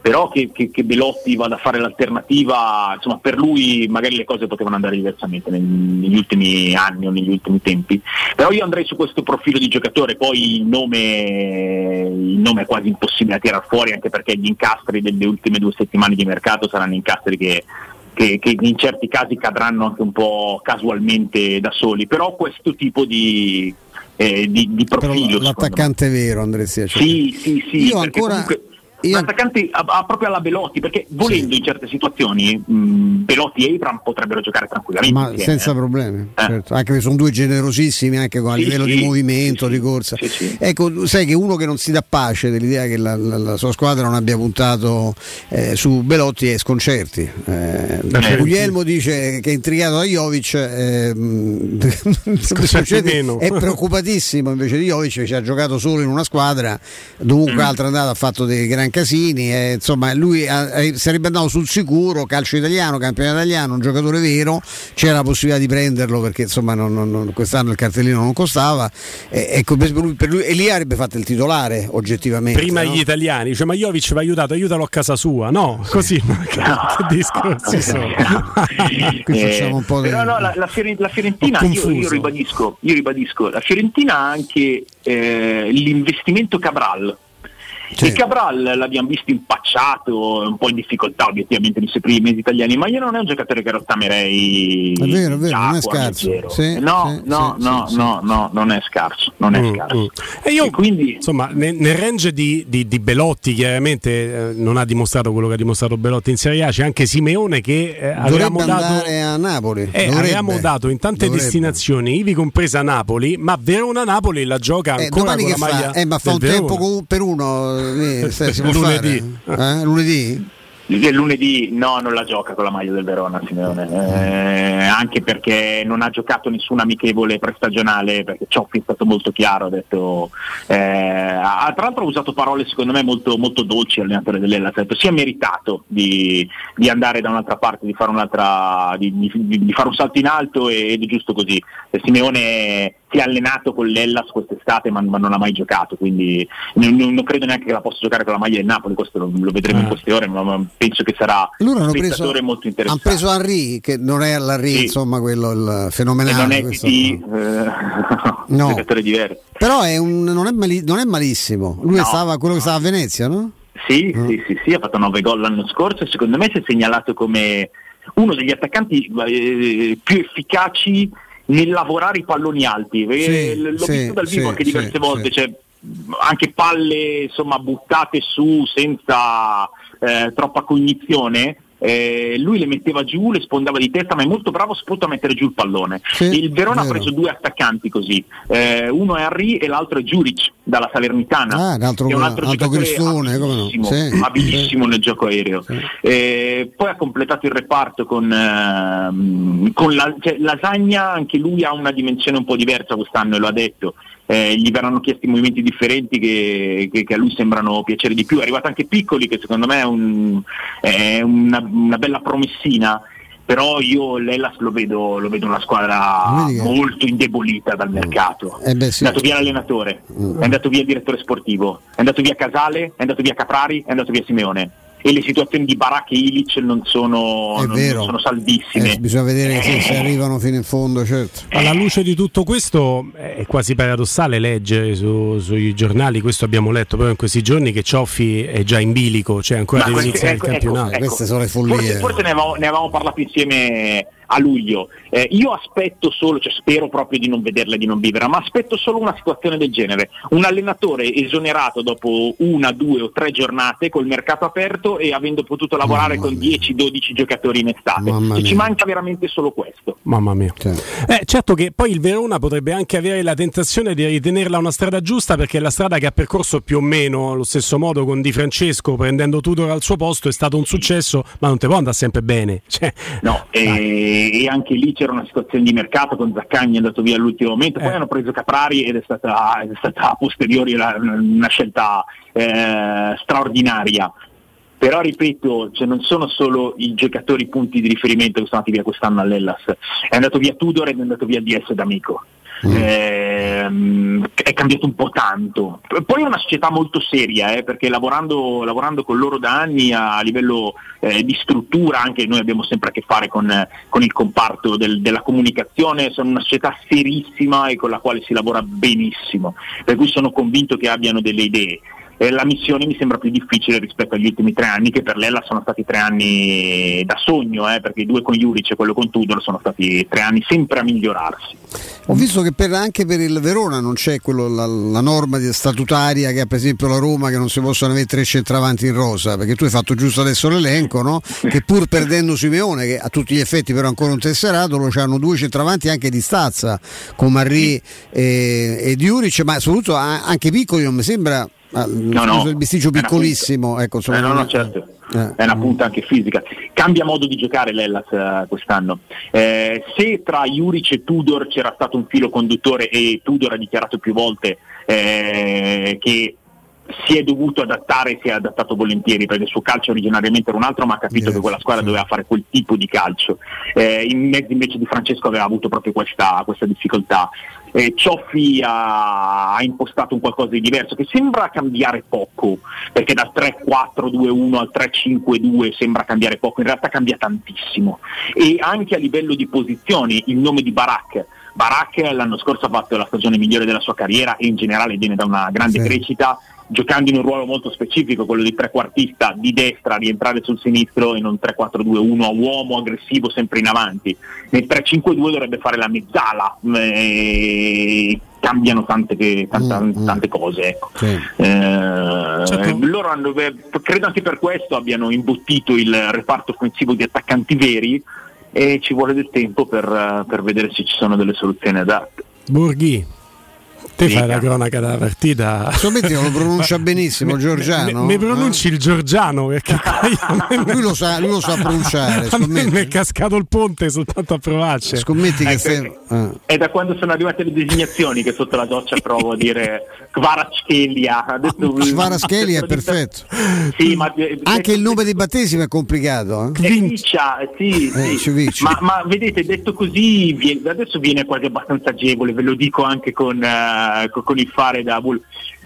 però che, che, che, Belotti vada a fare l'alternativa, insomma per lui magari le cose potevano andare diversamente negli, negli ultimi anni o negli ultimi tempi, però io andrei su questo profilo di giocatore, poi il nome, il nome è quasi impossibile da tirare fuori anche perché gli incastri delle ultime due settimane di mercato saranno incastri che che, che, in certi casi cadranno anche un po' casualmente da soli, però questo tipo di, eh, di, di profilo. Però l'attaccante vero, Andrea Cioè. Sì, sì, sì. Io ancora. Comunque io... attaccante a, a, proprio alla Belotti, perché volendo sì. in certe situazioni mh, Belotti e Abram potrebbero giocare tranquillamente. Ma insieme, senza eh. problemi, eh. certo. anche perché sono due generosissimi anche a sì, livello sì, di movimento, di corsa. Ecco, sai che uno che non si dà pace dell'idea che la, la, la sua squadra non abbia puntato eh, su Belotti è Sconcerti. Eh, Guglielmo dice che è intrigato da Jovic, eh, è preoccupatissimo invece di Jovic che ha giocato solo in una squadra, dovunque mm. altra andata ha fatto dei grandi Gian Casini, eh, insomma lui eh, sarebbe andato sul sicuro, calcio italiano, campionato italiano, un giocatore vero, c'era la possibilità di prenderlo perché insomma non, non, quest'anno il cartellino non costava, eh, ecco, per lui, per lui, e lì avrebbe fatto il titolare oggettivamente. Prima no? gli italiani, cioè ma Jovic va aiutato, aiutalo a casa sua, no? Così, no. che discorsi sono. Qui facciamo un po' di... Però no, la, la, Fiorentina, io, io, ribadisco, io ribadisco, la Fiorentina ha anche eh, l'investimento Cabral E Cabral l'abbiamo visto impacciato, un po' in difficoltà obiettivamente nei suoi primi mesi italiani, ma io non è un giocatore che rottamerei. È vero, è vero, non è scarso. zero. Sì, no, sì, no, sì, no, sì, no, no, non è scarso, non è Mm, scarso. mm. E io, insomma, nel, nel range di, di- di Belotti, chiaramente eh, non ha dimostrato quello che ha dimostrato Belotti in Serie A. C'è anche Simeone che eh, avevamo dato. a Napoli. Eh, avevamo dato in tante Dovrebbe. destinazioni, ivi compresa Napoli, ma Verona-Napoli la gioca Eh, ancora domani con la maglia fa? Eh, ma fa un tempo Verona. con- per uno eh, se- si può Lunedì. fare? Eh, lunedì? Il lunedì no, non la gioca con la maglia del Verona Simeone, Eh, anche perché non ha giocato nessuna amichevole prestagionale, perché Cioffi è stato molto chiaro, ha detto, eh, ha- tra l'altro ha usato parole secondo me molto, molto dolci allenatore dell'Ellas, ha detto si è meritato di, di andare da un'altra parte, di fare, un'altra, di, di- di fare un salto in alto e- ed è giusto così. E Simeone si è allenato con l'Ellas quest'estate ma, ma non ha mai giocato, quindi non, non- credo neanche che la possa giocare con la maglia del Napoli, questo lo, lo vedremo in Ah. queste ore, ma, ma penso che sarà un hanno preso, molto hanno interessante. preso Henry, che non è l'Henry, Sì. insomma, quello il E fenomenale. non è questo. TT, eh, un No. giocatore diverso. Però è un- non, è mali- non è malissimo. Lui No. stava quello che stava a Venezia, no? Sì, sì, sì, sì, ha fatto 9 gol l'anno scorso e secondo me si è segnalato come uno degli attaccanti eh, più efficaci nel lavorare i palloni alti. Sì, L'ho sì, visto dal vivo sì, anche diverse volte, cioè, anche palle insomma, buttate su senza eh, troppa cognizione. Eh, lui le metteva giù, le spondava di testa, ma è molto bravo soprattutto a mettere giù il pallone. il Verona ha preso due attaccanti così, eh, uno è Henry e l'altro è Giuric dalla Salernitana. Ah, un altro, è un altro come no? abilissimo, Sì, abilissimo nel gioco aereo. Eh, poi ha completato il reparto con, ehm, con la, cioè, Lasagna, anche lui ha una dimensione un po' diversa quest'anno e lo ha detto. Eh, gli verranno chiesti movimenti differenti che, che- che a lui sembrano piacere di più. È arrivato anche Piccoli, che secondo me è, un- è una, una bella promessina. Però io l'Ellas lo vedo, lo vedo una squadra molto indebolita dal mercato. Eh beh, sì. È andato via l'allenatore, è andato via il direttore sportivo, è andato via Casale, è andato via Caprari, è andato via Simeone. E le situazioni di Barak e Ilic non sono, non- sono saldissime. Eh, bisogna vedere se, Eh. se arrivano fino in fondo, certo. Alla luce di tutto questo è quasi paradossale leggere su- sui giornali, questo abbiamo letto proprio in questi giorni, che Cioffi è già in bilico, cioè ancora Ma deve iniziare ecco, il ecco, campionato. ecco. Queste sono le Forse, follie. forse ne, avevamo, ne avevamo parlato insieme a luglio. Eh, io aspetto solo, cioè spero proprio di non vederla e di non vivere, ma aspetto solo una situazione del genere. Un allenatore esonerato dopo una, due o tre giornate col mercato aperto e avendo potuto lavorare con 10-12 giocatori in estate. Mamma Cioè, ci manca veramente solo questo. Mamma mia. Eh, certo che poi il Verona potrebbe anche avere la tentazione di ritenerla una strada giusta perché è la strada che ha percorso più o meno allo stesso modo con Di Francesco prendendo Tudor al suo posto è stato un successo, ma non te può andare sempre bene. Cioè, No, e, e anche lì c'era una situazione di mercato con Zaccagni è andato via all'ultimo momento, Eh. poi hanno preso Caprari ed è stata, è stata a posteriori la- una scelta eh, straordinaria. Però ripeto, cioè non sono solo i giocatori punti di riferimento che sono andati via quest'anno all'Ellas, è andato via Tudor ed è andato via DS D'Amico. Ehm, è cambiato un po' tanto. Poi è una società molto seria, eh, perché lavorando, lavorando con loro da anni a livello eh, di struttura, anche noi abbiamo sempre a che fare con, eh, con il comparto del- della comunicazione, sono una società serissima e con la quale si lavora benissimo, per cui sono convinto che abbiano delle idee. Eh, la missione mi sembra più difficile rispetto agli ultimi tre anni, che per l'Ella sono stati tre anni da sogno, eh, perché i due con Juric e quello con Tudor sono stati tre anni sempre a migliorarsi. Ho visto che per- anche per il Verona non c'è quello- la, la norma statutaria che ha per esempio la Roma che non si possono avere tre centravanti in rosa, perché tu hai fatto giusto adesso l'elenco, no? che pur perdendo Simeone, che a tutti gli effetti però ancora un tesserato, lo hanno due centravanti anche di stazza, con Marri e, e Diuric, ma soprattutto anche piccoli non mi sembra... ah, No, no, il bisticcio piccolissimo, ecco, Eh, no, no, è- certo. eh. È una punta anche fisica. Cambia modo di giocare l'Ellas eh, quest'anno. Eh, se tra Juric e Tudor c'era stato un filo conduttore e Tudor ha dichiarato più volte eh, che si è dovuto adattare e si è adattato volentieri perché il suo calcio originariamente era un altro ma ha capito che quella squadra doveva fare quel tipo di calcio Eh, in mezzo invece di Francesco aveva avuto proprio questa, questa difficoltà eh, Cioffi ha, ha impostato un qualcosa di diverso che sembra cambiare poco perché dal 3-4-2-1 al 3-5-2 sembra cambiare poco in realtà cambia tantissimo e anche a livello di posizioni il nome di Barak Barak l'anno scorso ha fatto la stagione migliore della sua carriera e in generale viene da una grande Sì. crescita giocando in un ruolo molto specifico, quello di trequartista di destra, rientrare sul sinistro in un 3-4-2-1 a uomo aggressivo sempre in avanti. Nel 3-5-2 dovrebbe fare la mezzala, eh, cambiano tante, che- tanta- Mm, tante cose. Ecco. Eh, loro hanno, credo anche per questo abbiano imbottito il reparto offensivo di attaccanti veri e ci vuole del tempo per, per vedere se ci sono delle soluzioni adatte. Borghi, te Dica. fai la cronaca della partita. Scommetti che lo pronuncia benissimo, Giorgiano. Mi pronunci il Giorgiano perché lui, lo sa, lui lo sa pronunciare. a me mi è cascato il ponte soltanto a provarci. Scommetti che Ecco, sei- ah. È da quando sono arrivate le designazioni che sotto la doccia provo a dire Kvaratskhelia. Svaraschelli è perfetto. Sì, ma Anche il nome di battesimo è complicato. Eh? Ciccia, sì, Eh, sì. Ma, ma vedete, detto così, adesso viene quasi abbastanza agevole, ve lo dico anche con, eh, co- con il fare da Bull.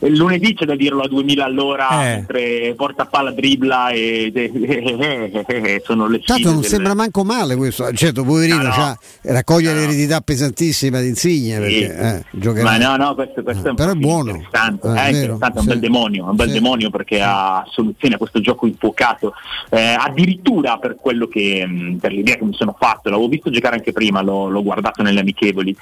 Lunedì c'è da dirlo a 2000 all'ora, Eh. mentre porta palla, dribbla e e- sono le Tanto non del- sembra manco male questo. Certo, poverino, No, no. c'ha- raccoglie l'eredità pesantissima di Insigne Sì. perché eh, giocherà. Ma no, no, questo, questo è un Però è buono. interessante, Eh, è è vero, interessante, è un sì. bel demonio, un bel Sì. demonio perché ha soluzioni a questo gioco infuocato. Eh, addirittura per quello che mh, per l'idea che mi sono fatto, l'avevo visto giocare anche prima, l'ho, l'ho guardato nelle amichevoli.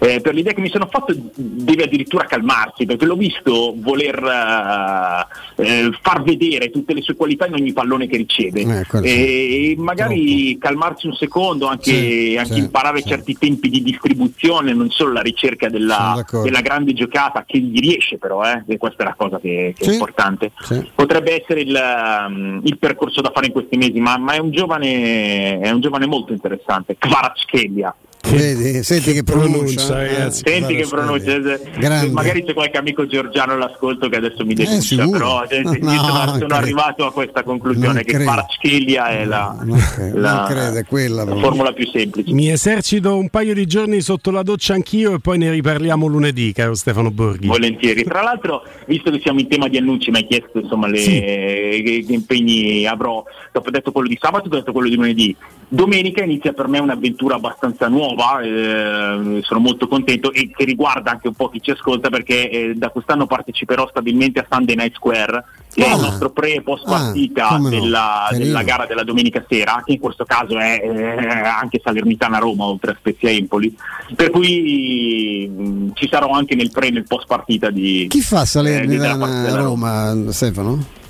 eh, per l'idea che mi sono fatto deve addirittura calmarsi, perché l'ho visto voler eh, eh, far vedere tutte le sue qualità in ogni pallone che riceve. Quello sì. e magari calmarsi un secondo, anche, Sì, anche sì, imparare certi tempi di distribuzione, non solo la ricerca della, della grande giocata che gli riesce però, eh, e questa è la cosa che, che Sì. è importante. Sì. Potrebbe essere il, um, il percorso da fare in questi mesi, ma, ma è, un giovane, è un giovane molto interessante, Kvaratskhelia. Vedi, senti che pronuncia, pronuncia, eh. ragazzi. Senti che pronuncia, Grande. magari c'è qualche amico georgiano all'ascolto che adesso mi denuncia, sicuro. però eh, No, sono, sono credo. arrivato a questa conclusione Non che credo. Kvaratskhelia è la, Non credo, la- non credo, è quella la formula più semplice. Mi esercito un paio di giorni sotto la doccia anch'io e poi ne riparliamo lunedì, caro Stefano Borghi. Volentieri. Tra l'altro, visto che siamo in tema di annunci, mi hai chiesto insomma le, che, che impegni avrò. Dopo ho detto quello di sabato, ho detto quello di lunedì. Domenica inizia per me un'avventura abbastanza nuova, eh, sono molto contento e che riguarda anche un po' chi ci ascolta perché eh, da quest'anno parteciperò stabilmente a Sunday Night Square, che è il Ah. nostro pre e post Ah, partita come no, della, della gara della domenica sera, che in questo caso è eh, anche Salernitana Roma oltre a Spezia Empoli. Per cui mh, ci sarò anche nel pre e nel post partita di, Chi fa eh, Salernitana Roma, Stefano?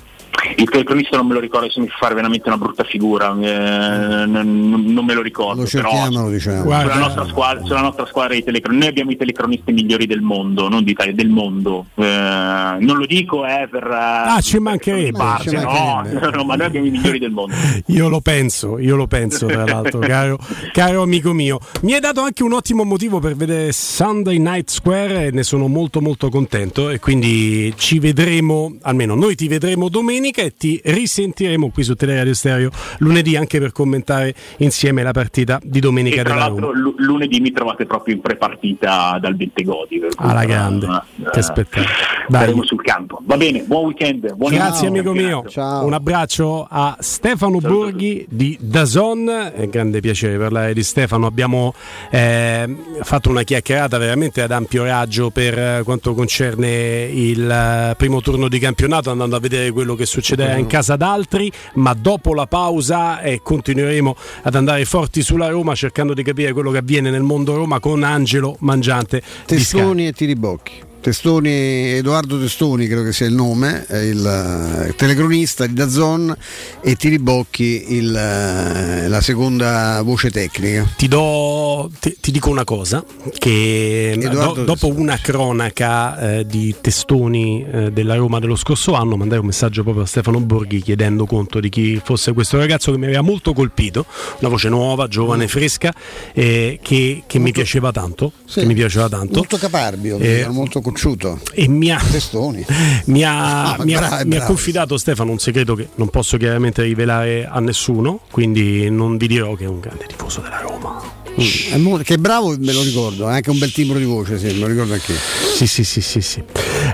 Il telecronista non me lo ricordo, adesso mi fa fare veramente una brutta figura, eh, non, non me lo ricordo. Lo però diciamo. sulla, Guarda- nostra squadra, sulla nostra squadra di telecronisti, noi abbiamo i telecronisti migliori del mondo, non d'Italia, del mondo. Eh, non lo dico eh, per... Ah, ci mancherebbe. parte, ci no, mancherebbe. no, ma noi abbiamo i migliori del mondo. Io lo penso, io lo penso tra l'altro, caro, caro amico mio. Mi hai dato anche un ottimo motivo per vedere Sunday Night Square e ne sono molto molto contento e quindi ci vedremo, almeno noi ti vedremo domenica e ti risentiremo qui su Teleradio Stereo lunedì anche per commentare insieme la partita di domenica E tra della l'altro Roma. lu- lunedì mi trovate proprio in prepartita dal Bentegodi. Alla eh, grande, eh, che spettacolo. Dai. Saremo sul campo. Va bene, buon weekend. Buon Grazie amico mio, campionato. un abbraccio a Stefano Borghi di Dazon, è un grande piacere parlare di Stefano, abbiamo eh, fatto una chiacchierata veramente ad ampio raggio per eh, quanto concerne il eh, primo turno di campionato andando a vedere quello che succederà in casa d'altri, ma dopo la pausa eh, continueremo ad andare forti sulla Roma cercando di capire quello che avviene nel mondo Roma con Angelo Mangiante. Testoni e Tiribocchi. Testoni, Edoardo Testoni credo che sia il nome, il eh, telecronista di Dazon e Tiribocchi il, eh, la seconda voce tecnica. Ti, do, ti, ti dico una cosa, che do- dopo una cronaca eh, di testoni eh, della Roma dello scorso anno, mandai un messaggio proprio a Stefano Borghi chiedendo conto di chi fosse questo ragazzo che mi aveva molto colpito, una voce nuova, giovane, fresca, eh, che, che mi piaceva tanto, Sì. che mi piaceva tanto. Molto caparbio, Eh, molto cocciuto. E mi ha, Testoni. mi ha, Ah, mi ha- bravo, mi ha confidato Stefano un segreto che non posso chiaramente rivelare a nessuno, quindi non vi dirò che è un grande tifoso della Roma. Mm, è che bravo me lo ricordo, ha anche un bel timbro di voce, sì, me lo ricordo anche io. Sì, sì, sì, sì, sì.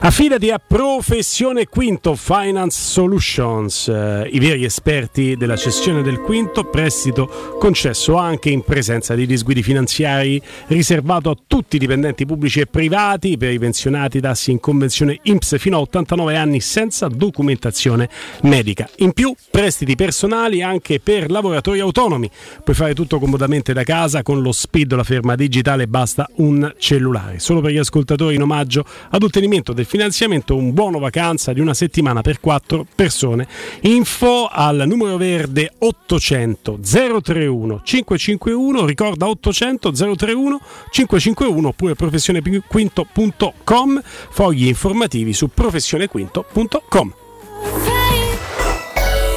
Affidati a Professione Quinto Finance Solutions, eh, i veri esperti della cessione del quinto, prestito concesso anche in presenza di disguidi finanziari, riservato a tutti i dipendenti pubblici e privati, per i pensionati tassi in convenzione IMSS fino a 89 anni senza documentazione medica. In più, prestiti personali anche per lavoratori autonomi. Puoi fare tutto comodamente da casa con lo SPID, la ferma digitale, basta un cellulare. Solo per gli ascoltatori in omaggio ad ottenimento del finanziamento un buono vacanza di una settimana per quattro persone. Info al numero verde 800 031 551, ricorda 800 031 551 oppure professionequinto.com, fogli informativi su professionequinto.com.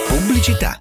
Pubblicità.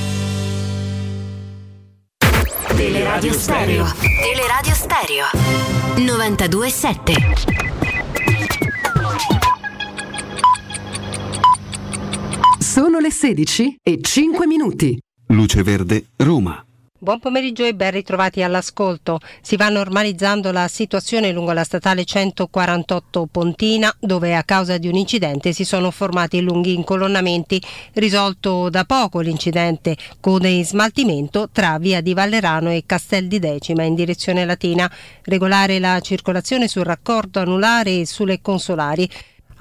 Teleradio Stereo. Teleradio Stereo. 927. Sono le 16 e 5 minuti. Luce Verde, Roma. Buon pomeriggio e ben ritrovati all'ascolto. Si va normalizzando la situazione lungo la statale 148 Pontina, dove a causa di un incidente si sono formati lunghi incolonnamenti. Risolto da poco l'incidente code in smaltimento tra via di Vallerano e Castel di Decima in direzione latina. Regolare la circolazione sul raccordo anulare e sulle consolari.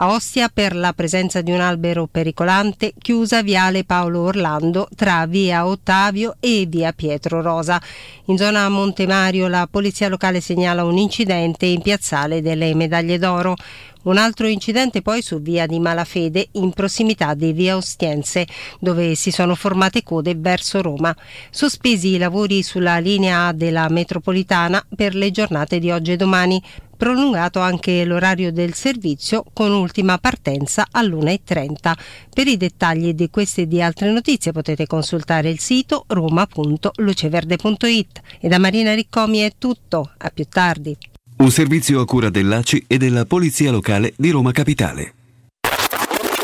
A Ostia per la presenza di un albero pericolante, chiusa viale Paolo Orlando tra via Ottavio e via Pietro Rosa. In zona Montemario la polizia locale segnala un incidente in piazzale delle Medaglie d'Oro. Un altro incidente poi su via di Malafede in prossimità di via Ostiense, dove si sono formate code verso Roma. Sospesi i lavori sulla linea A della metropolitana per le giornate di oggi e domani. Prolungato anche l'orario del servizio con ultima partenza all'1.30. Per i dettagli di queste e di altre notizie potete consultare il sito roma.luceverde.it. E da Marina Riccomi è tutto, a più tardi. Un servizio a cura dell'ACI e della Polizia Locale di Roma Capitale.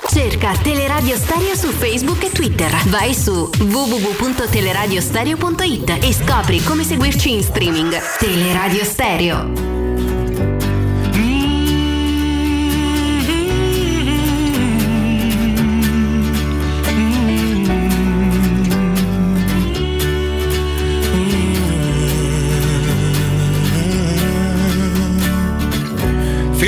Cerca Teleradio Stereo su Facebook e Twitter. Vai su www.teleradiostereo.it e scopri come seguirci in streaming. Teleradio Stereo.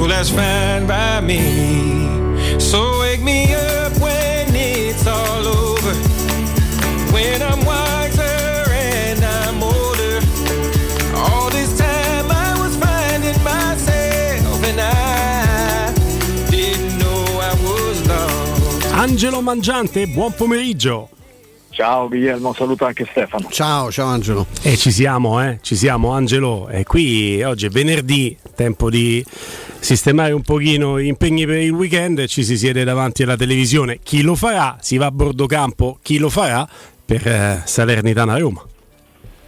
Well, that's fine by me. So wake me up when it's all over. When I'm wiser and I'm older. All this time I was finding myself and I didn't know I was lost. Angelo Mangiante, buon pomeriggio. Ciao Guglielmo, saluto anche Stefano. Ciao, ciao Angelo. E ci siamo, eh? Ci siamo, Angelo. E qui oggi è venerdì, tempo di sistemare un pochino gli impegni per il weekend e ci si siede davanti alla televisione. Chi lo farà? Si va a bordo campo, chi lo farà? Per eh, Salernitana Roma.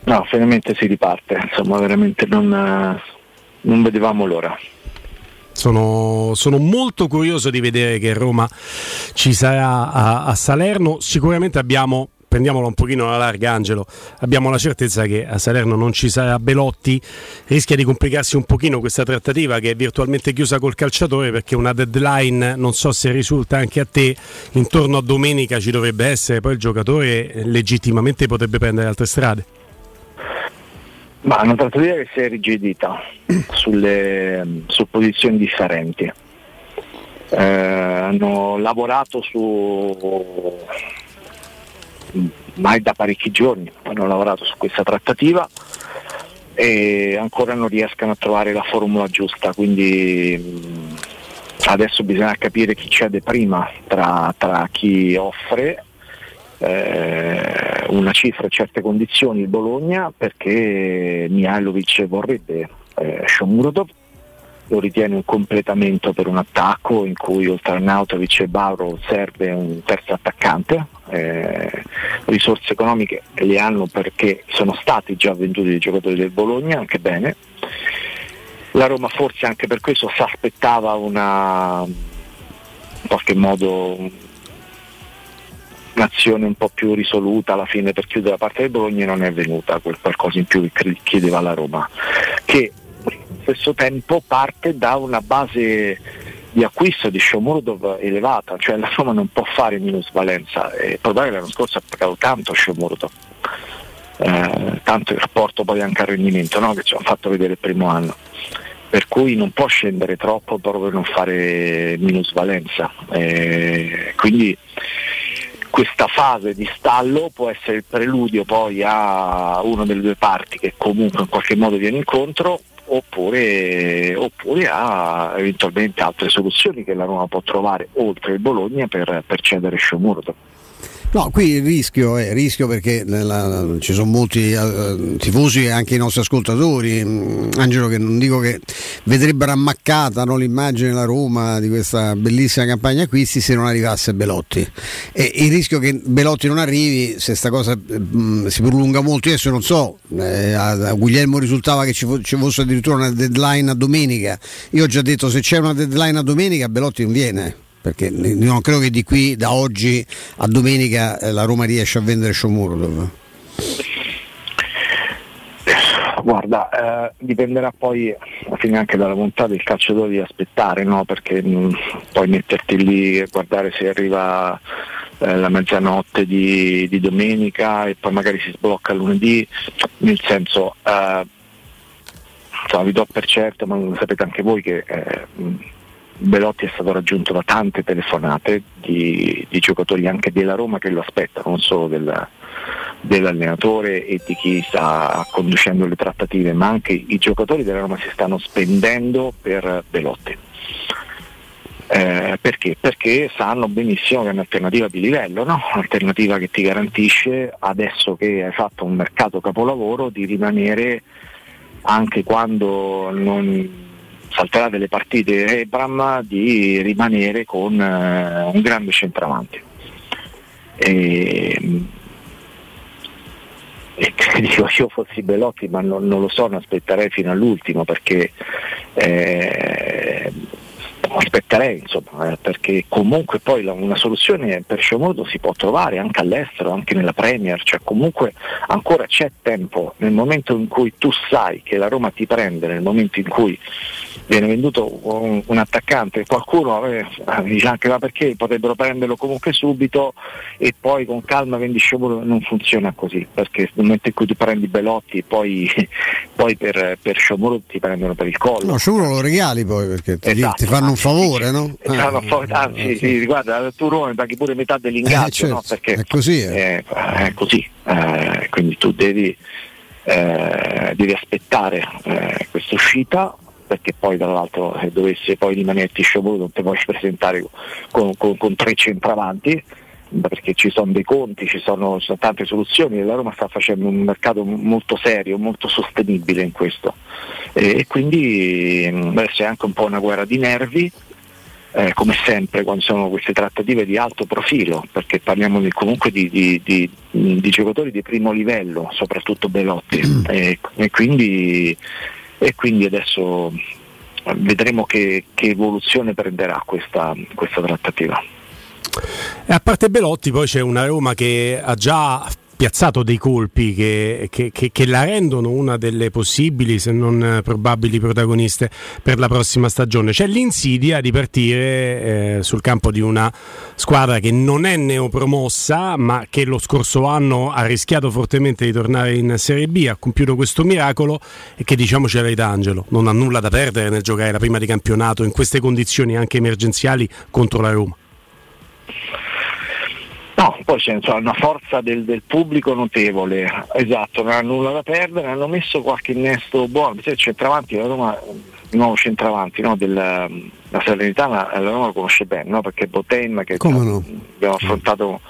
No, finalmente si riparte, insomma veramente non, eh, non vedevamo l'ora. Sono, sono, molto curioso di vedere che Roma ci sarà a, a, Salerno. Sicuramente abbiamo, prendiamola un pochino alla larga Angelo, abbiamo la certezza che a Salerno non ci sarà Belotti. Rischia di complicarsi un pochino questa trattativa che è virtualmente chiusa col calciatore perché una deadline, non so se risulta anche a te, intorno a domenica ci dovrebbe essere, poi il giocatore legittimamente potrebbe prendere altre strade. Ma una trattativa che si è rigidita sulle, su posizioni differenti. Eh, hanno lavorato su mai da parecchi giorni, hanno lavorato su questa trattativa e ancora non riescono a trovare la formula giusta, quindi mh, adesso bisogna capire chi cede prima tra, tra chi offre eh, una cifra e certe condizioni il Bologna perché Mihailovic vorrebbe eh, Shomurodov lo ritiene un completamento per un attacco in cui oltre a Nautovic e Bauro serve un terzo attaccante. Eh, risorse economiche le hanno perché sono stati già venduti i giocatori del Bologna, anche bene. La Roma forse anche per questo si aspettava una in qualche modo un'azione un po' più risoluta alla fine per chiudere la parte del Bologna non è venuta quel qualcosa in più che chiedeva la Roma, che allo stesso tempo parte da una base di acquisto di Shomurdov elevata, cioè la Roma non può fare minusvalenza e probabilmente l'anno scorso ha pagato tanto Shomurdov. Eh, tanto il rapporto poi anche al rendimento no? che ci hanno fatto vedere il primo anno per cui non può scendere troppo proprio per non fare minusvalenza eh, quindi questa fase di stallo può essere il preludio poi a una delle due parti che comunque in qualche modo viene incontro oppure, oppure a eventualmente altre soluzioni che la Roma può trovare oltre il Bologna per, per cedere Sciomurdo. No, qui il rischio è rischio perché nella, ci sono molti uh, tifosi e anche i nostri ascoltatori, mm, Angelo, che non dico che vedrebbero ammaccata no, l'immagine della Roma di questa bellissima campagna acquisti se non arrivasse Belotti. E il rischio che Belotti non arrivi, se questa cosa mh, mm, si prolunga molto, io adesso non so, eh, a Guglielmo risultava che ci, fo- ci fosse addirittura una deadline a domenica. Io ho già detto se c'è una deadline a domenica Belotti non viene perché non credo che di qui da oggi a domenica eh, la Roma riesca a vendere Shomurodov. Guarda, eh, dipenderà poi alla fine anche dalla volontà del calciatore di aspettare, no? perché mh, mm, poi metterti lì e guardare se arriva eh, la mezzanotte di, di, domenica e poi magari si sblocca lunedì, nel senso, eh, insomma, vi do per certo, ma lo sapete anche voi che eh, Belotti è stato raggiunto da tante telefonate di, di giocatori anche della Roma che lo aspettano, non solo del, dell'allenatore e di chi sta conducendo le trattative, ma anche i giocatori della Roma si stanno spendendo per Belotti. Eh, perché? Perché sanno benissimo che è un'alternativa di livello, no? un'alternativa che ti garantisce adesso che hai fatto un mercato capolavoro di rimanere anche quando non, salterà delle partite Ebram di rimanere con eh, un grande centravanti. E, e dico io fossi Belotti ma non, non, lo so, ne aspetterei fino all'ultimo perché eh, aspetterei insomma, eh, perché comunque poi la, una soluzione per Sciomordo si può trovare anche all'estero, anche nella Premier, cioè comunque ancora c'è tempo nel momento in cui tu sai che la Roma ti prende, nel momento in cui viene venduto un, un attaccante, qualcuno eh, dice anche ma perché potrebbero prenderlo comunque subito e poi con calma vendi Sciomuro non funziona così, perché nel momento in cui tu prendi Belotti poi, poi per, per Sciomuro ti prendono per il collo. No, Sciomuro lo regali poi perché ti, esatto, ti fanno un favore, no? Ah, anzi, eh, sì. guarda, tu Roma paghi pure metà dell'ingaggio, eh, certo. no? Perché è così. Eh. è così. Eh, quindi tu devi, eh, devi aspettare questa uscita perché poi dall'altro se dovesse poi rimanerti sciopero non ti puoi presentare con, con, con tre centravanti perché ci sono dei conti, ci sono, ci sono, tante soluzioni e la Roma sta facendo un mercato molto serio, molto sostenibile in questo e, e quindi adesso è anche un po' una guerra di nervi eh, come sempre quando sono queste trattative di alto profilo, perché parliamo di, comunque di, di, di, giocatori di primo livello, soprattutto Belotti, mm. e, e, quindi, e, quindi, adesso vedremo che, che evoluzione prenderà questa, questa trattativa. E a parte Belotti poi c'è una Roma che ha già piazzato dei colpi che, che, che, che, la rendono una delle possibili, se non probabili protagoniste per la prossima stagione. C'è l'insidia di partire eh, sul campo di una squadra che non è neopromossa, ma che lo scorso anno ha rischiato fortemente di tornare in Serie B, ha compiuto questo miracolo e che diciamoci la verità Angelo, non ha nulla da perdere nel giocare la prima di campionato in queste condizioni anche emergenziali contro la Roma. No, poi c'è insomma, una forza del, del, pubblico notevole, esatto, non hanno nulla da perdere, hanno messo qualche innesto buono, se il centravanti la Roma nuovo centravanti no, della la Salernitana, la Roma lo conosce bene, no? perché Boten che Come no? abbiamo affrontato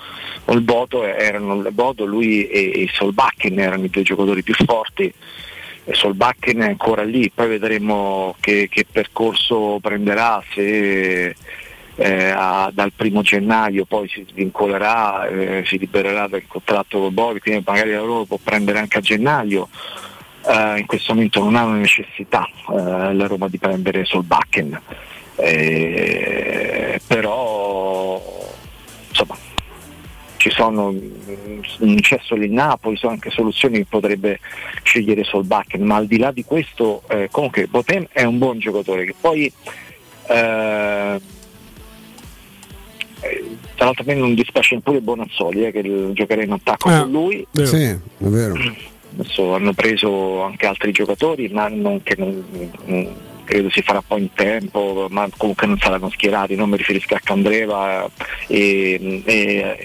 il Boto, erano il Boto, lui e, e Solbakken erano i due giocatori più forti Solbakken è ancora lì, poi vedremo che, che percorso prenderà se eh, a- dal primo gennaio poi si svincolerà, eh, si libererà dal contratto con Bovi, quindi magari la Roma può prendere anche a gennaio. Eh, in questo momento non ha una necessità eh, la Roma di prendere Solbakken, Eh, però insomma ci sono non c'è solo il Napoli, sono anche soluzioni che potrebbe scegliere Solbakken, ma al di là di questo eh, comunque Botem è un buon giocatore che poi eh, eh, tra l'altro a me non dispiace pure Bonazzoli eh, che giocherà in attacco Ah, con lui Sì, è vero. adesso hanno preso anche altri giocatori ma non, che non, non- credo si farà poi in tempo ma comunque non saranno schierati non mi riferisco a Candreva e, e-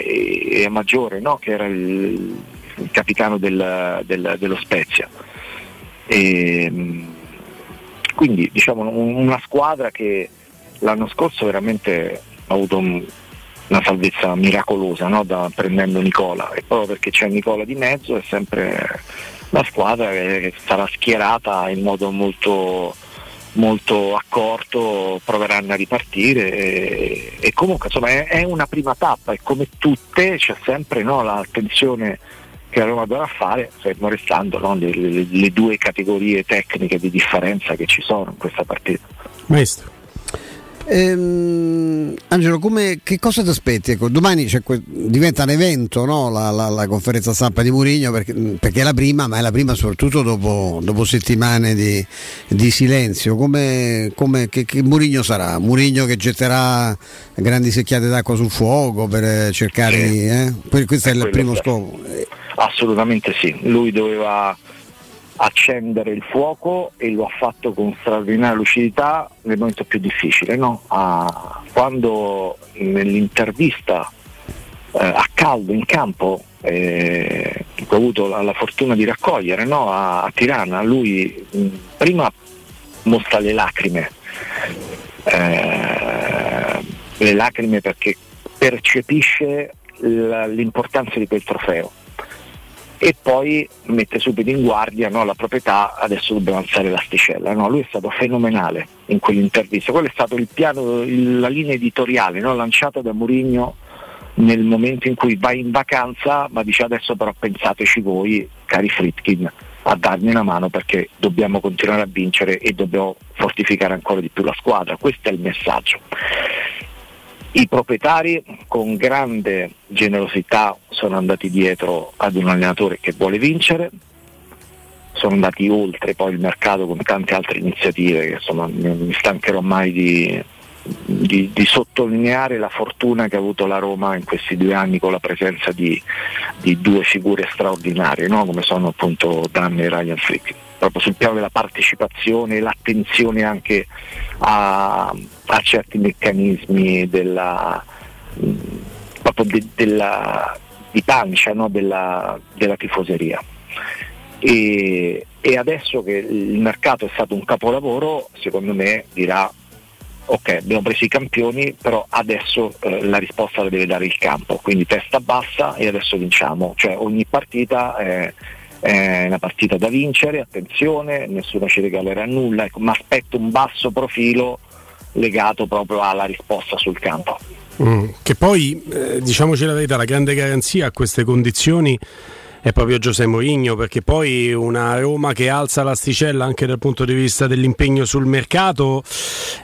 e- a Maggiore no? che era il, il capitano del- del- dello Spezia E, quindi diciamo un- una squadra che l'anno scorso veramente ha avuto un- una salvezza miracolosa no? da, prendendo Nicola e proprio perché c'è Nicola di mezzo è sempre una squadra che sarà schierata in modo molto, molto accorto, proveranno a ripartire e, e comunque insomma è, è una prima tappa e come tutte c'è sempre no, l'attenzione che la Roma dovrà fare, fermo restando no, le, le- le due categorie tecniche di differenza che ci sono in questa partita. Maestro. Ehm, Angelo, come, che cosa ti aspetti? Ecco, domani que- diventa un evento no? la, la- la conferenza stampa di Mourinho perché, perché è la prima, ma è la prima soprattutto dopo, dopo settimane di, di silenzio. Come, come- che, che Mourinho sarà? Mourinho che getterà grandi secchiate d'acqua sul fuoco per eh, cercare di... eh? Questo è il quello primo scopo. Assolutamente sì, lui doveva accendere il fuoco e lo ha fatto con straordinaria lucidità nel momento più difficile, no? Ah, quando nell'intervista eh, a caldo in campo eh, che ho avuto la, la fortuna di raccogliere no? a, a Tirana, lui mh, prima mostra le lacrime, eh, le lacrime perché percepisce l'importanza di quel trofeo e poi mette subito in guardia no, la proprietà, adesso dobbiamo alzare l'asticella. No, lui è stato fenomenale in quell'intervista, quello è stato il piano, la linea editoriale no, lanciata da Mourinho nel momento in cui vai in vacanza, ma dice adesso però pensateci voi, cari Fritkin, a darmi una mano perché dobbiamo continuare a vincere e dobbiamo fortificare ancora di più la squadra. Questo è il messaggio. I proprietari con grande generosità sono andati dietro ad un allenatore che vuole vincere, sono andati oltre poi il mercato con tante altre iniziative che insomma non mi stancherò mai di, di- di sottolineare la fortuna che ha avuto la Roma in questi due anni con la presenza di, di due figure straordinarie no? come sono appunto Dan e Ryan Frick proprio sul piano della partecipazione e l'attenzione anche a, a certi meccanismi della, proprio de- della- di pancia no? della, della tifoseria. E, e adesso che il mercato è stato un capolavoro, secondo me dirà ok abbiamo preso i campioni, però adesso eh, la risposta la deve dare il campo, quindi testa bassa e adesso vinciamo, cioè ogni partita è, è una partita da vincere, attenzione, nessuno ci regalerà nulla, ecco, ma aspetto un basso profilo legato proprio alla risposta sul campo. Mm, Che poi, eh, diciamoci la verità, la grande garanzia a queste condizioni è proprio Giuseppe Mourinho, perché poi una Roma che alza l'asticella anche dal punto di vista dell'impegno sul mercato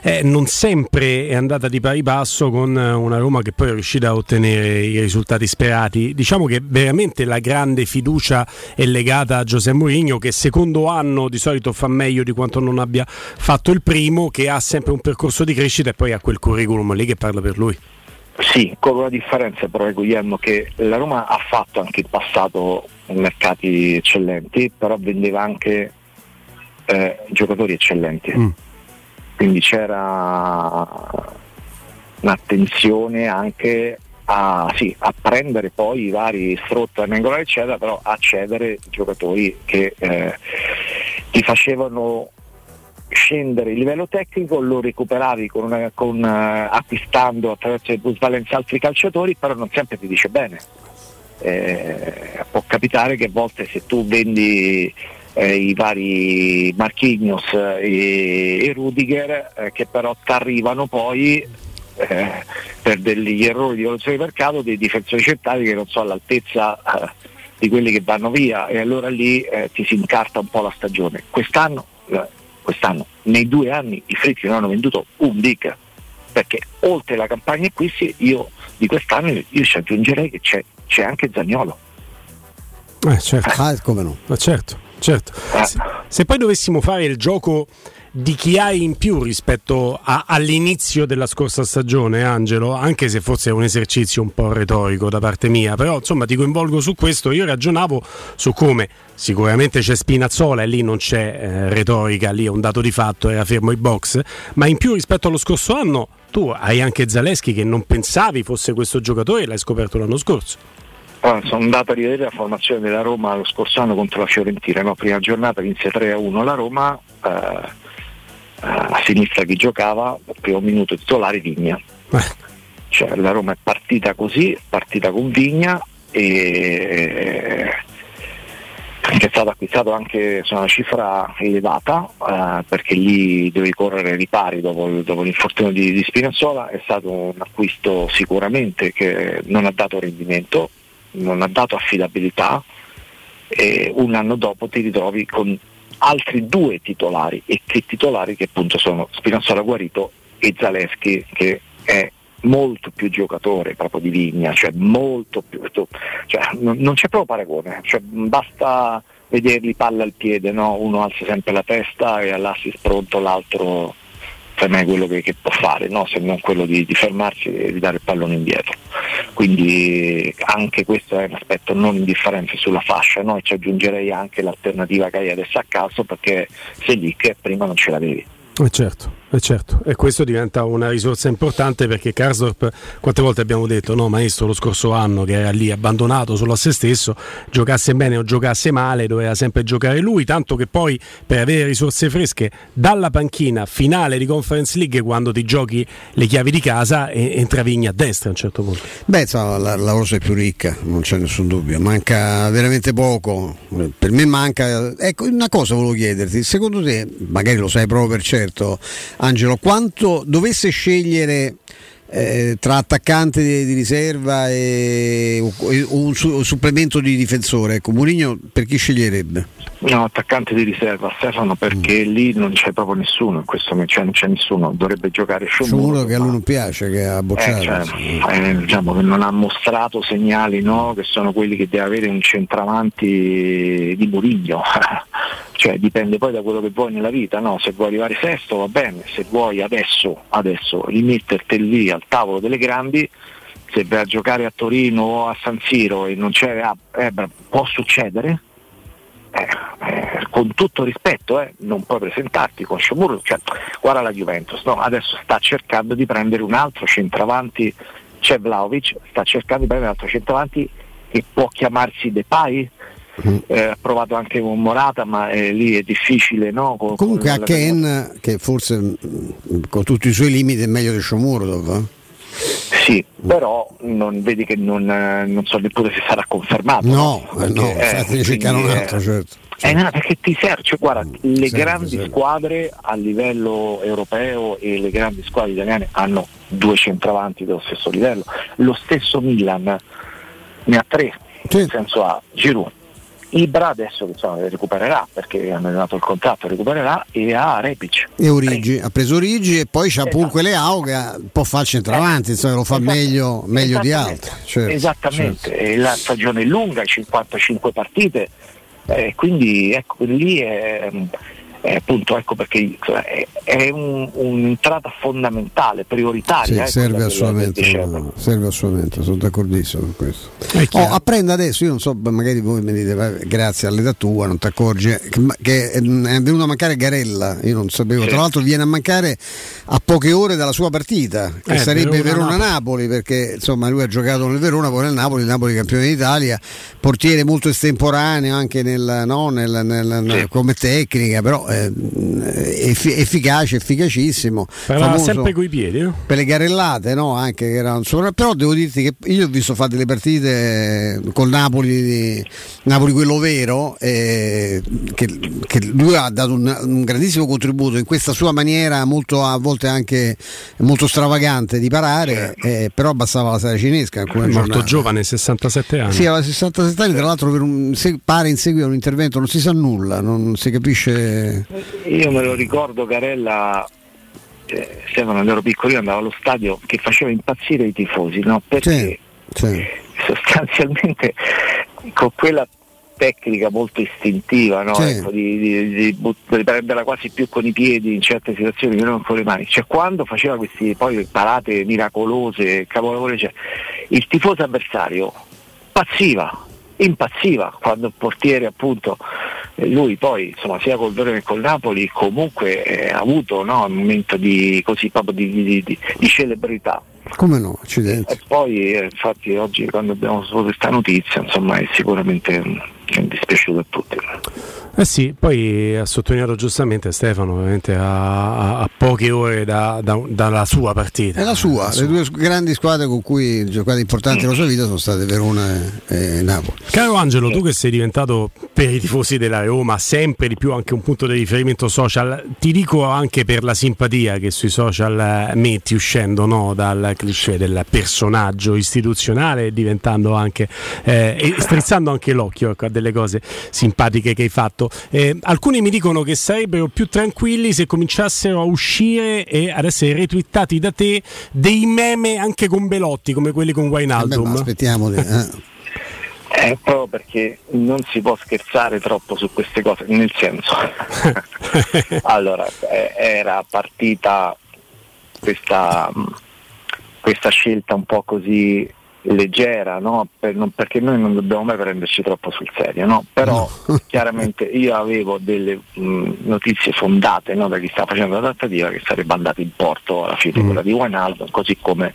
eh, non sempre è andata di pari passo con eh, una Roma che poi è riuscita a ottenere i risultati sperati. Diciamo che veramente la grande fiducia è legata a Giuseppe Mourinho che secondo anno di solito fa meglio di quanto non abbia fatto il primo, che ha sempre un percorso di crescita e poi ha quel curriculum lì che parla per lui. Sì, con una differenza però Guglielmo che la Roma ha fatto anche in passato mercati eccellenti, però vendeva anche eh, giocatori eccellenti. Quindi c'era un'attenzione anche a, sì, a prendere poi i vari Strotto, Nengola eccetera, però a cedere giocatori che eh, ti facevano scendere il livello tecnico, lo recuperavi con una- con, eh, acquistando attraverso il bus altri calciatori, però non sempre ti dice bene. Eh, può capitare che a volte se tu vendi eh, i vari Marquinhos e, e Rudiger eh, che però ti arrivano poi eh, per degli errori di valutazione di mercato dei difensori centrali che non sono all'altezza eh, di quelli che vanno via e allora lì eh, ti si incarta un po' la stagione. Quest'anno, eh, quest'anno nei due anni i Fritti non hanno venduto un big perché oltre alla campagna acquisti io di quest'anno io ci aggiungerei che c'è, c'è anche Zagnolo. Eh, certo. Ah, come no? Ma certo, certo. Se, se poi dovessimo fare il gioco di chi hai in più rispetto a- all'inizio della scorsa stagione, Angelo, anche se forse è un esercizio un po' retorico da parte mia, però insomma ti coinvolgo su questo, io ragionavo su come sicuramente c'è Spinazzola e lì non c'è eh, retorica, lì è un dato di fatto, era fermo i box, ma in più rispetto allo scorso anno tu hai anche Zaleschi che non pensavi fosse questo giocatore e l'hai scoperto l'anno scorso. Allora, sono andato a rivedere la formazione della Roma lo scorso anno contro la Fiorentina, no? prima giornata inizia 3-1 la Roma, eh, a sinistra chi giocava, al primo minuto titolare Vigna. Cioè, la Roma è partita così, partita con Vigna e che è stato acquistato anche su una cifra elevata eh, perché lì devi correre ripari dopo, dopo l'infortunio di, di Spinazzola, è stato un acquisto sicuramente che non ha dato rendimento, non ha dato affidabilità e un anno dopo ti ritrovi con altri due titolari e che titolari che appunto sono Spinazzola Guarito e Zaleschi che è molto più giocatore proprio di Vigna, cioè molto più, cioè, non non c'è proprio paragone, cioè, basta vederli palla al piede, no? uno alza sempre la testa e all'assist pronto l'altro per me quello che, che può fare, no? se non quello di, di fermarsi e di dare il pallone indietro. Quindi anche questo è un aspetto non indifferente sulla fascia, no? ci aggiungerei anche l'alternativa che hai adesso a caso perché sei lì che prima non ce l'avevi. Eh certo, eh certo, e questo diventa una risorsa importante perché Karsdorp, quante volte abbiamo detto, no maestro, lo scorso anno che era lì abbandonato solo a se stesso, giocasse bene o giocasse male, doveva sempre giocare lui, tanto che poi per avere risorse fresche dalla panchina finale di Conference League quando ti giochi le chiavi di casa e- entra Vigna a destra a un certo punto. Beh, insomma, la, la rosa è più ricca, non c'è nessun dubbio. Manca veramente poco. Per me manca. Ecco, una cosa volevo chiederti: secondo te, magari lo sai proprio per certo, Angelo, quanto dovesse scegliere eh, tra attaccante di, di riserva e, o- e un su- supplemento di difensore, ecco, Mourinho per chi sceglierebbe? No, attaccante di riserva Stefano perché lì non c'è proprio nessuno, in questo momento cioè, non c'è nessuno, dovrebbe giocare Sciomuro. Sciomuro che a lui non piace, che ha bocciato. Eh, cioè, eh, diciamo che non ha mostrato segnali no, che sono quelli che deve avere un centravanti di Murigno. cioè, dipende poi da quello che vuoi nella vita, no? se vuoi arrivare sesto va bene, se vuoi adesso, adesso rimetterti lì al tavolo delle grandi, se vai a giocare a Torino o a San Siro e non c'è, ah, eh, può succedere, eh, eh, con tutto rispetto, eh, non puoi presentarti con Sciomuro, cioè, guarda la Juventus, no? adesso sta cercando di prendere un altro centravanti, c'è Vlaovic, sta cercando di prendere un altro centravanti che può chiamarsi Depay, eh, ha provato anche con Morata, ma eh, lì è difficile, no? Con- Comunque con a la- Ken, che forse mh, con tutti i suoi limiti è meglio di Sciomuro, eh? Sì, però non, vedi che non, eh, non so neppure se sarà confermato. No, eh, Perché, no, eh, infatti cercano un altro, certo. Eh, no, perché ti serve, cioè, guarda, le serve, grandi serve. squadre a livello europeo e le grandi squadre italiane hanno due centravanti dello stesso livello. Lo stesso Milan ne ha tre, nel senso ha Giroud. Ibra adesso insomma, recupererà perché hanno dato il contratto, recupererà e ha Repic. E Origi, ha preso Origi e poi c'ha Punque Leao che può fare centravanti, insomma, lo fa meglio, meglio di altri. Certo, Esattamente, e la stagione è lunga, 55 partite, eh, quindi ecco lì è, è appunto ecco perché è, è un- un'entrata fondamentale, prioritaria. Sì, ecco, serve assolutamente, serve assolutamente, sono d'accordissimo con questo. Oh, apprendo adesso, io non so, magari voi mi dite "Vai, grazie all'età tua, non ti accorgi, eh, che, ma- che è venuto a mancare Garella, io non sapevo, Sì. tra l'altro viene a mancare a poche ore dalla sua partita, che Eh, sarebbe Verona-Napoli. Perché insomma lui ha giocato nel Verona, poi nel Napoli, il Napoli campione d'Italia, portiere molto estemporaneo anche nel, no, nel- nel- nel- come tecnica, però eh, effi- efficace, efficacissimo. Parla famoso sempre coi piedi, no? per le garellate, no? Anche che erano sopra- però devo dirti che io ho visto fare delle partite col Napoli, Napoli quello vero, eh, che, che lui ha dato un, un grandissimo contributo in questa sua maniera molto a volte anche molto stravagante di parare, eh, però bastava la sala cinesca. È morto giornate. giovane, 67 anni. Sì, aveva 67 anni, tra l'altro per un, se- pare in seguito a un intervento, non si sa nulla, non si capisce. Io me lo ricordo Carella, eh, Stefano quando ero piccolino andavo allo stadio che faceva impazzire i tifosi, no? Perché sostanzialmente con quella tecnica molto istintiva, no? Ecco, di, di- di but- di prenderla quasi più con i piedi in certe situazioni che non con le mani. Cioè quando faceva queste poi parate miracolose, capolavori, cioè, il tifoso avversario pazziva, impazziva quando il portiere appunto lui poi insomma sia col Verona che col Napoli comunque eh, ha avuto no, un momento di così proprio di, di- di- celebrità Come no, accidenti. e poi eh, infatti oggi quando abbiamo saputo questa notizia insomma è sicuramente mm, è dispiaciuto a tutti Eh sì, poi ha sottolineato giustamente Stefano, ovviamente a, a- a poche ore da- da- dalla sua partita. È la sua, le due grandi squadre con cui giocate importanti nella sua vita sono state Verona e, e Napoli. Caro Angelo, tu che sei diventato per i tifosi della Roma sempre di più anche un punto di riferimento social, ti dico anche per la simpatia che sui social eh, metti uscendo no, dal cliché del personaggio istituzionale, diventando anche eh, e strizzando anche l'occhio ecco, a delle cose simpatiche che hai fatto. Eh, alcuni mi dicono che sarebbero più tranquilli se cominciassero a uscire e ad essere retweetati da te dei meme anche con Belotti come quelli con Wijnaldum. aspettiamo. È Eh, proprio perché non si può scherzare troppo su queste cose, nel senso, allora eh, era partita questa, questa scelta un po' così leggera, no? Per- non- perché noi non dobbiamo mai prenderci troppo sul serio, no? però chiaramente io avevo delle mh, notizie fondate no, da chi sta facendo la trattativa che sarebbe andata in porto alla fine quella di Wijnaldum, così come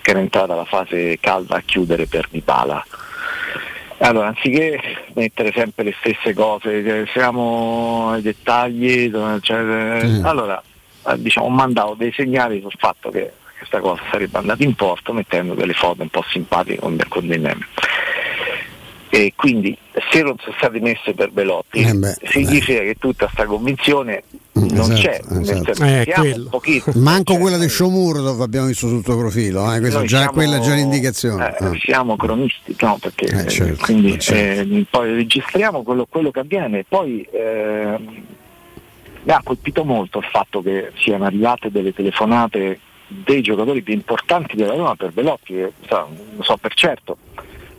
che era entrata la fase calda a chiudere per Dybala. Allora, anziché mettere sempre le stesse cose, eh, siamo ai dettagli, cioè, eh, allora eh, diciamo, ho mandato dei segnali sul fatto che questa cosa sarebbe andata in porto mettendo delle foto un po' simpatiche con, dei meme. E quindi se non sono state messe per Belotti Eh beh, significa che tutta questa convinzione non esatto, c'è, nel esatto. Eh, un pochino Manco quella di Shomur dove abbiamo visto sul tuo profilo, eh, già, siamo- quella è già un'indicazione. eh, Ah. siamo cronisti, no? Perché Eh, certo, quindi eh, certo. eh, poi registriamo quello, quello che avviene e poi ehm, mi ha colpito molto il fatto che siano arrivate delle telefonate dei giocatori più importanti della Roma per Velotti, che so, lo so per certo.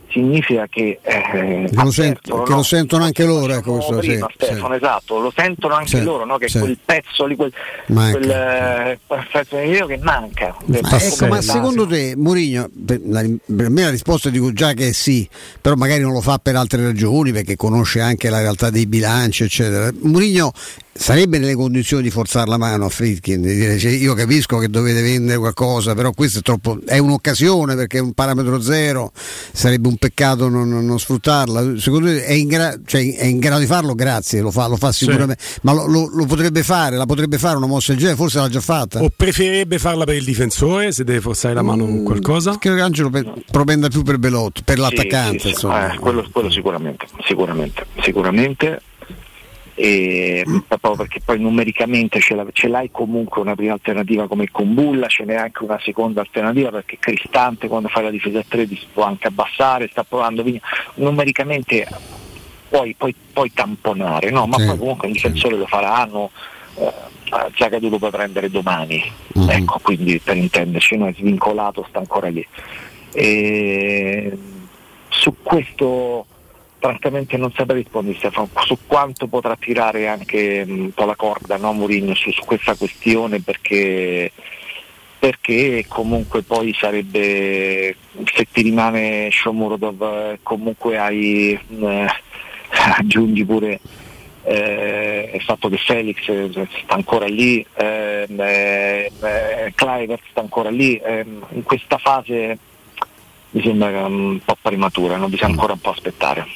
Significa che, eh, Che lo, avvertono, che no? lo sentono anche loro, ecco questo, sì, prima, Stefano, sì. esatto, lo sentono anche Sì, loro, no? che sì. quel pezzo lì, quel, Manca. quel eh, pezzo di video che manca. Ma, Ecco, ma secondo te Mourinho, per, per me la risposta dico già che è sì, però magari non lo fa per altre ragioni, perché conosce anche la realtà dei bilanci, eccetera. Mourinho sarebbe nelle condizioni di forzare la mano a Fritkin, di dire cioè, io capisco che dovete vendere qualcosa, però questo è troppo è un'occasione perché è un parametro zero, sarebbe un peccato non, non- non sfruttarla. Secondo te è in, gra- cioè, è in grado di farlo? Grazie, lo fa, lo fa sicuramente, ma lo, lo- lo potrebbe fare, la potrebbe fare una mossa del genere, forse l'ha già fatta. O preferirebbe farla per il difensore se deve forzare la mano con qualcosa? Credo che Angelo pe- propenda più per Belotti, per l'attaccante. Sì, sì, sì. insomma. Eh, quello, quello sicuramente, sicuramente, sicuramente. E, proprio perché poi numericamente ce, la- ce l'hai comunque una prima alternativa come Combulla, ce n'è anche una seconda alternativa perché Cristante quando fai la difesa a 3 si può anche abbassare, sta provando Vigna. numericamente puoi, puoi, puoi tamponare, no? ma Sì, poi comunque il difensore lo faranno. Eh, Zagadou lo puoi prendere domani, Mhm. ecco, quindi per intenderci, no, è svincolato, sta ancora lì. E su questo francamente non saprei rispondere Stefano, su quanto potrà tirare anche un po' la corda no, Mourinho su, su questa questione perché, perché comunque poi sarebbe se ti rimane Shomurodov eh, comunque hai eh, aggiungi pure eh, il fatto che Felix eh, sta ancora lì, ehm, eh, eh, Kluivert sta ancora lì, ehm, in questa fase mi sembra un po' prematura, no? bisogna ancora un po' aspettare.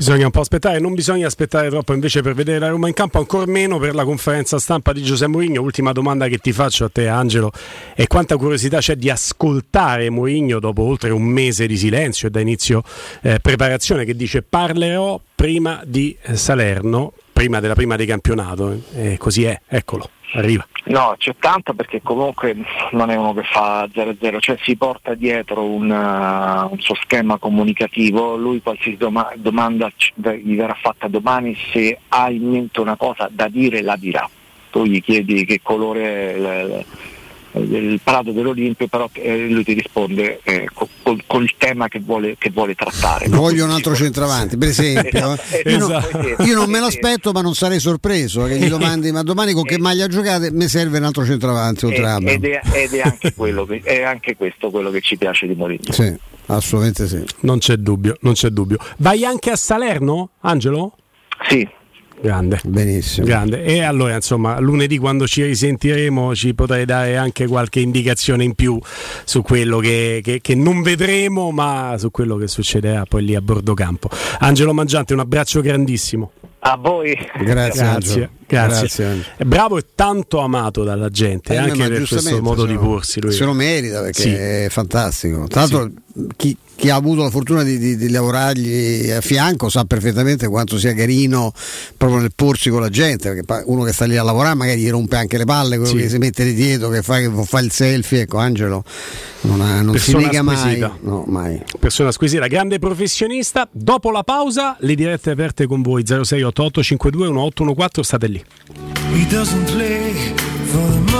Bisogna un po' aspettare, non bisogna aspettare troppo invece per vedere la Roma in campo, ancora meno per la conferenza stampa di Giuseppe Mourinho. Ultima domanda che ti faccio a te Angelo è quanta curiosità c'è di ascoltare Mourinho dopo oltre un mese di silenzio e da inizio eh, preparazione che dice parlerò prima di eh, Salerno, prima della prima di campionato e così è, eccolo, arriva. No, c'è tanto perché comunque non è uno che fa 0-0, cioè si porta dietro un, uh, un suo schema comunicativo, lui qualsiasi doma- domanda gli verrà fatta domani, se ha in mente una cosa da dire la dirà. Tu gli chiedi che colore il prato dell'Olimpio, però eh, lui ti risponde eh, col, col- col tema che vuole, che vuole trattare. Voglio un altro centravanti, per esempio. Esatto, Io, non, esatto. io non me lo aspetto, ma non sarei sorpreso che gli domandi: ma domani con che maglia giocate? Mi serve un altro centravanti oltre a Eh, ed, è, ed è anche quello che, è anche questo quello che ci piace di Mourinho. Sì, assolutamente sì. Non c'è dubbio, non c'è dubbio. Vai anche a Salerno, Angelo? Sì. Grande. Benissimo. Grande. E allora, insomma, lunedì quando ci risentiremo ci potrai dare anche qualche indicazione in più su quello che, che- che non vedremo, ma su quello che succederà poi lì a bordo campo. Angelo Mangiante, un abbraccio grandissimo. A voi. Grazie, Grazie, Angelo. Grazie. Grazie, bravo e tanto amato dalla gente, Eh, anche per questo modo di porsi. Lui. Se lo merita perché Sì. è fantastico. Tra l'altro, chi, chi ha avuto la fortuna di, di- di lavorargli a fianco sa perfettamente quanto sia carino proprio nel porsi con la gente. Perché uno che sta lì a lavorare magari gli rompe anche le palle, quello Sì. che si mette di dietro, che fa, che fa il selfie. Ecco, Angelo non, ha- non si nega mai. No, mai. Persona squisita, grande professionista. Dopo la pausa, le dirette aperte con voi 0688 52 1814, state lì. He doesn't play for the money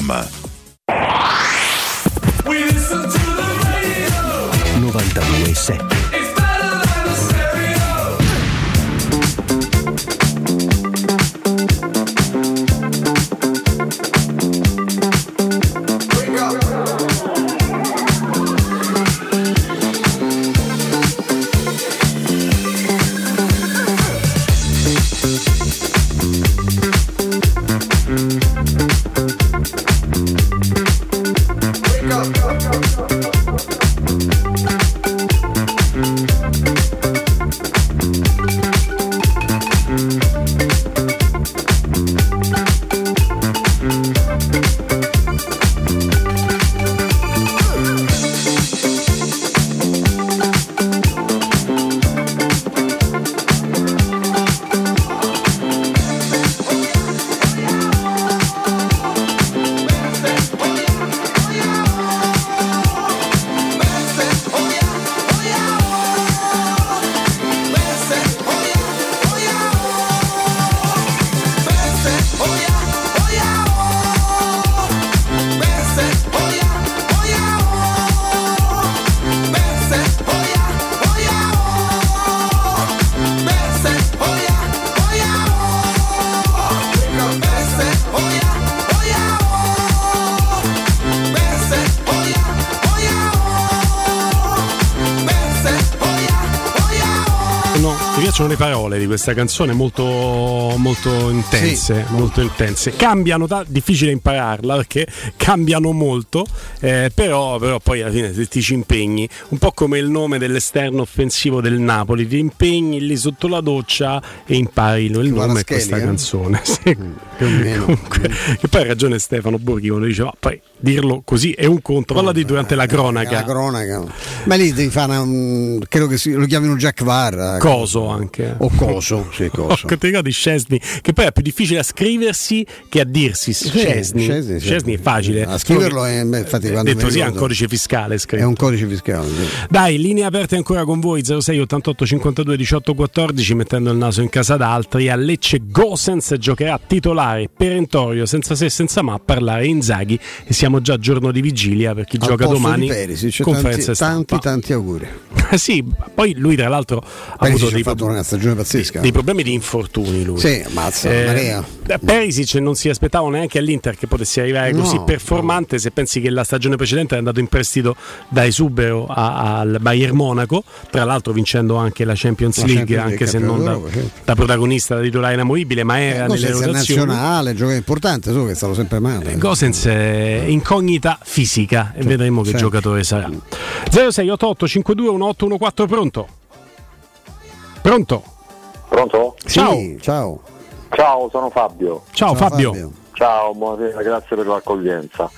92.7 questa canzone molto, molto intense, molto intense. Cambiano, da, difficile impararla perché cambiano molto, eh, però, però poi alla fine se ti ci impegni, un po' come il nome dell'esterno offensivo del Napoli, ti impegni lì sotto la doccia e impari il nome di questa eh? canzone. Sì. Comunque, che poi ha ragione Stefano Borghi quando dice, ma poi dirlo così è un conto, parla di durante la cronaca. La cronaca. Ma lì devi fare una, un- credo che si- lo chiamino Jack Var. Coso anche. O coso, sì, coso. Ti ricordi Scesni, che poi è più difficile a scriversi che a dirsi Scesni. Scesni, sì. Scesni è facile. A scriverlo è, beh, infatti, quando detto mi sì, è un codice fiscale scritto. È un codice fiscale. sì. Dai, linee aperte ancora con voi 06 88 52 18 14 mettendo il naso in casa d'altri a Lecce Gosens giocherà titolare perentorio senza se e senza ma a parlare Inzaghi e siamo già a giorno di vigilia per chi Al gioca domani Perisic, conferenza tanti, tanti, tanti auguri. sì, poi lui tra l'altro ha Perisic avuto ha dei, fatto una stagione pazzesca. dei problemi di infortuni lui. Sì, marea. eh, Perisic non si aspettava neanche all'Inter che potesse arrivare così No, performante se pensi che la stagione precedente è andato in prestito da Esubero a- al Bayern Monaco, tra l'altro vincendo anche la Champions La League, Champions anche se non da, da protagonista, da titolare inamovibile, ma era Gosens nelle rotazioni. nazionale, gioca importante, solo che è stato sempre male. Gosens è incognita fisica e vedremo che certo. giocatore sarà. 0688 52 1814 pronto? Pronto? Pronto? Sì, ciao. Ciao, sono Fabio. Ciao, Fabio. Ciao, buonasera, grazie per l'accoglienza.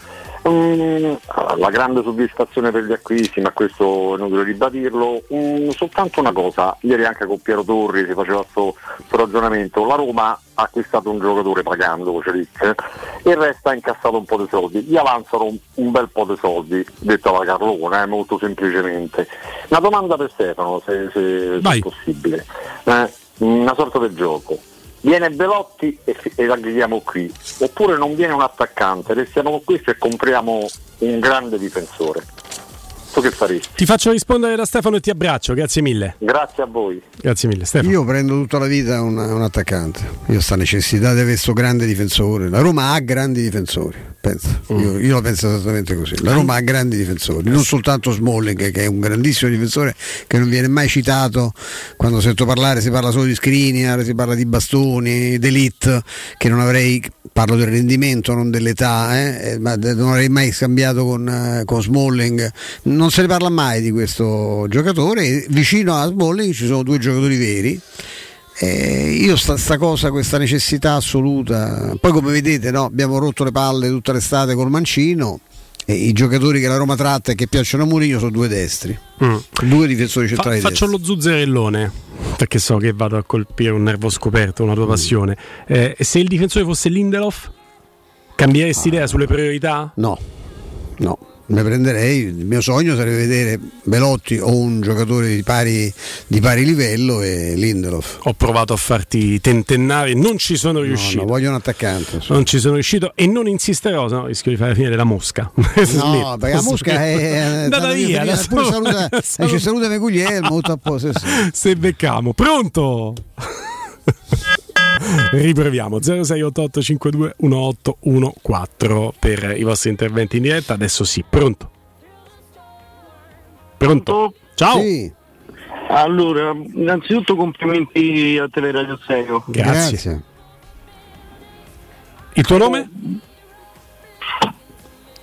Mm, la grande soddisfazione per gli acquisti, ma questo è inutile ribadirlo. Mm, soltanto una cosa, ieri anche con Piero Torri si faceva questo ragionamento, la Roma ha acquistato un giocatore pagando Celic e il resto ha incassato un po' di soldi, gli avanzano un, un bel po' di soldi, detto alla Carlone, eh, molto semplicemente. Una domanda per Stefano, se, se- se è possibile. Eh, una sorta di gioco. Viene Belotti e, e l'aggreghiamo qui, oppure non viene un attaccante, restiamo con questo e compriamo un grande difensore. Tu che faresti? Ti faccio rispondere da Stefano e ti abbraccio, grazie mille. Grazie a voi. Grazie mille, Stefano. Io prendo tutta la vita un, un attaccante. Io ho sta necessità di avere questo grande difensore. La Roma ha grandi difensori. pensa. Io, io la penso esattamente così. La Roma ha grandi difensori, non soltanto Smalling, che è un grandissimo difensore che non viene mai citato. Quando sento parlare si parla solo di Skriniar, si parla di bastoni, d'elite, che non avrei. Parlo del rendimento, non dell'età, eh, eh, ma non avrei mai scambiato con, eh, con Smalling. Non se ne parla mai di questo giocatore. Vicino a Smalling ci sono due giocatori veri. Eh, io sta, sta cosa, questa necessità assoluta, poi come vedete no, abbiamo rotto le palle tutta l'estate col Mancino e i giocatori che la Roma tratta e che piacciono a Mourinho sono due destri, due difensori Fa- centrali faccio destri. lo zuzzerellone perché so che vado a colpire un nervo scoperto, una tua passione. Eh, se il difensore fosse Lindelof, cambieresti idea sulle priorità? No, no, ne prenderei. Il mio sogno sarebbe vedere Belotti o un giocatore di pari, di pari livello e Lindelof. Ho provato a farti tentennare, non ci sono riuscito. no, voglio un attaccante. Non ci sono riuscito e non insisterò, se no rischio di fare la fine della mosca. No, perché la mosca è, andata via. via, pure saluta, eh, ci saluta Guglielmo, tutto a posto. Se beccamo, pronto? Riproviamo 0688 52 1814 per i vostri interventi in diretta. Adesso sì, pronto. Pronto? Ciao. Allora, innanzitutto complimenti a Teleradio Stereo. Grazie. Il tuo nome?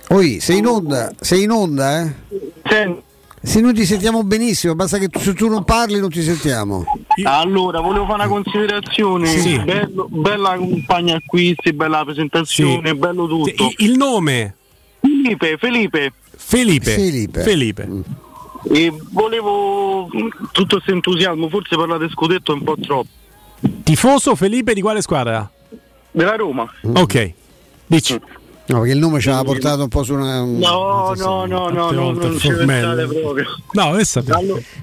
Oi, sei in onda, sei in onda, eh? Se noi ti sentiamo benissimo, basta che tu, se tu non parli non ti sentiamo. Allora, volevo fare una considerazione. Sì. Bello- bella campagna acquisti, bella presentazione, bello tutto. Il nome? Felipe, Felipe. Felipe. Felipe. Felipe. E volevo mh, tutto questo entusiasmo, forse parlate scudetto un po' troppo. Tifoso Felipe di quale squadra? Della Roma. Ok, dici. No, perché il nome ci aveva portato un po' su una. No, no, no, no, no, non ci pensate proprio. No,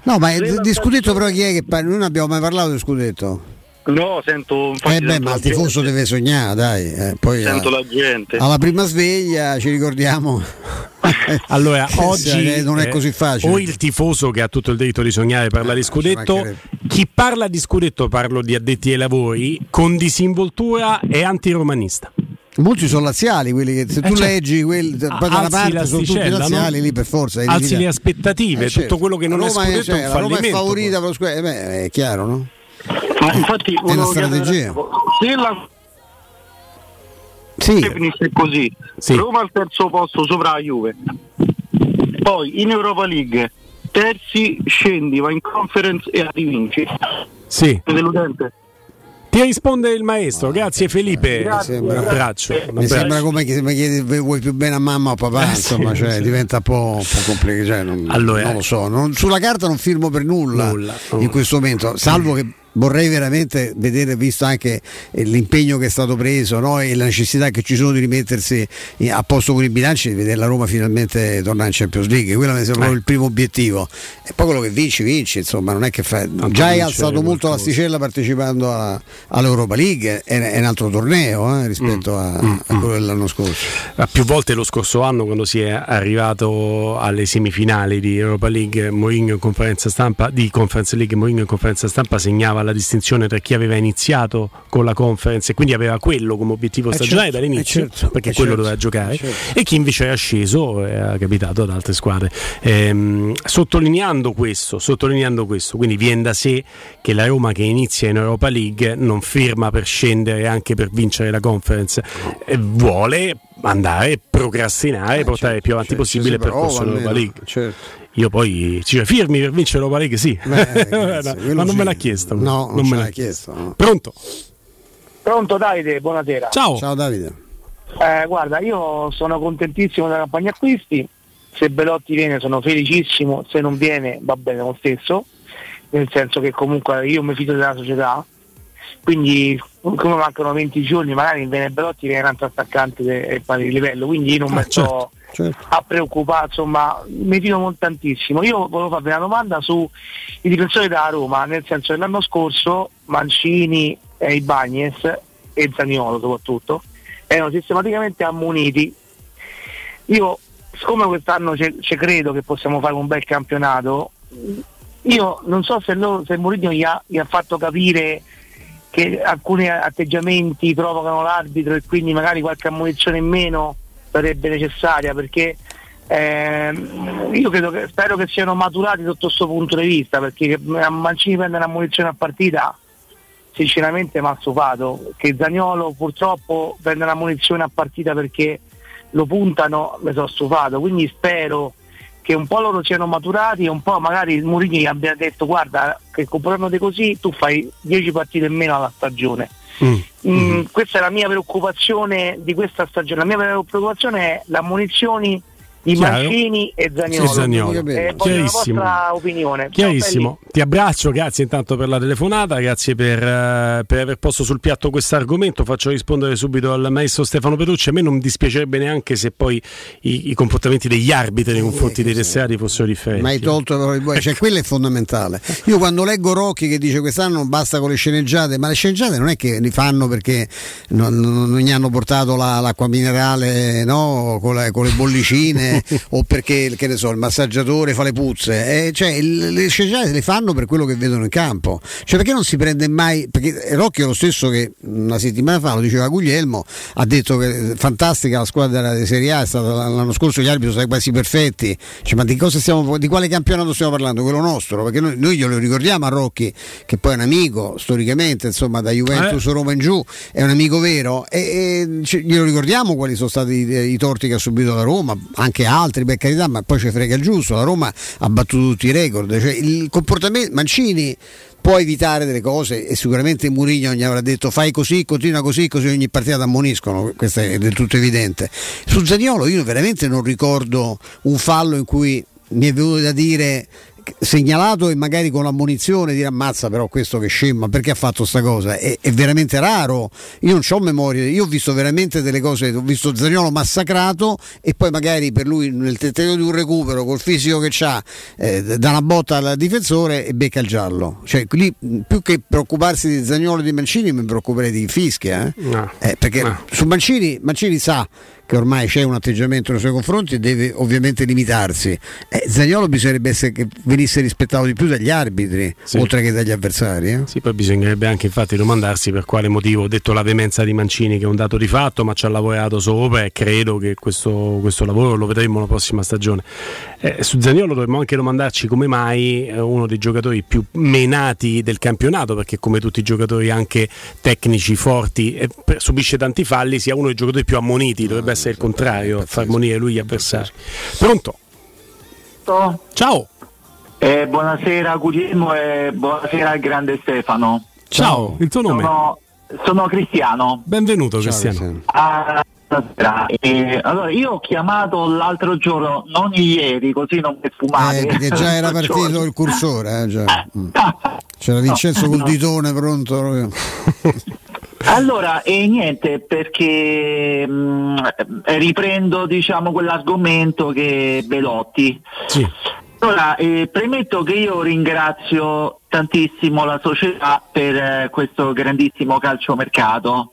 No, ma il- di scudetto però chi è che parla? Noi non abbiamo mai parlato di scudetto. No, sento infatti Eh beh, ma il tifoso deve sognare, dai. eh, poi Sento alla, la gente. alla prima sveglia ci ricordiamo. Allora, oggi sia- non è eh, così facile. O il tifoso che ha tutto il diritto di sognare parla di scudetto. Chi parla di scudetto, parlo di addetti ai lavori, con disinvoltura è antiromanista. Molti sono laziali, quelli che se tu Eh, cioè, leggi quelli da poi da una parte sono tutti laziali, no? lì per forza. Alzi le aspettative, Eh, certo. tutto quello che non Roma è scudetto cioè, è un la Roma è favorita per lo scudetto, eh beh, è chiaro, no? Ma infatti È una strategia. Se la Sì. finisce così, Roma al terzo posto sopra la Juve. Poi in Europa League, terzi scendi, va in conference e rivinci. Sì. È deludente. Ti risponde il maestro, grazie Felipe. Grazie. Un abbraccio. Mi sembra come che mi chiedi vuoi più bene a mamma o a papà, Eh, sì, insomma, cioè, sì. diventa un po', un po' complicato. cioè, non, Allora- non lo so, non- sulla carta non firmo per nulla, in questo momento, salvo che vorrei veramente vedere, visto anche eh, l'impegno che è stato preso no, e la necessità che ci sono di rimettersi in- a posto con i bilanci, di vedere la Roma finalmente tornare in Champions League, quello mi sembra proprio il primo obiettivo. E poi quello che vinci, vinci, insomma, non è che fai. Già hai alzato molto l'asticella partecipando alla- all'Europa League, è, è un altro torneo eh, rispetto a, a quello dell'anno scorso. Ah, Più volte lo scorso anno, quando si è arrivato alle semifinali di Europa League, Mourinho in conferenza stampa, di Conference League, Mourinho in conferenza stampa segnava la distinzione tra chi aveva iniziato con la conference e quindi aveva quello come obiettivo Eh, stagionale certo, dall'inizio, certo, perché eh, quello certo, doveva giocare, certo. e chi invece era sceso e ha capitato ad altre squadre. Ehm, sottolineando questo, sottolineando questo, quindi viene da sé che la Roma che inizia in Europa League non firma per scendere anche per vincere la conference, e vuole andare, procrastinare, portare più avanti possibile il ci si percorso dell'Europa almeno, League. certo. Io poi cioè, firmi per vincere l'Europa League sì, Beh, No, quello ma non me l'ha chiesto. No, non me l'ha chiesto. no. Pronto? Pronto Davide, buonasera. Ciao. Ciao Davide. Eh, guarda, io sono contentissimo della campagna acquisti, se Belotti viene sono felicissimo, se non viene va bene lo stesso, nel senso che comunque io mi fido della società, quindi come mancano 20 giorni magari viene Belotti viene un altro attaccante del pari livello, quindi io non mi sto a preoccupare, insomma mi fido molto tantissimo. Io volevo farvi una domanda sui difensori della Roma, nel senso che l'anno scorso Mancini e Ibagnez e Zaniolo soprattutto erano sistematicamente ammoniti. Io, siccome quest'anno ci ci credo che possiamo fare un bel campionato, io non so se, loro, se Mourinho gli ha, gli ha fatto capire che alcuni atteggiamenti provocano l'arbitro e quindi magari qualche ammonizione in meno sarebbe necessaria perché ehm, io credo che, spero che siano maturati sotto questo punto di vista perché Mancini prende un'ammonizione a partita sinceramente mi ha stufato che Zagnolo purtroppo prende una munizione a partita perché lo puntano, mi sono stufato, quindi spero che un po' loro siano maturati e un po' magari il Mourinho gli abbia detto guarda che comportandoti così tu fai 10 partite in meno alla stagione. Mm, Questa è la mia preoccupazione di questa stagione, la mia preoccupazione è la munizioni di Chiaro. Mancini e Zaniolo. Eh, voglio la Chiarissimo. vostra opinione. Ciao, Chiarissimo, ti abbraccio, grazie intanto per la telefonata, grazie per, eh, per aver posto sul piatto questo argomento. Faccio rispondere subito al maestro Stefano Petrucci. A me non dispiacerebbe neanche se poi i, i comportamenti degli arbitri nei confronti dei tesserati fossero differenti. Ma hai tolto però i buoi, cioè quello è fondamentale. Io quando leggo Rocchi che dice quest'anno basta con le sceneggiate, ma le sceneggiate non è che li fanno perché non, non- non gli hanno portato la- l'acqua minerale no? con, la- con le bollicine o perché che ne so, il massaggiatore fa le puzze. Eh, cioè, le sceneggiate le fanno per quello che vedono in campo. Cioè perché non si prende mai. Perché Rocchi è lo stesso che una settimana fa lo diceva Guglielmo, ha detto che fantastica la squadra di Serie A, è stata l'anno scorso gli arbitri sono stati quasi perfetti. Cioè, ma di, cosa stiamo, di quale campionato stiamo parlando? Quello nostro? Perché noi, noi glielo ricordiamo a Rocchi, che poi è un amico storicamente, insomma, da Juventus Eh. Roma in giù, è un amico vero. E, e glielo ricordiamo quali sono stati i, i torti che ha subito la Roma, anche altri, per carità, ma poi ci frega il giusto. La Roma ha battuto tutti i record. Cioè, il comportamento Mancini può evitare delle cose e sicuramente Mourinho gli avrà detto fai così, continua così, così ogni partita ti ammoniscono, questo è del tutto evidente. Su Zaniolo io veramente non ricordo un fallo in cui mi è venuto da dire segnalato e magari con l'ammonizione dire ammazza però questo che scema perché ha fatto sta cosa è, è veramente raro io non ho memoria io ho visto veramente delle cose ho visto Zaniolo massacrato e poi magari per lui nel tentativo di un recupero col fisico che ha eh, dà una botta al difensore e becca il giallo cioè lì più che preoccuparsi di Zaniolo e di Mancini mi preoccuperei di Fischia eh? No. Eh, perché No. su Mancini, Mancini sa che ormai c'è un atteggiamento nei suoi confronti e deve ovviamente limitarsi. Eh, Zagnolo bisognerebbe essere che venisse rispettato di più dagli arbitri, Sì. oltre che dagli avversari. eh. Sì, poi bisognerebbe anche infatti domandarsi per quale motivo, ho detto la veemenza di Mancini che è un dato di fatto, ma ci ha lavorato sopra e credo che questo, questo lavoro lo vedremo la prossima stagione. Eh, su Zaniolo dovremmo anche domandarci come mai è uno dei giocatori più menati del campionato, perché come tutti i giocatori anche tecnici, forti, e per- subisce tanti falli, sia uno dei giocatori più ammoniti, dovrebbe essere il contrario, a far monire lui gli avversari. Pronto? Ciao! Eh, buonasera Guglielmo e buonasera al grande Stefano. Ciao, il tuo nome? Sono, sono Cristiano. Benvenuto Cristiano. Ah, buonasera. Eh, allora, io ho chiamato l'altro giorno, non ieri, così non per fumare. Eh, perché già era partito il cursore. eh, già. Mm. C'era Vincenzo col ditone pronto. Allora, e niente, perché mh, riprendo diciamo quell'argomento che Belotti. Allora, eh, premetto che io ringrazio tantissimo la società per eh, questo grandissimo calciomercato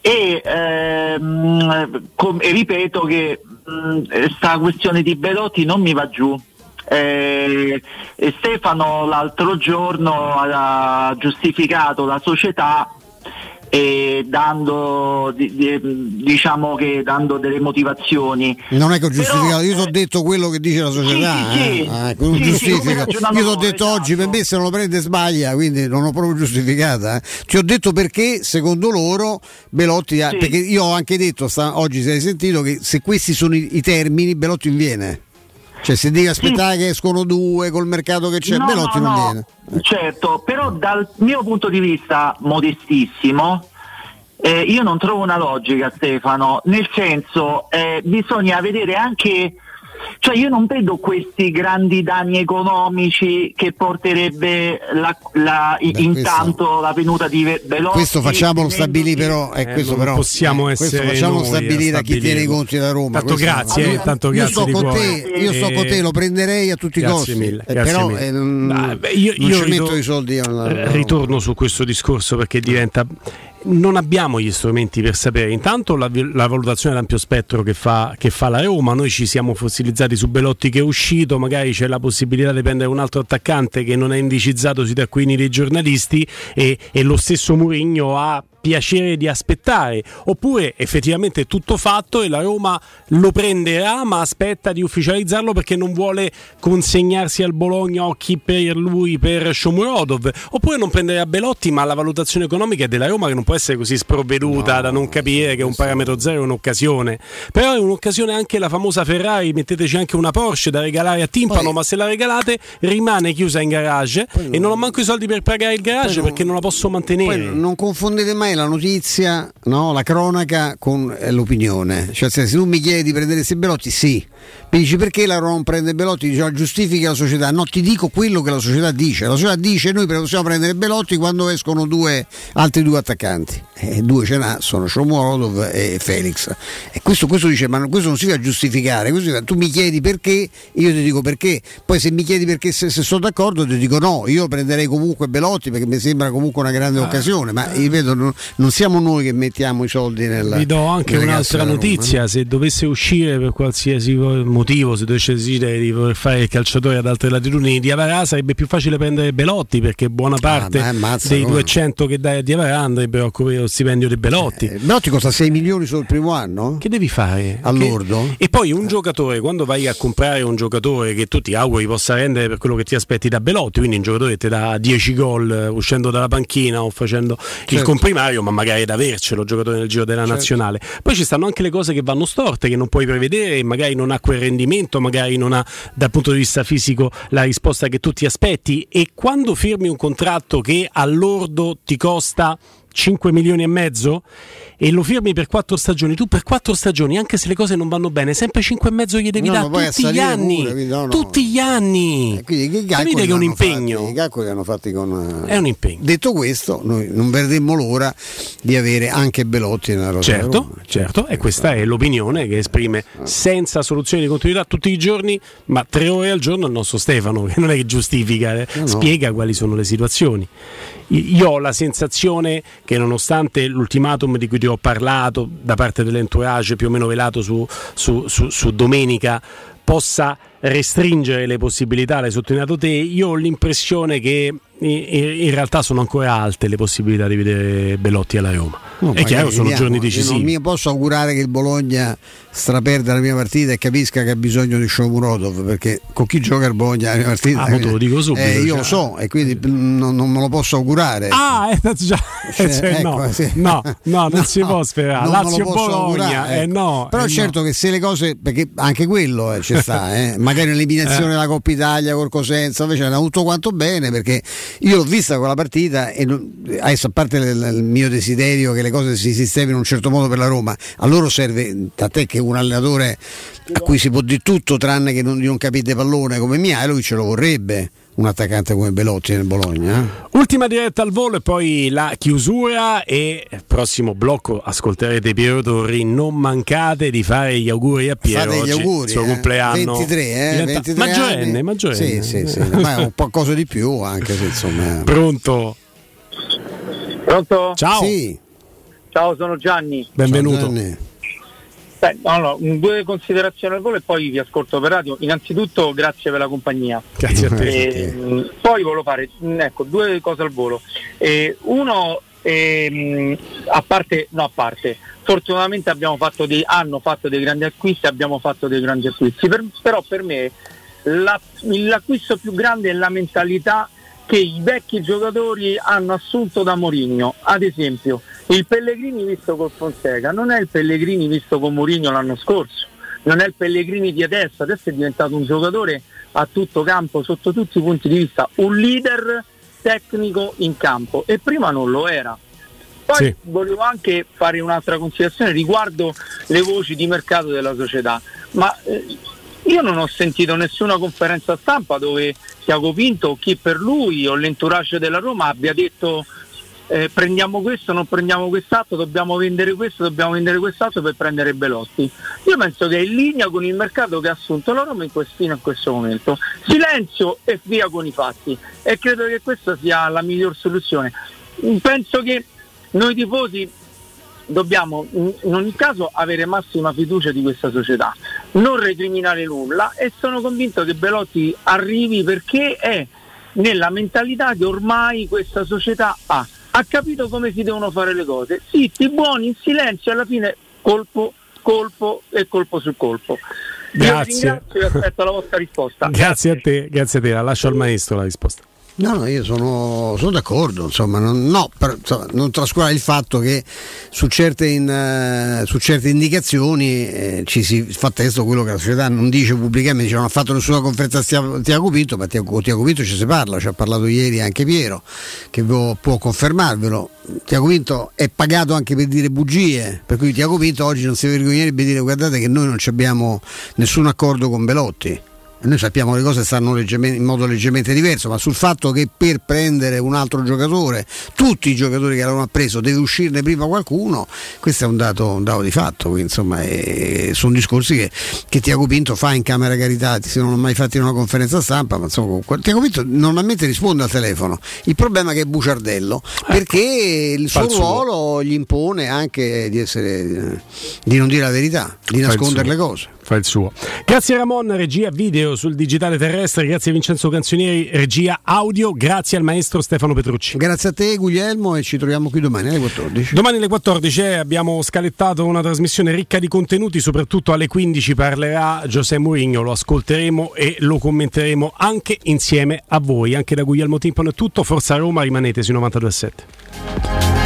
e ehm, com- e ripeto che questa questione di Belotti non mi va giù. Eh, e Stefano l'altro giorno ha giustificato la società e dando di- di- diciamo che dando delle motivazioni Non è che ho giustificato, io ti ho detto quello che dice la società. Sì, sì, eh. sì. Ah, non giustifico. come ragionano io ti ho detto oggi per me se non lo prende sbaglia, quindi non ho proprio giustificata. eh. Ti ho detto perché secondo loro Belotti ha, perché io ho anche detto sta- oggi se hai sentito che se questi sono i, i termini Belotti viene. Cioè se devi aspettare che escono due col mercato che c'è, No, Belotti no, non no, viene. Certo, però dal mio punto di vista modestissimo, eh, io non trovo una logica Stefano, nel senso eh, bisogna vedere anche, cioè io non vedo questi grandi danni economici che porterebbe la- la- Beh, intanto la venuta di Ve- Belotti. Questo facciamolo stabilire però, eh, Eh, questo però possiamo eh, questo essere facciamo stabilire a chi tiene i conti da Roma. Tanto questo- grazie, Allora, tanto io grazie sto di con te, io sto Eh, con te, lo prenderei a tutti i costi. mille, eh, però mille. eh, non, Ah, beh, io, non io ci ritor- metto i soldi alla- alla- eh, ritorno su questo discorso perché diventa non abbiamo gli strumenti per sapere. Intanto la, la valutazione ad ampio spettro che fa, che fa la Roma. Noi ci siamo fossilizzati su Belotti che è uscito magari c'è la possibilità di prendere un altro attaccante che non è indicizzato sui taccuini dei giornalisti e, e lo stesso Mourinho ha piacere di aspettare. Oppure effettivamente è tutto fatto e la Roma lo prenderà ma aspetta di ufficializzarlo perché non vuole consegnarsi al Bologna occhi per lui per Shomurodov. Oppure non prenderà Belotti ma la valutazione economica è della Roma che non può essere così sprovveduta da non capire che un parametro zero è un'occasione. Però è un'occasione anche la famosa Ferrari metteteci anche una Porsche da regalare a Timpano ma se la regalate rimane chiusa in garage e non ho manco i soldi per pagare il garage perché non la posso mantenere. Poi non confondete mai la notizia, no, la cronaca con eh, l'opinione. Cioè, se tu mi chiedi di prendere Belotti, sì. Mi dici perché la Roma non prende Belotti? Dici, "Ah, giustifica la società. No, ti dico quello che la società dice. La società dice noi possiamo prendere Belotti quando escono due, altri due attaccanti. E due ce n'ha, sono Shomurodov e Felix. E questo, questo dice, ma questo non si fa giustificare. Significa, tu mi chiedi perché, io ti dico perché. Poi se mi chiedi perché se, se sono d'accordo, ti dico no, io prenderei comunque Belotti perché mi sembra comunque una grande Ah. occasione. Ma ripeto, non, non siamo noi che mettiamo i soldi nel. Vi do anche un'altra Roma, notizia: se dovesse uscire per qualsiasi motivo, se dovesse decidere di voler fare il calciatore ad altre latitudini di Avarà, sarebbe più facile prendere Belotti perché buona parte ma ammazza, dei come? 200 che dai a di Avarà andrebbero a coprire lo stipendio di Belotti. Eh, Belotti costa 6 milioni solo il primo anno? Che devi fare? All'ordo? Che- E poi un giocatore, quando vai a comprare un giocatore che tu ti auguri possa rendere per quello che ti aspetti da Belotti, quindi un giocatore che ti dà 10 gol eh, uscendo dalla panchina o facendo il Certo. comprimario, ma magari ad avercelo giocatore nel giro della Certo. nazionale. Poi ci stanno anche le cose che vanno storte, che non puoi prevedere, magari non ha quel rendimento, magari non ha dal punto di vista fisico la risposta che tu ti aspetti. E quando firmi un contratto che all'ordo ti costa 5 milioni e mezzo e lo firmi per 4 stagioni, tu per 4 stagioni, anche se le cose non vanno bene, sempre 5 e mezzo gli devi No, dare tutti gli anni. pure, quindi no, no. Tutti gli anni. Quindi che Capite che è un impegno. fatti- I calcoli li hanno fatti con. eh, È un impegno. Detto questo, noi non vedremo l'ora di avere anche Belotti nella rosa Certo, certo, e questa è l'opinione che esprime senza soluzione di continuità tutti i giorni, ma tre ore al giorno il nostro Stefano, che non è che giustifica, eh, No, no. spiega quali sono le situazioni. Io ho la sensazione che nonostante l'ultimatum di cui ti ho parlato da parte dell'entourage più o meno velato su, su- su- su domenica possa restringere le possibilità, l'hai sottolineato te, io ho l'impressione che in, realtà sono ancora alte le possibilità di vedere Belotti alla Roma. No, è chiaro, sono vediamo. giorni Io decisivi. Non mi posso augurare che il Bologna straperda la prima partita e capisca che ha bisogno di Shomurodov perché con chi gioca il Bologna la prima partita Ah, te lo dico subito, eh, io cioè. lo so e quindi mm, non, non me lo posso augurare Ah, eh, già, Cioè, cioè, no, ecco, sì. no, no, non No, si può sperare. non me lo Lazio posso Bologna, augurare, eh ecco. no. però eh certo no. che se le cose perché anche quello eh, ci sta eh. magari un'eliminazione Eh. della Coppa Italia col Cosenza invece era tutto quanto bene perché io l'ho vista quella partita e adesso a parte il, il mio desiderio che le cose si sistemino in un certo modo per la Roma a loro serve tant'è che un allenatore a cui si può dire tutto tranne che non, di non capite pallone come Mihailovic ce lo vorrebbe un attaccante come Belotti nel Bologna eh. Ultima diretta al volo e poi la chiusura e prossimo blocco ascolterete Piero Torri. Non mancate di fare gli auguri a Piero. Fate gli auguri il suo eh. compleanno. 23, eh? Diventa 23 maggiorenne, anni. maggiorenne. Sì, sì, sì, ma è un po' cosa di più anche se insomma. Pronto? Pronto? Ciao. Sì. Ciao, sono Gianni. Benvenuto. Beh, no, no, due considerazioni al volo e poi vi ascolto per radio. Innanzitutto grazie per la compagnia. Grazie a te. E, mh, poi volevo fare mh, ecco, due cose al volo. E, uno, ehm, a parte, no a parte, fortunatamente abbiamo fatto dei, hanno fatto dei grandi acquisti, abbiamo fatto dei grandi acquisti, Per- però per me la- l'acquisto più grande è la mentalità che i vecchi giocatori hanno assunto da Mourinho. Ad esempio, il Pellegrini visto col Fonseca non è il Pellegrini visto con Mourinho l'anno scorso. non è il Pellegrini di adesso, adesso è diventato un giocatore a tutto campo, sotto tutti i punti di vista, un leader tecnico in campo e prima non lo era. Poi Sì. volevo anche fare un'altra considerazione riguardo le voci di mercato della società, ma eh, io non ho sentito nessuna conferenza stampa dove Tiago Pinto o chi per lui o l'entourage della Roma abbia detto eh, prendiamo questo, non prendiamo quest'altro, dobbiamo vendere questo, dobbiamo vendere quest'altro per prendere Belotti. Io penso che è in linea con il mercato che ha assunto la Roma in quest- fino a questo momento. Silenzio e via con i fatti. E credo che questa sia la miglior soluzione. Penso che noi tifosi dobbiamo in ogni caso avere massima fiducia di questa società, non recriminare nulla e sono convinto che Belotti arrivi perché è nella mentalità che ormai questa società ha. Ha capito come si devono fare le cose. Zitti, buoni, in silenzio, alla fine colpo, colpo e colpo su colpo. Io vi Grazie. ringrazio e aspetto la vostra risposta. Grazie a te, grazie a te. La lascio al maestro la risposta. No, no, io sono, sono d'accordo, insomma, non, no, per- insomma, non trascurare il fatto che su certe, in, eh, su certe indicazioni eh, ci si fa testo quello che la società non dice pubblicamente, dice non ha fatto nessuna conferenza a Tiago Pinto, ma Tiago, Tiago Pinto ci si parla, ci ha parlato ieri anche Piero, che vo- può confermarvelo. Tiago Pinto è pagato anche per dire bugie, per cui Tiago Pinto oggi non si vergognerebbe di dire guardate che noi non abbiamo nessun accordo con Belotti. Noi sappiamo che le cose stanno in modo leggermente diverso, ma sul fatto che per prendere un altro giocatore, tutti i giocatori che l'hanno preso, deve uscirne prima qualcuno, questo è un dato, un dato di fatto. Quindi, insomma, è- sono discorsi che, che Tiago Pinto fa in Camera Caritati, se non l'ho mai fatto in una conferenza stampa, ma insomma, comunque, Tiago Pinto normalmente risponde al telefono. Il problema è che è buciardello, perché il suo ruolo gli impone anche di, essere, di non dire la verità, di nascondere le cose. Fa il suo. Grazie Ramon, regia video sul digitale terrestre, grazie Vincenzo Canzonieri, regia audio, grazie al maestro Stefano Petrucci. Grazie a te Guglielmo e ci troviamo qui domani alle 14. Domani alle 14 eh, abbiamo scalettato una trasmissione ricca di contenuti, soprattutto alle 15 parlerà Giuseppe Mourinho, lo ascolteremo e lo commenteremo anche insieme a voi. Anche da Guglielmo Timpano è tutto, Forza Roma, rimanete sui 92.7.